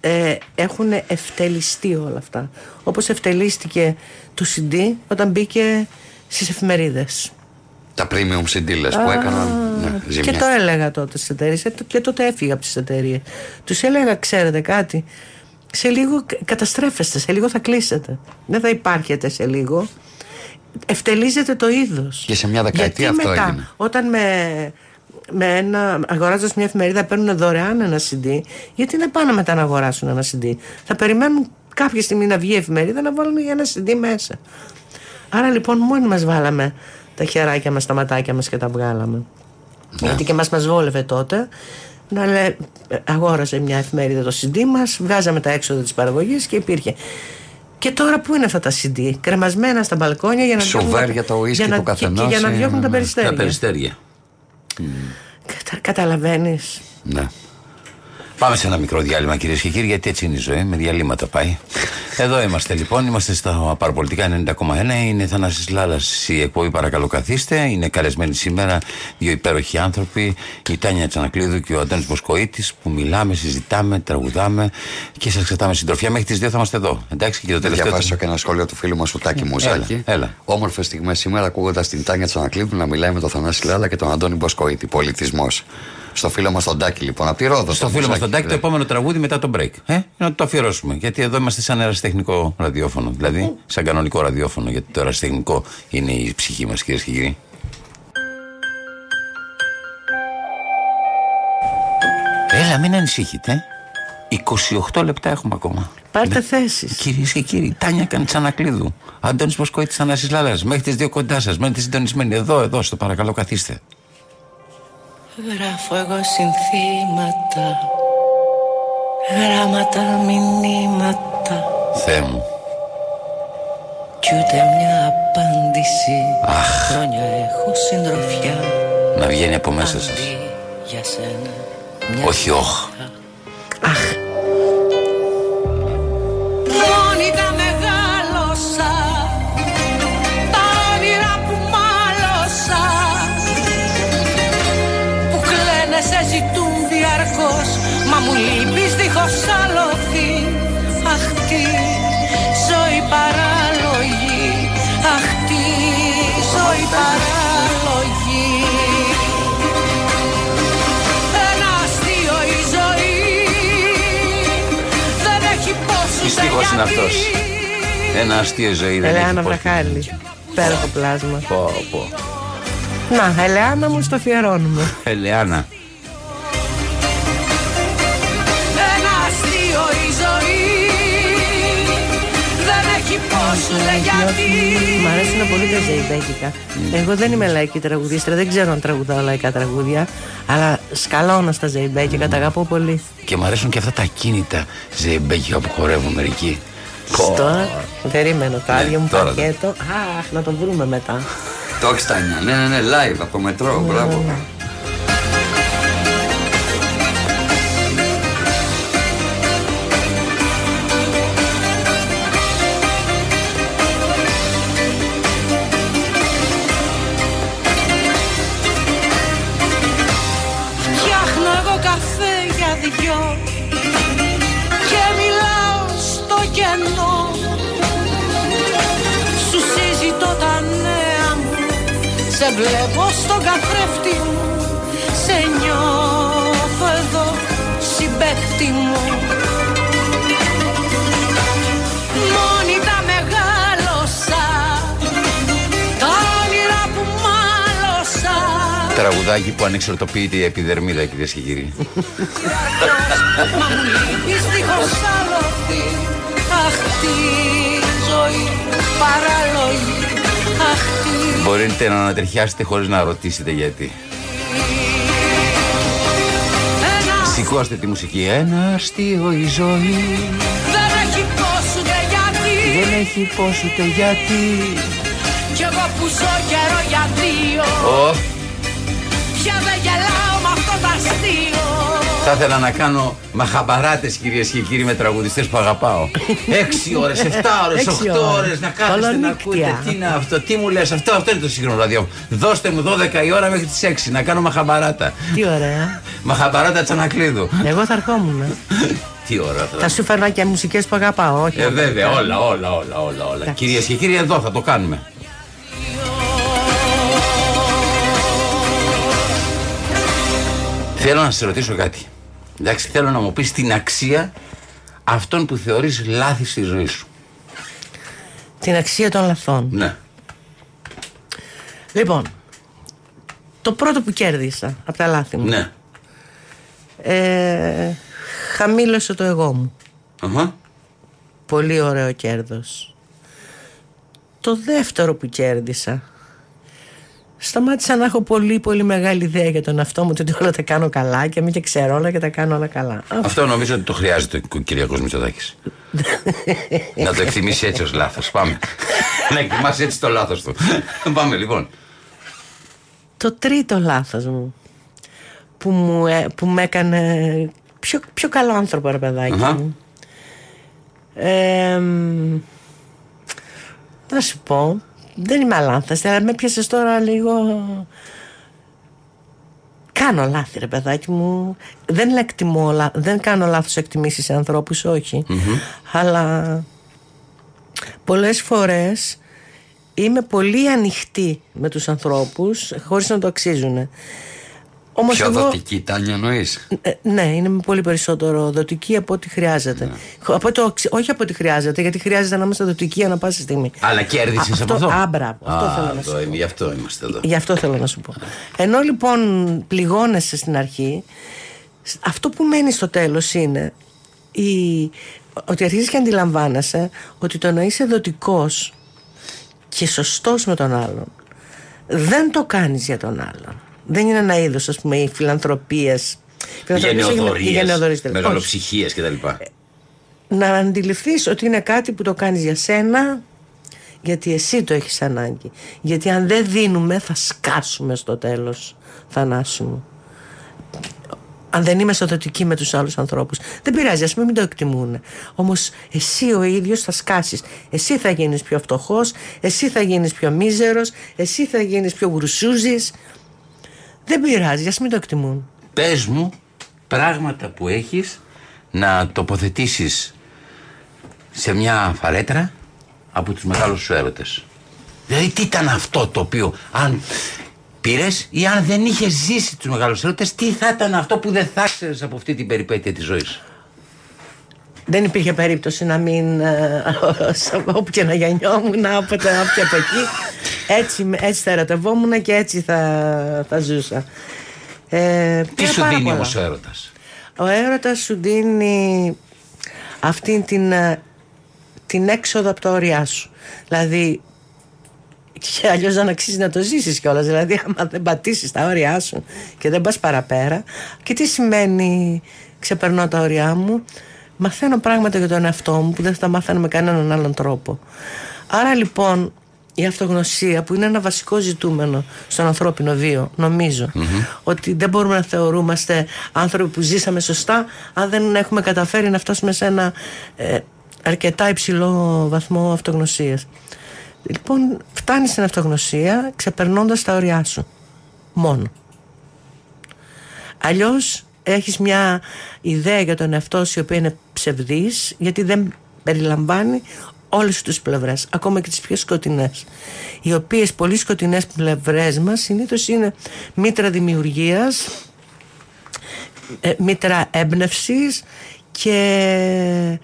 Speaker 3: ε, έχουν ευτελιστεί όλα αυτά. Όπως ευτελίστηκε το CD όταν μπήκε στις εφημερίδες.
Speaker 4: Τα premium CD λες, που έκαναν ναι, ζημιά.
Speaker 3: Και το έλεγα τότε στις εταιρείες ε, και τότε έφυγα από τις εταιρείες. Τους έλεγα, ξέρετε κάτι, σε λίγο κα- καταστρέφεστε, σε λίγο θα κλείσετε. Δεν θα υπάρχετε σε λίγο. Ευτελίζεται το είδος.
Speaker 4: Και σε μια δεκαετία
Speaker 3: Γιατί
Speaker 4: αυτό
Speaker 3: μετά,
Speaker 4: έγινε.
Speaker 3: Όταν με, με ένα, αγοράζοντας μια εφημερίδα παίρνουν δωρεάν ένα CD, γιατί να πάνε μετά να αγοράσουν ένα CD. Θα περιμένουν κάποια στιγμή να βγει η εφημερίδα να βάλουν ένα CD μέσα. Άρα λοιπόν μόνοι μας βάλαμε τα χεράκια μας, τα ματάκια μας και τα βγάλαμε.
Speaker 4: Ναι.
Speaker 3: Γιατί και μας μας βόλευε τότε να λέ, αγόρασε μια εφημερίδα το CD μας, βγάζαμε τα έξοδα της παραγωγής και υπήρχε. Και τώρα πού είναι αυτά τα CD, κρεμασμένα στα μπαλκόνια για να
Speaker 4: Σουβέρ
Speaker 3: διώχνουν τα-
Speaker 4: για το ουίσκι
Speaker 3: για να-
Speaker 4: του
Speaker 3: και-
Speaker 4: καθενός,
Speaker 3: Και για να
Speaker 4: ε,
Speaker 3: διώχνουν τα
Speaker 4: ναι.
Speaker 3: περιστέρια.
Speaker 1: Τα περιστέρια.
Speaker 3: Κατα, καταλαβαίνεις.
Speaker 4: Ναι.
Speaker 1: Πάμε σε ένα μικρό διάλειμμα κυρίες και κύριοι, γιατί έτσι είναι η ζωή, με διαλύματα πάει. Εδώ είμαστε λοιπόν, είμαστε στα παραπολιτικά 90,1. Είναι Θανάσης Λάλας η εκπομπή, παρακαλώ καθίστε. Είναι καλεσμένοι σήμερα δύο υπέροχοι άνθρωποι, η Τάνια Τσανακλείδου και ο Αντώνης Μποσκοίτης, που μιλάμε, συζητάμε, τραγουδάμε και σας κρατάμε συντροφιά. Μέχρι τις δύο θα είμαστε εδώ. Εντάξει, και το
Speaker 4: Να
Speaker 1: τελευταίο.
Speaker 4: διαβάσω και ένα σχόλιο του φίλου μας του Τάκη Μουζάκη.
Speaker 1: έλα.
Speaker 4: Όμορφες στιγμές σήμερα ακούγοντας την Τάνια Τσανακλείδου να μιλάει με τον Θανάση Λάλα και τον Αντώνη Μποσκοίτη. Πολιτισμός. Στο φίλο μας τον Τάκη λοιπόν, από τη Ρόδο.
Speaker 1: Στο
Speaker 4: τον
Speaker 1: φίλο μας
Speaker 4: Μουζάκη,
Speaker 1: τον Τάκη, το
Speaker 4: λέει.
Speaker 1: επόμενο τραγούδι μετά το break. Ε, να το αφιερώσουμε. Γιατί εδώ είμαστε σαν ερασιτεχνικό ραδιόφωνο. Δηλαδή, σαν κανονικό ραδιόφωνο. Γιατί το ερασιτεχνικό είναι η ψυχή μας, κυρίες και κύριοι. Έλα, μην ανησυχείτε. 28 λεπτά έχουμε ακόμα.
Speaker 3: Πάρτε θέσεις.
Speaker 1: Κυρίες και κύριοι, Τάνια Καντσανακλείδου. Αντώνης Ποσκόητη Ανάση Λάλας. Μέχρι τις δύο κοντά σας. Μένετε συντονισμένοι. Εδώ, εδώ, στο παρακαλώ, καθίστε.
Speaker 2: Γράφω εγώ συνθήματα Γράμματα, μηνύματα
Speaker 1: Θεέ μου.
Speaker 2: Κι ούτε μια απάντηση Χρόνια έχω συντροφιά
Speaker 1: Να βγαίνει από μέσα σας.
Speaker 2: Αντί για σένα μια
Speaker 1: Όχι, όχ.
Speaker 2: Μόνη σε ζητούν διαρκώς. Μα μου λείπεις δίχως άλοθη Αχ τι ζωή παράλογη. Αχ τι ζωή παράλογη. Ένα αστείο η ζωή.
Speaker 1: Δεν έχει πόσους Τι είναι αυτός. Ένα αστείο η ζωή δεν
Speaker 3: Ελένα
Speaker 1: έχει
Speaker 3: βραχάλη. Πέρα το πλάσμα.
Speaker 1: Πω, πω.
Speaker 3: Να, Ελεάνα μου στο αφιερώνουμε
Speaker 1: Ελεάνα.
Speaker 2: Σου λέει γιατί
Speaker 3: Μ' αρέσουν πολύ τα ζεϊμπέκικα. Εγώ δεν είμαι λαϊκή τραγουδίστρια, δεν ξέρω αν τραγουδάω λαϊκά τραγούδια. Αλλά σκαλώνω στα ζεϊμπέκικα, τα αγαπώ πολύ.
Speaker 1: Και μου αρέσουν και αυτά τα κίνητα ζεμπέκια που χορεύουν μερικοί.
Speaker 3: Τώρα, περίμενω το
Speaker 1: Ναι,
Speaker 3: άδειο μου
Speaker 1: τώρα,
Speaker 3: πακέτο. Αχ, να το βρούμε μετά.
Speaker 4: Το έχεις Τάνια. Ναι, ναι, ναι, live από το μετρό. Μπράβο.
Speaker 2: Βλέπω στον καθρέφτη μου. Σε νιώθω εδώ συμπέκτη μου. Μόνη τα μεγάλωσα Τα όνειρα που μάλωσα.
Speaker 1: Τραγουδάκι που ανεξορτοποιείται η επιδερμίδα, κυρίες και κύριοι.
Speaker 2: Μα μου λείπεις δίχως άλοθη Αχ τη ζωή παράλογη Αχ τη
Speaker 1: Μπορείτε να ανατριχιάσετε χωρίς να ρωτήσετε γιατί.
Speaker 2: Ένα
Speaker 1: Σηκώστε τη μουσική. Ένα αστείο η ζωή.
Speaker 2: δεν έχει πώς ούτε γιατί
Speaker 1: Δεν έχει πώς ούτε γιατί.
Speaker 2: Κι εγώ που ζω καιρό για δύο
Speaker 1: Ω, θα ήθελα να κάνω μαχαμπαράτες κυρίες και κύριοι με τραγουδιστές που αγαπάω. Έξι ώρες, εφτά ώρες,
Speaker 3: Έξι
Speaker 1: οχτώ
Speaker 3: ώρες.
Speaker 1: ώρες να κάθεστε να
Speaker 3: Ολονύκτια.
Speaker 1: ακούτε. Τι είναι αυτό, τι μου λες, αυτό, αυτό είναι το σύγχρονο ραδιόφωνο. Δώστε μου 12 η ώρα μέχρι τις 6 να κάνω μαχαμπαράτα.
Speaker 3: Τι ωραία.
Speaker 1: Μαχαμπαράτα τσανακλείδου.
Speaker 3: Εγώ θα ερχόμουν.
Speaker 1: Τι ώρα θα
Speaker 3: Θα σου φέρνα και μουσικές που αγαπάω, όχι.
Speaker 1: Ε, βέβαια, όλα, όλα, όλα, όλα. όλα.
Speaker 3: Εντάξει.
Speaker 1: Κυρίες και κύριοι, εδώ θα το κάνουμε. Θέλω να σε ρωτήσω κάτι. Εντάξει, θέλω να μου πεις την αξία αυτών που θεωρείς λάθη στη ζωή σου.
Speaker 3: Την αξία των λαθών.
Speaker 1: Ναι.
Speaker 3: Λοιπόν, το πρώτο που κέρδισα από τα λάθη μου.
Speaker 1: Ναι.
Speaker 3: Ε, χαμήλωσε το εγώ μου.
Speaker 1: Αχα.
Speaker 3: Πολύ ωραίο κέρδος. Το δεύτερο που κέρδισα Σταμάτησα να έχω πολύ πολύ μεγάλη ιδέα για τον εαυτό μου ότι όλα τα κάνω καλά και μην και ξέρω όλα και τα κάνω όλα καλά.
Speaker 1: Αυτό νομίζω ότι το χρειάζεται ο Κυριακός Μητσοτάκης. να το εκτιμήσει έτσι ως λάθος. Πάμε. να εκτιμάσει έτσι το λάθος του. Πάμε λοιπόν.
Speaker 3: Το τρίτο λάθος μου που, μου, ε- που με έκανε πιο, πιο καλό άνθρωπο ρε παιδάκι
Speaker 1: Αχα.
Speaker 3: μου. Ε, μ, να σου πω, δεν είμαι αλάνθαστη, αλλά με πιάσες τώρα λίγο... Κάνω λάθη ρε παιδάκι μου. Δεν εκτιμώ λα- Δεν κάνω λάθος εκτιμήσεις σε ανθρώπους όχι. Αλλά Πολλές φορές Είμαι πολύ ανοιχτή με τους ανθρώπους Χωρίς να το αξίζουν Όμως
Speaker 4: Πιο
Speaker 3: εγώ
Speaker 4: δοτική, Τάνια, εννοείς;
Speaker 3: ε, ναι, είναι πολύ περισσότερο δοτική από ό,τι χρειάζεται. Από το, αξι- όχι από ό,τι χρειάζεται, γιατί χρειάζεται να είμαστε δοτικοί ανά πάση στιγμή.
Speaker 1: Αλλά κέρδισες
Speaker 3: Α,
Speaker 1: από αυτό.
Speaker 3: Α, μπράβο, αυτό
Speaker 1: Α,
Speaker 3: θέλω να
Speaker 1: εδώ
Speaker 3: σου
Speaker 1: είμαι, Γι' αυτό είμαστε εδώ.
Speaker 3: Γι' αυτό θέλω να σου πω. Ενώ λοιπόν πληγώνεσαι στην αρχή, σ- αυτό που μένει στο τέλος είναι η, ότι αρχίζεις και αντιλαμβάνεσαι ότι το να είσαι δοτικός και σωστός με τον άλλον δεν το κάνεις για τον άλλον. Δεν είναι ένα είδος ας πούμε η φιλανθρωπίας. Φιλανθρωπίας όχι με- η γενεοδορίες, δηλαδή. Όχι.
Speaker 1: μεγαλοψυχίες κτλ.
Speaker 3: Να αντιληφθείς ότι είναι κάτι που το κάνεις για σένα γιατί εσύ το έχεις ανάγκη. Γιατί αν δεν δίνουμε θα σκάσουμε στο τέλος θανάσου μου. Αν δεν είμαστε δοτικοί με τους άλλους ανθρώπους. Δεν πειράζει, ας πούμε μην το εκτιμούν. Όμως εσύ ο ίδιος θα σκάσεις. Εσύ θα γίνεις πιο φτωχός, εσύ θα γίνεις πιο μίζερος, εσύ θα γίνεις πιο γρουσούζης. Δεν πειράζει, ας μην το εκτιμούν.
Speaker 1: Πες μου πράγματα που έχεις να τοποθετήσεις σε μια φαρέτρα από τους μεγάλους σου έρωτες. Δηλαδή τι ήταν αυτό το οποίο αν πήρες ή αν δεν είχες ζήσει τους μεγάλους έρωτες τι θα ήταν αυτό που δεν θα ξέρεις από αυτή την περιπέτεια της ζωής;
Speaker 3: Δεν υπήρχε περίπτωση να μην ε, *laughs* όπου και να γεννιόμουν από τα από εκεί έτσι, έτσι θα ερωτευόμουν και έτσι θα, θα ζούσα
Speaker 1: ε, Τι σου δίνει όμως ο έρωτας;
Speaker 3: Ο έρωτας σου δίνει αυτή την, ε, την έξοδο από τα όρια σου δηλαδή και αλλιώς δεν αξίζει να το ζήσεις κιόλας. Δηλαδή, άμα δεν πατήσεις τα όρια σου και δεν πας παραπέρα. Και τι σημαίνει ξεπερνώ τα όρια μου, μαθαίνω πράγματα για τον εαυτό μου που δεν θα τα μάθαινα με κανέναν άλλον τρόπο. Άρα λοιπόν η αυτογνωσία που είναι ένα βασικό ζητούμενο στον ανθρώπινο βίο νομίζω ότι δεν μπορούμε να θεωρούμαστε άνθρωποι που ζήσαμε σωστά αν δεν έχουμε καταφέρει να φτάσουμε σε ένα ε, αρκετά υψηλό βαθμό αυτογνωσίας. Λοιπόν φτάνεις στην αυτογνωσία ξεπερνώντας τα όρια σου. Μόνο. Αλλιώς έχεις μια ιδέα για τον εαυτό σου η οποία είναι ψευδής γιατί δεν περιλαμβάνει όλες τις πλευρές ακόμα και τις πιο σκοτεινές. Οι οποίες πολύ σκοτεινές πλευρές μας συνήθως είναι μήτρα δημιουργίας ε, μήτρα έμπνευσης και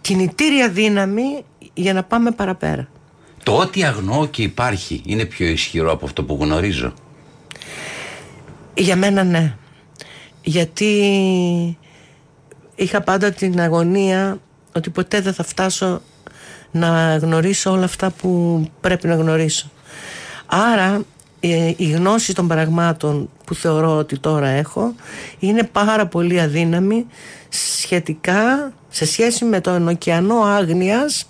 Speaker 3: κινητήρια δύναμη για να πάμε παραπέρα.
Speaker 1: Το ότι αγνώ και υπάρχει είναι πιο ισχυρό από αυτό που γνωρίζω.
Speaker 3: Για μένα ναι γιατί είχα πάντα την αγωνία ότι ποτέ δεν θα φτάσω να γνωρίσω όλα αυτά που πρέπει να γνωρίσω. Άρα ε, η γνώση των πραγμάτων που θεωρώ ότι τώρα έχω είναι πάρα πολύ αδύναμη σχετικά σε σχέση με τον ωκεανό άγνοιας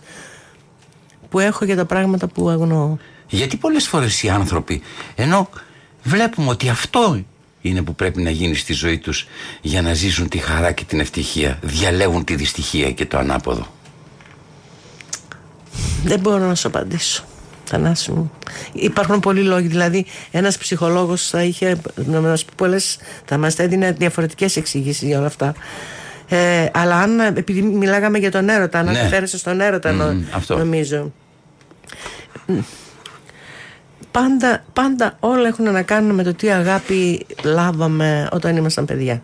Speaker 3: που έχω για τα πράγματα που αγνώω.
Speaker 1: Γιατί πολλές φορές οι άνθρωποι ενώ βλέπουμε ότι αυτό είναι που πρέπει να γίνεις στη ζωή τους για να ζήσουν τη χαρά και την ευτυχία. Διαλέγουν τη δυστυχία και το ανάποδο.
Speaker 3: Δεν μπορώ να σου απαντήσω. Θανάση μου. Υπάρχουν πολλοί λόγοι. Δηλαδή, ένας ψυχολόγος θα είχε να μας πει πολλές. θα μας έδινε διαφορετικές εξηγήσεις για όλα αυτά. Ε, αλλά αν, επειδή μιλάγαμε για τον έρωτα, αν ναι. στον έρωτα, νομίζω πάντα, πάντα όλα έχουν να κάνουν με το τι αγάπη λάβαμε όταν ήμασταν παιδιά.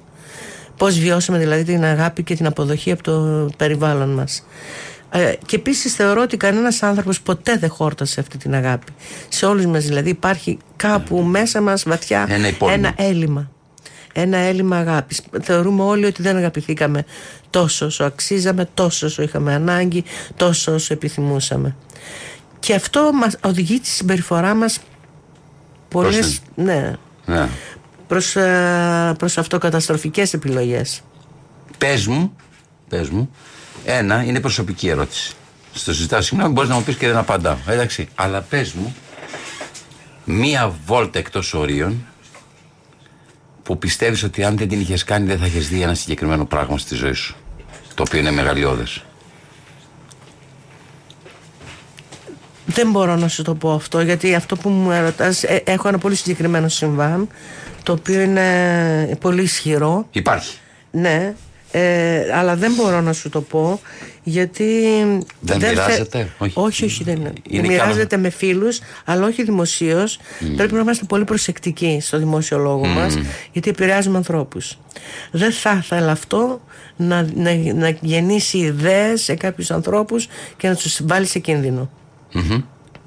Speaker 3: Πώς βιώσαμε δηλαδή την αγάπη και την αποδοχή από το περιβάλλον μας. Ε, και επίσης θεωρώ ότι κανένας άνθρωπος ποτέ δεν χόρτασε αυτή την αγάπη. Σε όλους μας δηλαδή υπάρχει κάπου ναι. μέσα μας βαθιά ένα, ένα έλλειμμα. Ένα έλλειμμα αγάπης. Θεωρούμε όλοι ότι δεν αγαπηθήκαμε τόσο όσο αξίζαμε, τόσο όσο είχαμε ανάγκη, τόσο όσο επιθυμούσαμε. Και αυτό μας οδηγεί τη συμπεριφορά μας πολλές, ναι, ναι. Προς, ε, προς αυτοκαταστροφικές επιλογές.
Speaker 1: Πες μου, πες μου, ένα είναι προσωπική ερώτηση. Στο συζητάω συγγνώμη, μπορείς να μου πεις και δεν απαντάω. Εντάξει, αλλά πες μου, μία βόλτα εκτός ορίων που πιστεύεις ότι αν δεν την είχες κάνει δεν θα έχεις δει ένα συγκεκριμένο πράγμα στη ζωή σου. Το οποίο είναι μεγαλειώδες.
Speaker 3: Δεν μπορώ να σου το πω αυτό γιατί αυτό που μου ερωτάς ε, έχω ένα πολύ συγκεκριμένο συμβάν το οποίο είναι πολύ ισχυρό.
Speaker 1: Υπάρχει.
Speaker 3: Ναι, ε, αλλά δεν μπορώ να σου το πω γιατί.
Speaker 1: Δεν, δεν μοιράζεται,
Speaker 3: όχι. Όχι, όχι, δεν είναι. είναι μοιράζεται με φίλους, αλλά όχι δημοσίως. Πρέπει να είμαστε πολύ προσεκτικοί στο δημόσιο λόγο mm. μας, γιατί επηρεάζουμε ανθρώπους. Δεν θα ήθελα αυτό να, να, να γεννήσει ιδέες σε κάποιους ανθρώπους και να τους βάλει σε κίνδυνο.
Speaker 1: Mm-hmm.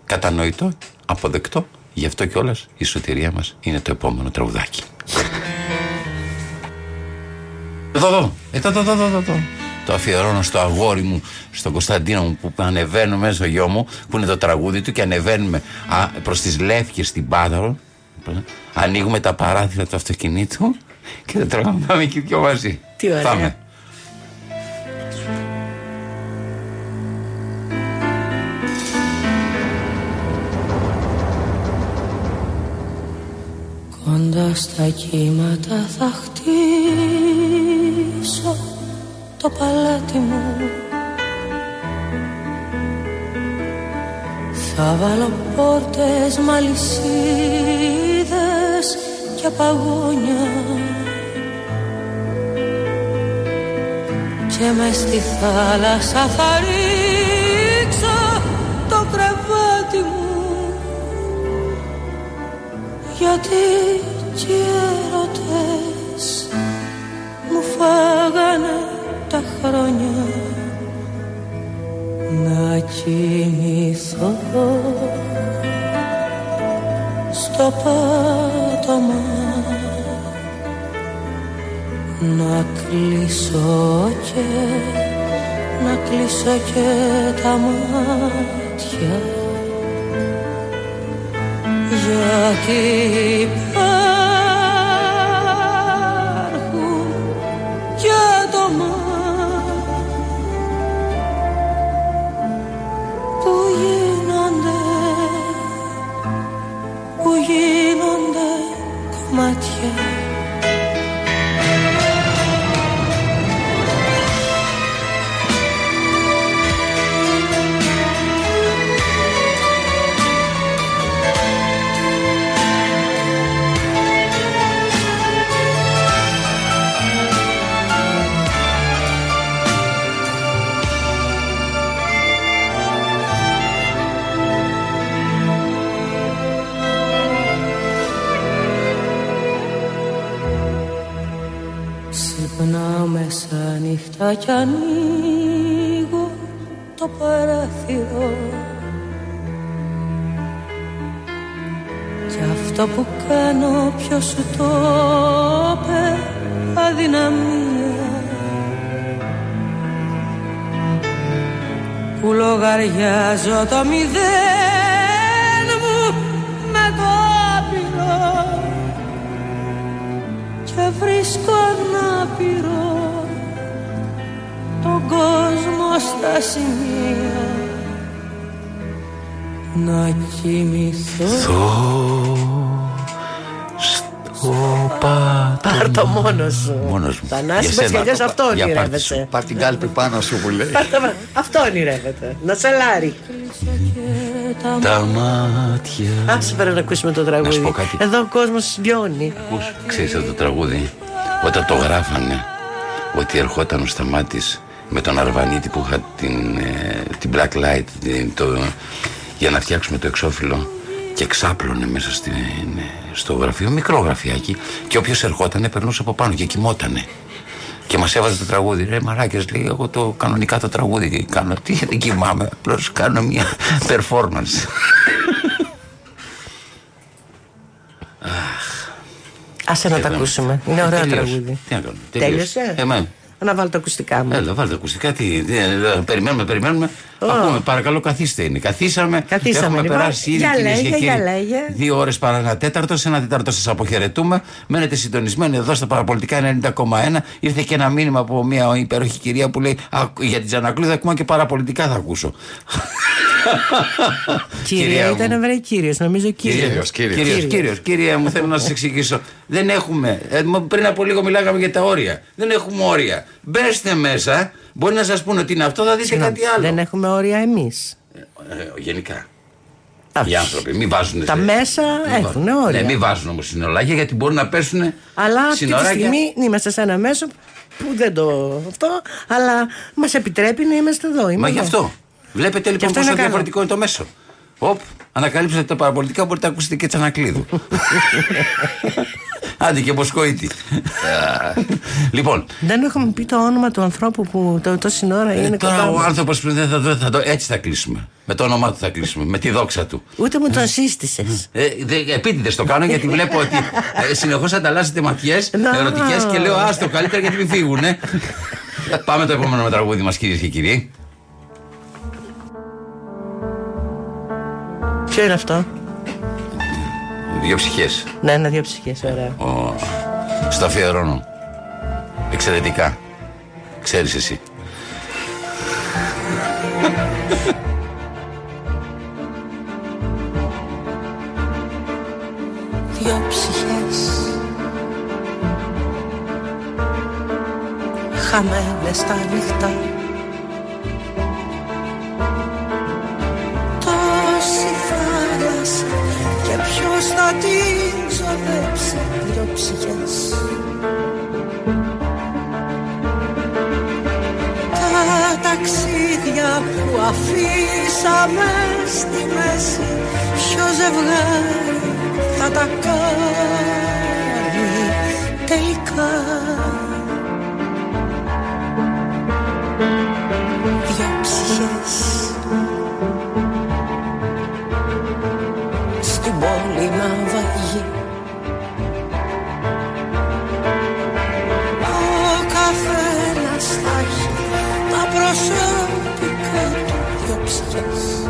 Speaker 1: Κατανοητό, αποδεκτό. Γι' αυτό κιόλας η σωτηρία μας είναι το επόμενο τραγουδάκι. Εδώ, εδώ, εδώ, εδώ, εδώ, εδώ. Το αφιερώνω στο αγόρι μου, στον Κωνσταντίνο μου που ανεβαίνω μέσα στο γιο μου, που είναι το τραγούδι του και ανεβαίνουμε προς τις Λεύκες στην Πάταρο. Ανοίγουμε τα παράθυρα του αυτοκινήτου και τα τραγουδάμε και δυο μαζί.
Speaker 3: Τι ωραία. Πάμε.
Speaker 2: Κοντά στα κύματα θα χτίσω το παλάτι μου. Θα βάλω πόρτες, μαλισίδες και παγόνια. Και μες στη θάλασσα θα ρίξω το κρεβάτι μου. Γιατί και ερωτές μου φάγανε τα χρόνια.
Speaker 3: Να κοιμηθώ στο πάτωμα. Να κλείσω και να κλείσω και τα μάτια. Γιατί κι ανοίγω το παράθυρο. Κι αυτό που κάνω ποιος σου το είπε αδυναμία. Που λογαριάζω το μηδέν σημεία. Να κοιμηθώ.
Speaker 1: Στο πάτωμα
Speaker 7: Πάρ' το μόνος σου.
Speaker 1: Μόνος μου.
Speaker 7: Θανάση μας κι αλλιώς αυτό ονειρεύεται
Speaker 4: Πάρ' την κάλπη πάνω σου που λέει.
Speaker 7: Αυτό ονειρεύεται. Να σαλάρει
Speaker 1: Τα μάτια.
Speaker 7: Άσε πέρα να ακούσουμε το τραγούδι. Εδώ ο κόσμος λιώνει
Speaker 1: Ξέρεις αυτό το τραγούδι; Όταν το γράφανε Ότι ερχόταν ο Σταμάτης με τον Αρβανίτη που είχα την, ε, την Black Light το, για να φτιάξουμε το εξώφυλλο και ξάπλωνε μέσα στην, ε, στο γραφείο, μικρό γραφιάκι και όποιος ερχόταν περνούσε από πάνω και κοιμότανε. Και μας έβαζε το τραγούδι. Ρε μαράκες, λέει: Εγώ το κανονικά το τραγούδι κάνω. Τι δεν κοιμάμαι, απλώς κάνω μια performance. *laughs*
Speaker 7: Άσε να τα ακούσουμε. Είναι ωραίο τραγούδι.
Speaker 1: Τι να κάνω.
Speaker 7: Τέλειωσε; Να βάλω τα ακουστικά μου.
Speaker 1: Έλα, βάλω τα ακουστικά. Τι, τι, ε, περιμένουμε, περιμένουμε. Oh. Ακούμε, παρακαλώ, καθίστε είναι. Καθίσαμε.
Speaker 7: Καθίσαμε.
Speaker 1: Έχουμε
Speaker 7: λοιπόν.
Speaker 1: περάσει ήδη
Speaker 7: για λέγε,
Speaker 1: και
Speaker 7: για λέγε.
Speaker 1: Δύο ώρες παρά ένα τέταρτο. Σε ένα τέταρτο σας αποχαιρετούμε. Μένετε συντονισμένοι εδώ στα παραπολιτικά 90,1. Ήρθε και ένα μήνυμα από μια υπέροχη κυρία που λέει Για την Τζανακλούδα ακόμα και παραπολιτικά θα ακούσω. *laughs*
Speaker 7: Κυρία, ήταν βρε κύριος, νομίζω κύριος.
Speaker 1: Κύριος, κύριε μου, θέλω να σας εξηγήσω. Δεν έχουμε. Ε, πριν από λίγο μιλάγαμε για τα όρια. Δεν έχουμε όρια. Μπέστε μέσα. Μπορεί να σας πούνε ότι είναι αυτό, θα δείτε κάτι άλλο.
Speaker 7: Δεν έχουμε όρια εμείς.
Speaker 1: Ε, γενικά. Οι άνθρωποι. Μην βάζουν.
Speaker 7: Τα μέσα έχουν όρια.
Speaker 1: Ναι, μην βάζουν όμως συνολάγια γιατί μπορεί να πέσουν.
Speaker 7: Αλλά αυτή τη στιγμή είμαστε σε ένα μέσο που δεν το αυτό, αλλά μας επιτρέπει να είμαστε εδώ.
Speaker 1: Μα γι' αυτό. Βλέπετε λοιπόν πόσο διαφορετικό είναι το μέσο. Οπ, ανακαλύψατε τα παραπολιτικά, μπορείτε να ακούσετε και τσανακλείδου. *laughs* Άντε και μποσκοίτη. λοιπόν.
Speaker 7: Δεν έχουμε πει το όνομα του ανθρώπου που το, τόση ώρα ε, είναι
Speaker 1: Τώρα ο άνθρωπος που δεν θα, θα, το. Έτσι θα κλείσουμε. Με το όνομά του θα κλείσουμε. Με τη δόξα του.
Speaker 7: Ούτε μου τον σύστησες.
Speaker 1: Ε, Επίτηδες το κάνω γιατί βλέπω ότι ε, συνεχώς ανταλλάσσετε ματιές ερωτικές και λέω Άστο καλύτερα γιατί μην φύγουν. Πάμε το επόμενο με τραγούδι μας, κυρίες και κύριοι.
Speaker 7: Ποιο είναι αυτό;
Speaker 1: Δύο ψυχές.
Speaker 7: Ναι, είναι δύο ψυχές, ωραία.
Speaker 1: Ο... Στο αφιερώνω. Εξαιρετικά. Ξέρεις εσύ.
Speaker 3: Δύο ψυχές χαμένες στα νυχτά Ποιος θα την ξοδέψει δύο ψυχές Τα ταξίδια που αφήσαμε στη μέση Ποιος ζευγάρι θα τα κάνει τελικά. Δύο ψυχές πόλη να βαγεί Ο καθένας θα έχει τα προσωπικά του δυο ψυχές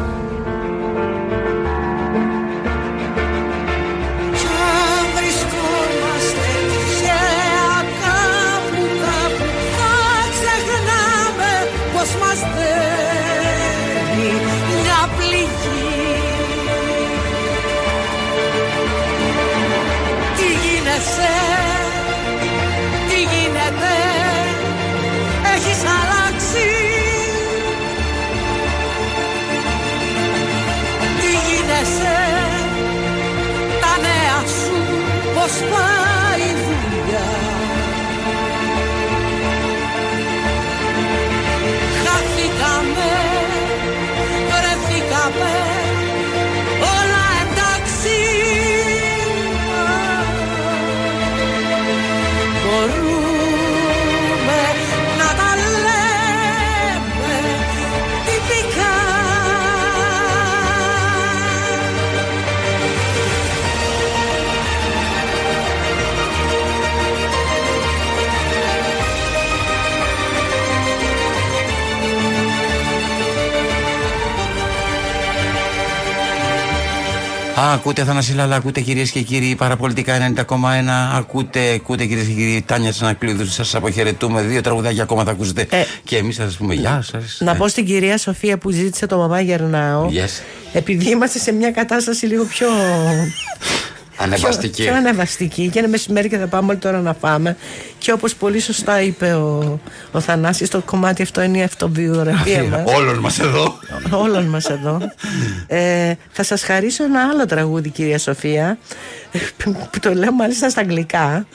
Speaker 1: ακούτε Αθανασίλα, ακούτε κυρίες και κύριοι παραπολιτικά 90,1. Ακούτε, ακούτε κυρίες και κύριοι Τάνια Τσανακλείδου. Σας αποχαιρετούμε. Δύο τραγουδάκια ακόμα θα ακούσετε.
Speaker 8: Ε,
Speaker 1: και εμείς θα σας πούμε γεια σας.
Speaker 8: Να πω στην κυρία Σοφία που ζήτησε το μαμά Γερνάω.
Speaker 1: Yes.
Speaker 8: Επειδή είμαστε σε μια κατάσταση λίγο πιο.
Speaker 4: Ανεβαστική.
Speaker 8: Πιο, πιο ανεβαστική και είναι μεσημέρι και θα πάμε όλοι τώρα να φάμε. Και όπως πολύ σωστά είπε ο, ο Θανάσης, το κομμάτι αυτό είναι η αυτοβιογραφία μας.
Speaker 1: Όλων μας εδώ.
Speaker 8: Όλων μας εδώ. Ε, θα σας χαρίσω ένα άλλο τραγούδι, κυρία Σοφία, που το λέω μάλιστα στα αγγλικά.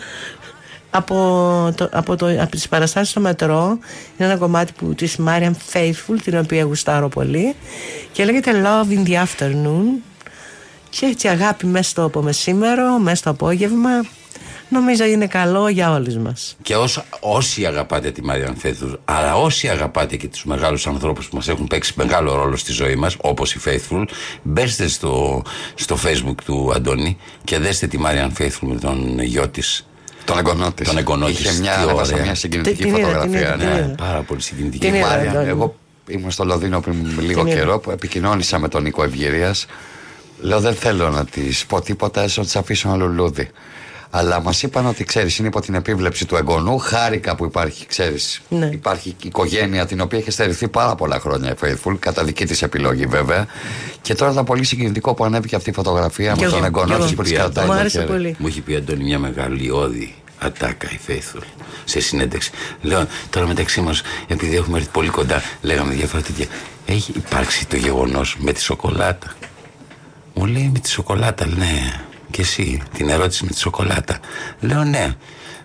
Speaker 8: Από, το, από, το, από τις παραστάσεις στο μετρό είναι ένα κομμάτι που, της Marian Faithful την οποία γουστάρω πολύ και λέγεται Love in the Afternoon και έτσι αγάπη μέσα στο απομεσήμερο μέσα στο απόγευμα νομίζω είναι καλό για όλους μας
Speaker 1: Και όσο, όσοι αγαπάτε τη Μαριάν Faithful, αλλά όσοι αγαπάτε και τους μεγάλους ανθρώπους που μας έχουν παίξει μεγάλο ρόλο στη ζωή μας, όπως η Faithful, μπέστε στο, στο facebook του Αντώνη και δέστε τη Μαριάν Faithful με τον γιο της.
Speaker 4: Τον εγγονό τη.
Speaker 1: Τον εγγονό της,
Speaker 4: Είχε μια,
Speaker 1: τι
Speaker 4: ανέβασα
Speaker 1: ωραία.
Speaker 4: μια συγκινητική
Speaker 8: Τι- την είδα,
Speaker 4: φωτογραφία.
Speaker 8: την είδα,
Speaker 4: ναι.
Speaker 8: την
Speaker 1: Ναι, πάρα πολύ συγκινητική.
Speaker 8: Την είδα.
Speaker 4: Μάρια,
Speaker 8: Αντώνη.
Speaker 4: εγώ ήμουν στο Λονδίνο πριν λίγο
Speaker 8: είδα.
Speaker 4: καιρό που επικοινώνησα με τον Νίκο Ευγυρίας. Λέω δεν θέλω να της πω τίποτα, έστω να της αφήσω ένα λουλούδι. Αλλά μας είπαν ότι ξέρεις, είναι υπό την επίβλεψη του εγγονού. Χάρηκα που υπάρχει, ξέρεις.
Speaker 8: Ναι.
Speaker 4: Υπάρχει οικογένεια την οποία έχει στερηθεί πάρα πολλά χρόνια η Faithful, κατά δική της επιλογή βέβαια. Και τώρα ήταν πολύ συγκινητικό που ανέβηκε αυτή η φωτογραφία
Speaker 8: Κι
Speaker 4: με
Speaker 8: εγώ,
Speaker 4: τον εγγονό
Speaker 8: κι
Speaker 4: της
Speaker 8: εγώ.
Speaker 4: που της
Speaker 1: Μου
Speaker 4: κρατάει το
Speaker 8: άρεσε
Speaker 4: χέρι.
Speaker 8: πολύ.
Speaker 1: Μου έχει πει Αντώνη μια μεγαλειώδη ατάκα η Faithful σε συνέντευξη. Λέω τώρα μεταξύ μας, επειδή έχουμε έρθει πολύ κοντά, λέγαμε διάφορα τέτοια. Έχει υπάρξει το γεγονός με τη σοκολάτα. Μου λέει με τη σοκολάτα, ναι. Και εσύ, την ερώτηση με τη σοκολάτα. Λέω ναι.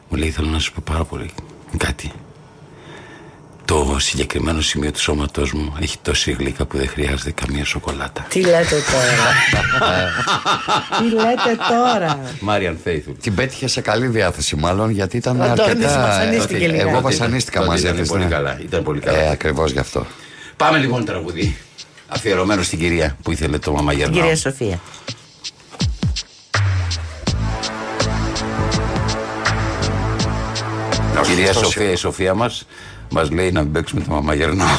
Speaker 1: Μου λέει θέλω να σου πω πάρα πολύ κάτι. Το συγκεκριμένο σημείο του σώματός μου έχει τόση γλύκα που δεν χρειάζεται καμία σοκολάτα.
Speaker 8: Τι λέτε τώρα; *laughs* Τι λέτε τώρα;
Speaker 1: Μάριαν Faithful.
Speaker 4: Την πέτυχε σε καλή διάθεση, μάλλον γιατί ήταν
Speaker 8: Ο Αντώνης
Speaker 4: αρκετά.
Speaker 8: βασανίστηκε
Speaker 4: ε,
Speaker 8: λίγα.
Speaker 4: Εγώ
Speaker 8: Τότε
Speaker 4: βασανίστηκα
Speaker 1: Τότε
Speaker 4: μαζί
Speaker 1: ήταν
Speaker 4: της,
Speaker 1: πολύ
Speaker 4: ναι.
Speaker 1: καλά. Ήταν πολύ καλά.
Speaker 4: Ε, Ακριβώς γι' αυτό.
Speaker 1: Πάμε λοιπόν τραγουδί. Αφιερωμένος στην κυρία που ήθελε το μαμά Γερνάου.
Speaker 8: Κυρία Σοφία
Speaker 1: Η κυρία
Speaker 4: Αυτό
Speaker 1: Σοφία, η Σοφία μας μας λέει να μην παίξουμε το μαμά Γερνάου.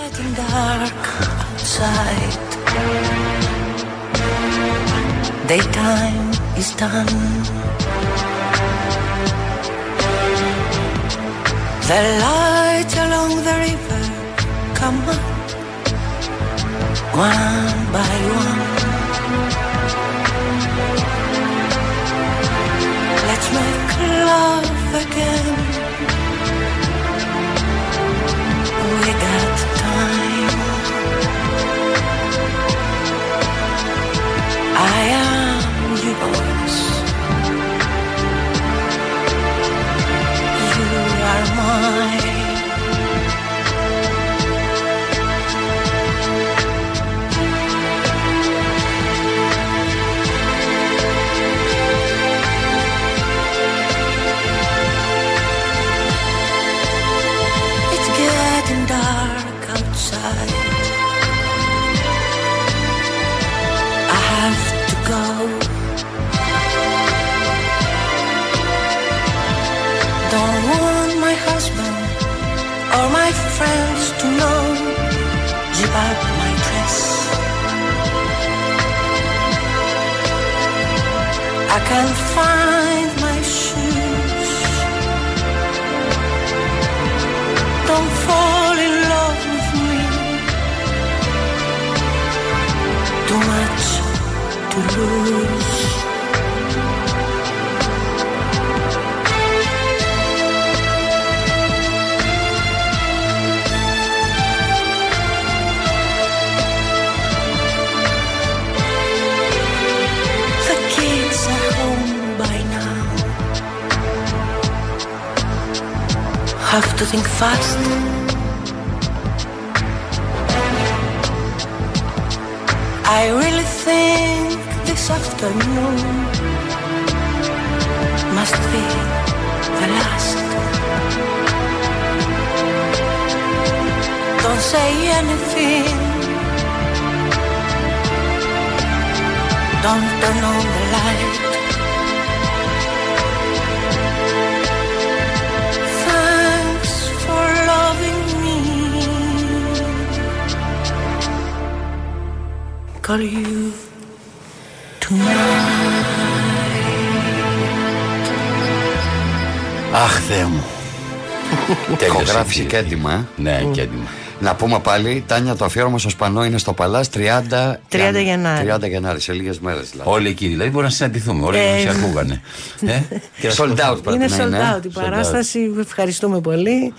Speaker 3: Getting dark outside. Daytime is done. The lights along the river come on, one by one. Let's make love again.
Speaker 1: Τέλειωσε
Speaker 4: Ηχογράφηση
Speaker 1: η
Speaker 4: και
Speaker 1: κυρία.
Speaker 4: έτοιμα. ε.
Speaker 1: Ναι, και έτοιμα.
Speaker 4: Να πούμε πάλι, Τάνια, το αφιέρωμα στο Σπανό είναι στο Παλάς 30,
Speaker 9: 30 Γενάρη.
Speaker 4: 30 Γενάρη, σε λίγες μέρες δηλαδή.
Speaker 1: Όλοι εκεί δηλαδή μπορεί να συναντηθούμε. Όλοι
Speaker 9: Ε,
Speaker 1: μα ακούγανε. *laughs* Ε, και να
Speaker 4: Sold out
Speaker 1: σκοτώσουν.
Speaker 4: πρέπει
Speaker 9: Είναι
Speaker 4: να είναι.
Speaker 9: sold out η παράσταση. Ευχαριστούμε πολύ.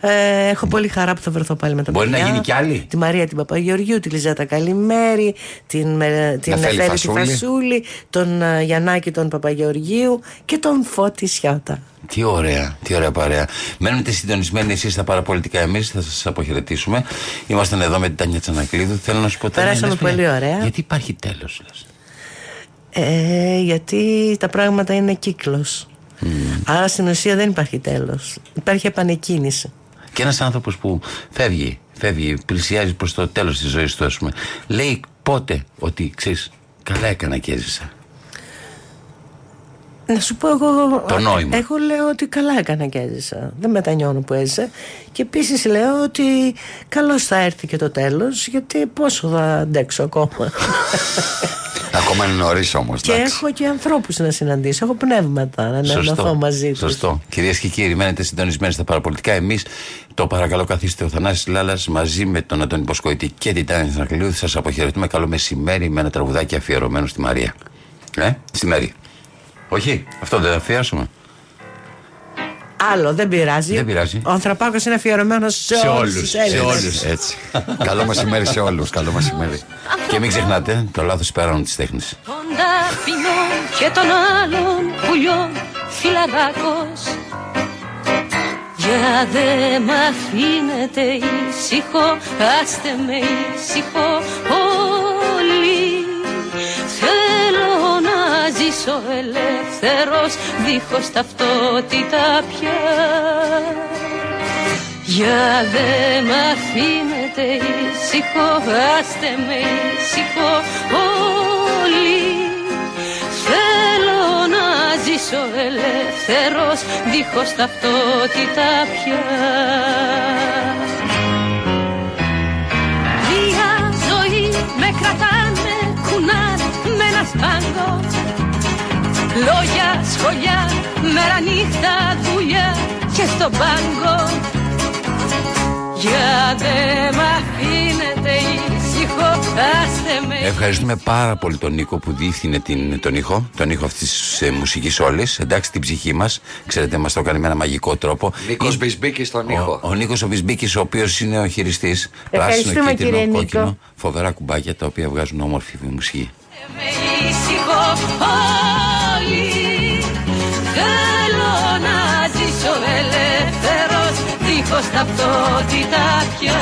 Speaker 9: Ε, έχω πολύ χαρά που θα βρεθώ πάλι με τα
Speaker 1: Μπορεί
Speaker 9: παιδιά.
Speaker 1: να γίνει κι άλλη;
Speaker 9: Τη Μαρία την Παπαγεωργίου, τη Λιζάτα Καλημέρη, την, με- την
Speaker 4: Νεφέλη
Speaker 9: Εφέλη τη
Speaker 4: Φασούλη.
Speaker 9: Φασούλη, τον ε, Γιαννάκη τον Παπαγεωργίου και τον Φώτη Σιώτα.
Speaker 1: Τι ωραία, τι ωραία παρέα. Μένετε συντονισμένοι εσείς στα παραπολιτικά. Εμείς θα σας αποχαιρετήσουμε. Ήμασταν εδώ με την Τάνια Τσανακλείδου. Θέλω να σου πω Τάνια,
Speaker 9: Περάσαμε
Speaker 1: λες μια-
Speaker 9: πολύ ωραία.
Speaker 1: Γιατί υπάρχει τέλος, λες;
Speaker 9: Ε, γιατί τα πράγματα είναι κύκλος. Άρα στην ουσία δεν υπάρχει τέλος. Υπάρχει επανεκκίνηση.
Speaker 1: Και ένας άνθρωπος που φεύγει, φεύγει, πλησιάζει προς το τέλος της ζωής του, ας πούμε, λέει πότε ότι ξέρεις, καλά έκανα και έζησα.
Speaker 9: Να σου πω εγώ.
Speaker 1: Το νόημα.
Speaker 9: Εγώ λέω ότι καλά έκανα και έζησα. Δεν μετανιώνω που έζησα. Και επίσης λέω ότι καλώς θα έρθει και το τέλος, γιατί πόσο θα αντέξω ακόμα. *laughs*
Speaker 4: Ακόμα είναι νωρίς όμως.
Speaker 9: και έχω και ανθρώπους να συναντήσω. Έχω πνεύματα να ενωθώ μαζί τους.
Speaker 1: Σωστό. Κυρίες και κύριοι, μένετε συντονισμένοι στα παραπολιτικά. Εμείς, το παρακαλώ, καθίστε ο Θανάσης Λάλας μαζί με τον Αντώνη Ποσκοητή και την Τάνια Τσανακλείδου. Σας αποχαιρετούμε. Καλό μεσημέρι με ένα τραγουδάκι αφιερωμένο στη Μαρία. Ε, στη Μέρη. Όχι, αυτό δεν αφιέρωσαμε.
Speaker 9: Άλλο, δεν πειράζει.
Speaker 1: Δεν πειράζει.
Speaker 9: Ο Ανθραπάκος είναι αφιερωμένος σε,
Speaker 1: Σε
Speaker 9: όλους
Speaker 1: όλους,
Speaker 9: τους
Speaker 1: σε
Speaker 9: Έλληνες.
Speaker 1: όλους.
Speaker 4: Έτσι. Καλό μεσημέρι σε όλους. Καλό μεσημέρι.
Speaker 1: και μην ξεχνάτε το λάθος πέραν της τέχνης.
Speaker 3: Τον ταπεινό και τον άλλον πουλιό φιλαράκος Για δε μ' αφήνετε ήσυχο, άστε με ήσυχο ζήσω ελεύθερος, δίχως ταυτότητα πια. Για δε μ' αφήνετε ήσυχο, άστε με ήσυχο όλοι. Θέλω να ζήσω ελεύθερος, δίχως ταυτότητα πια. Μια ζωή με κρατάνε κουνάνε με ένα σπάγκο Λόγια, σχολιά, μέρα νύχτα, δουλειά και στον πάγκο Για δε μ' αφήνετε ήσυχο, άστε με
Speaker 1: Ευχαριστούμε πάρα πολύ τον Νίκο που διεύθυνε την, τον ήχο, τον ήχο αυτής της ε, μουσικής όλης. Εντάξει, την ψυχή μας. Ξέρετε, μας το έκανε με ένα μαγικό τρόπο.
Speaker 4: Νίκος
Speaker 1: Είναι-
Speaker 4: Μπισμπίκη στον ήχο.
Speaker 1: Ο, ο Νίκος ο Μπισμπίκη, ο οποίος είναι ο χειριστής. Πράσινο,
Speaker 9: Ευχαριστούμε,
Speaker 1: κίτρινο,
Speaker 9: κύριε Νίκο.
Speaker 1: κόκκινο. Φοβερά κουμπάκια τα οποία βγάζουν όμορφη μουσική.
Speaker 3: με ήσυχο δίχως ταυτότητα πια.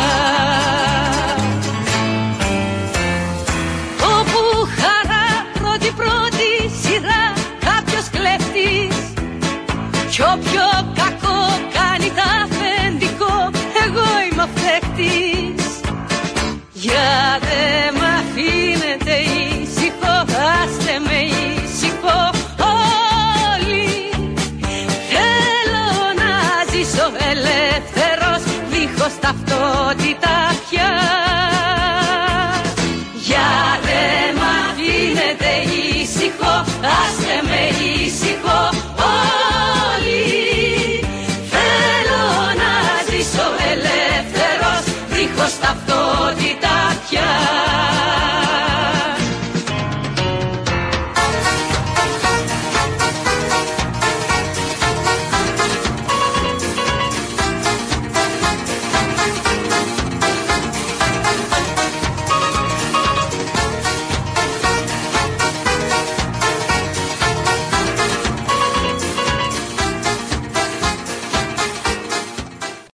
Speaker 3: Όπου χαρά πρώτη πρώτη σειρά κάποιος κλέφτης Κι ταυτότητα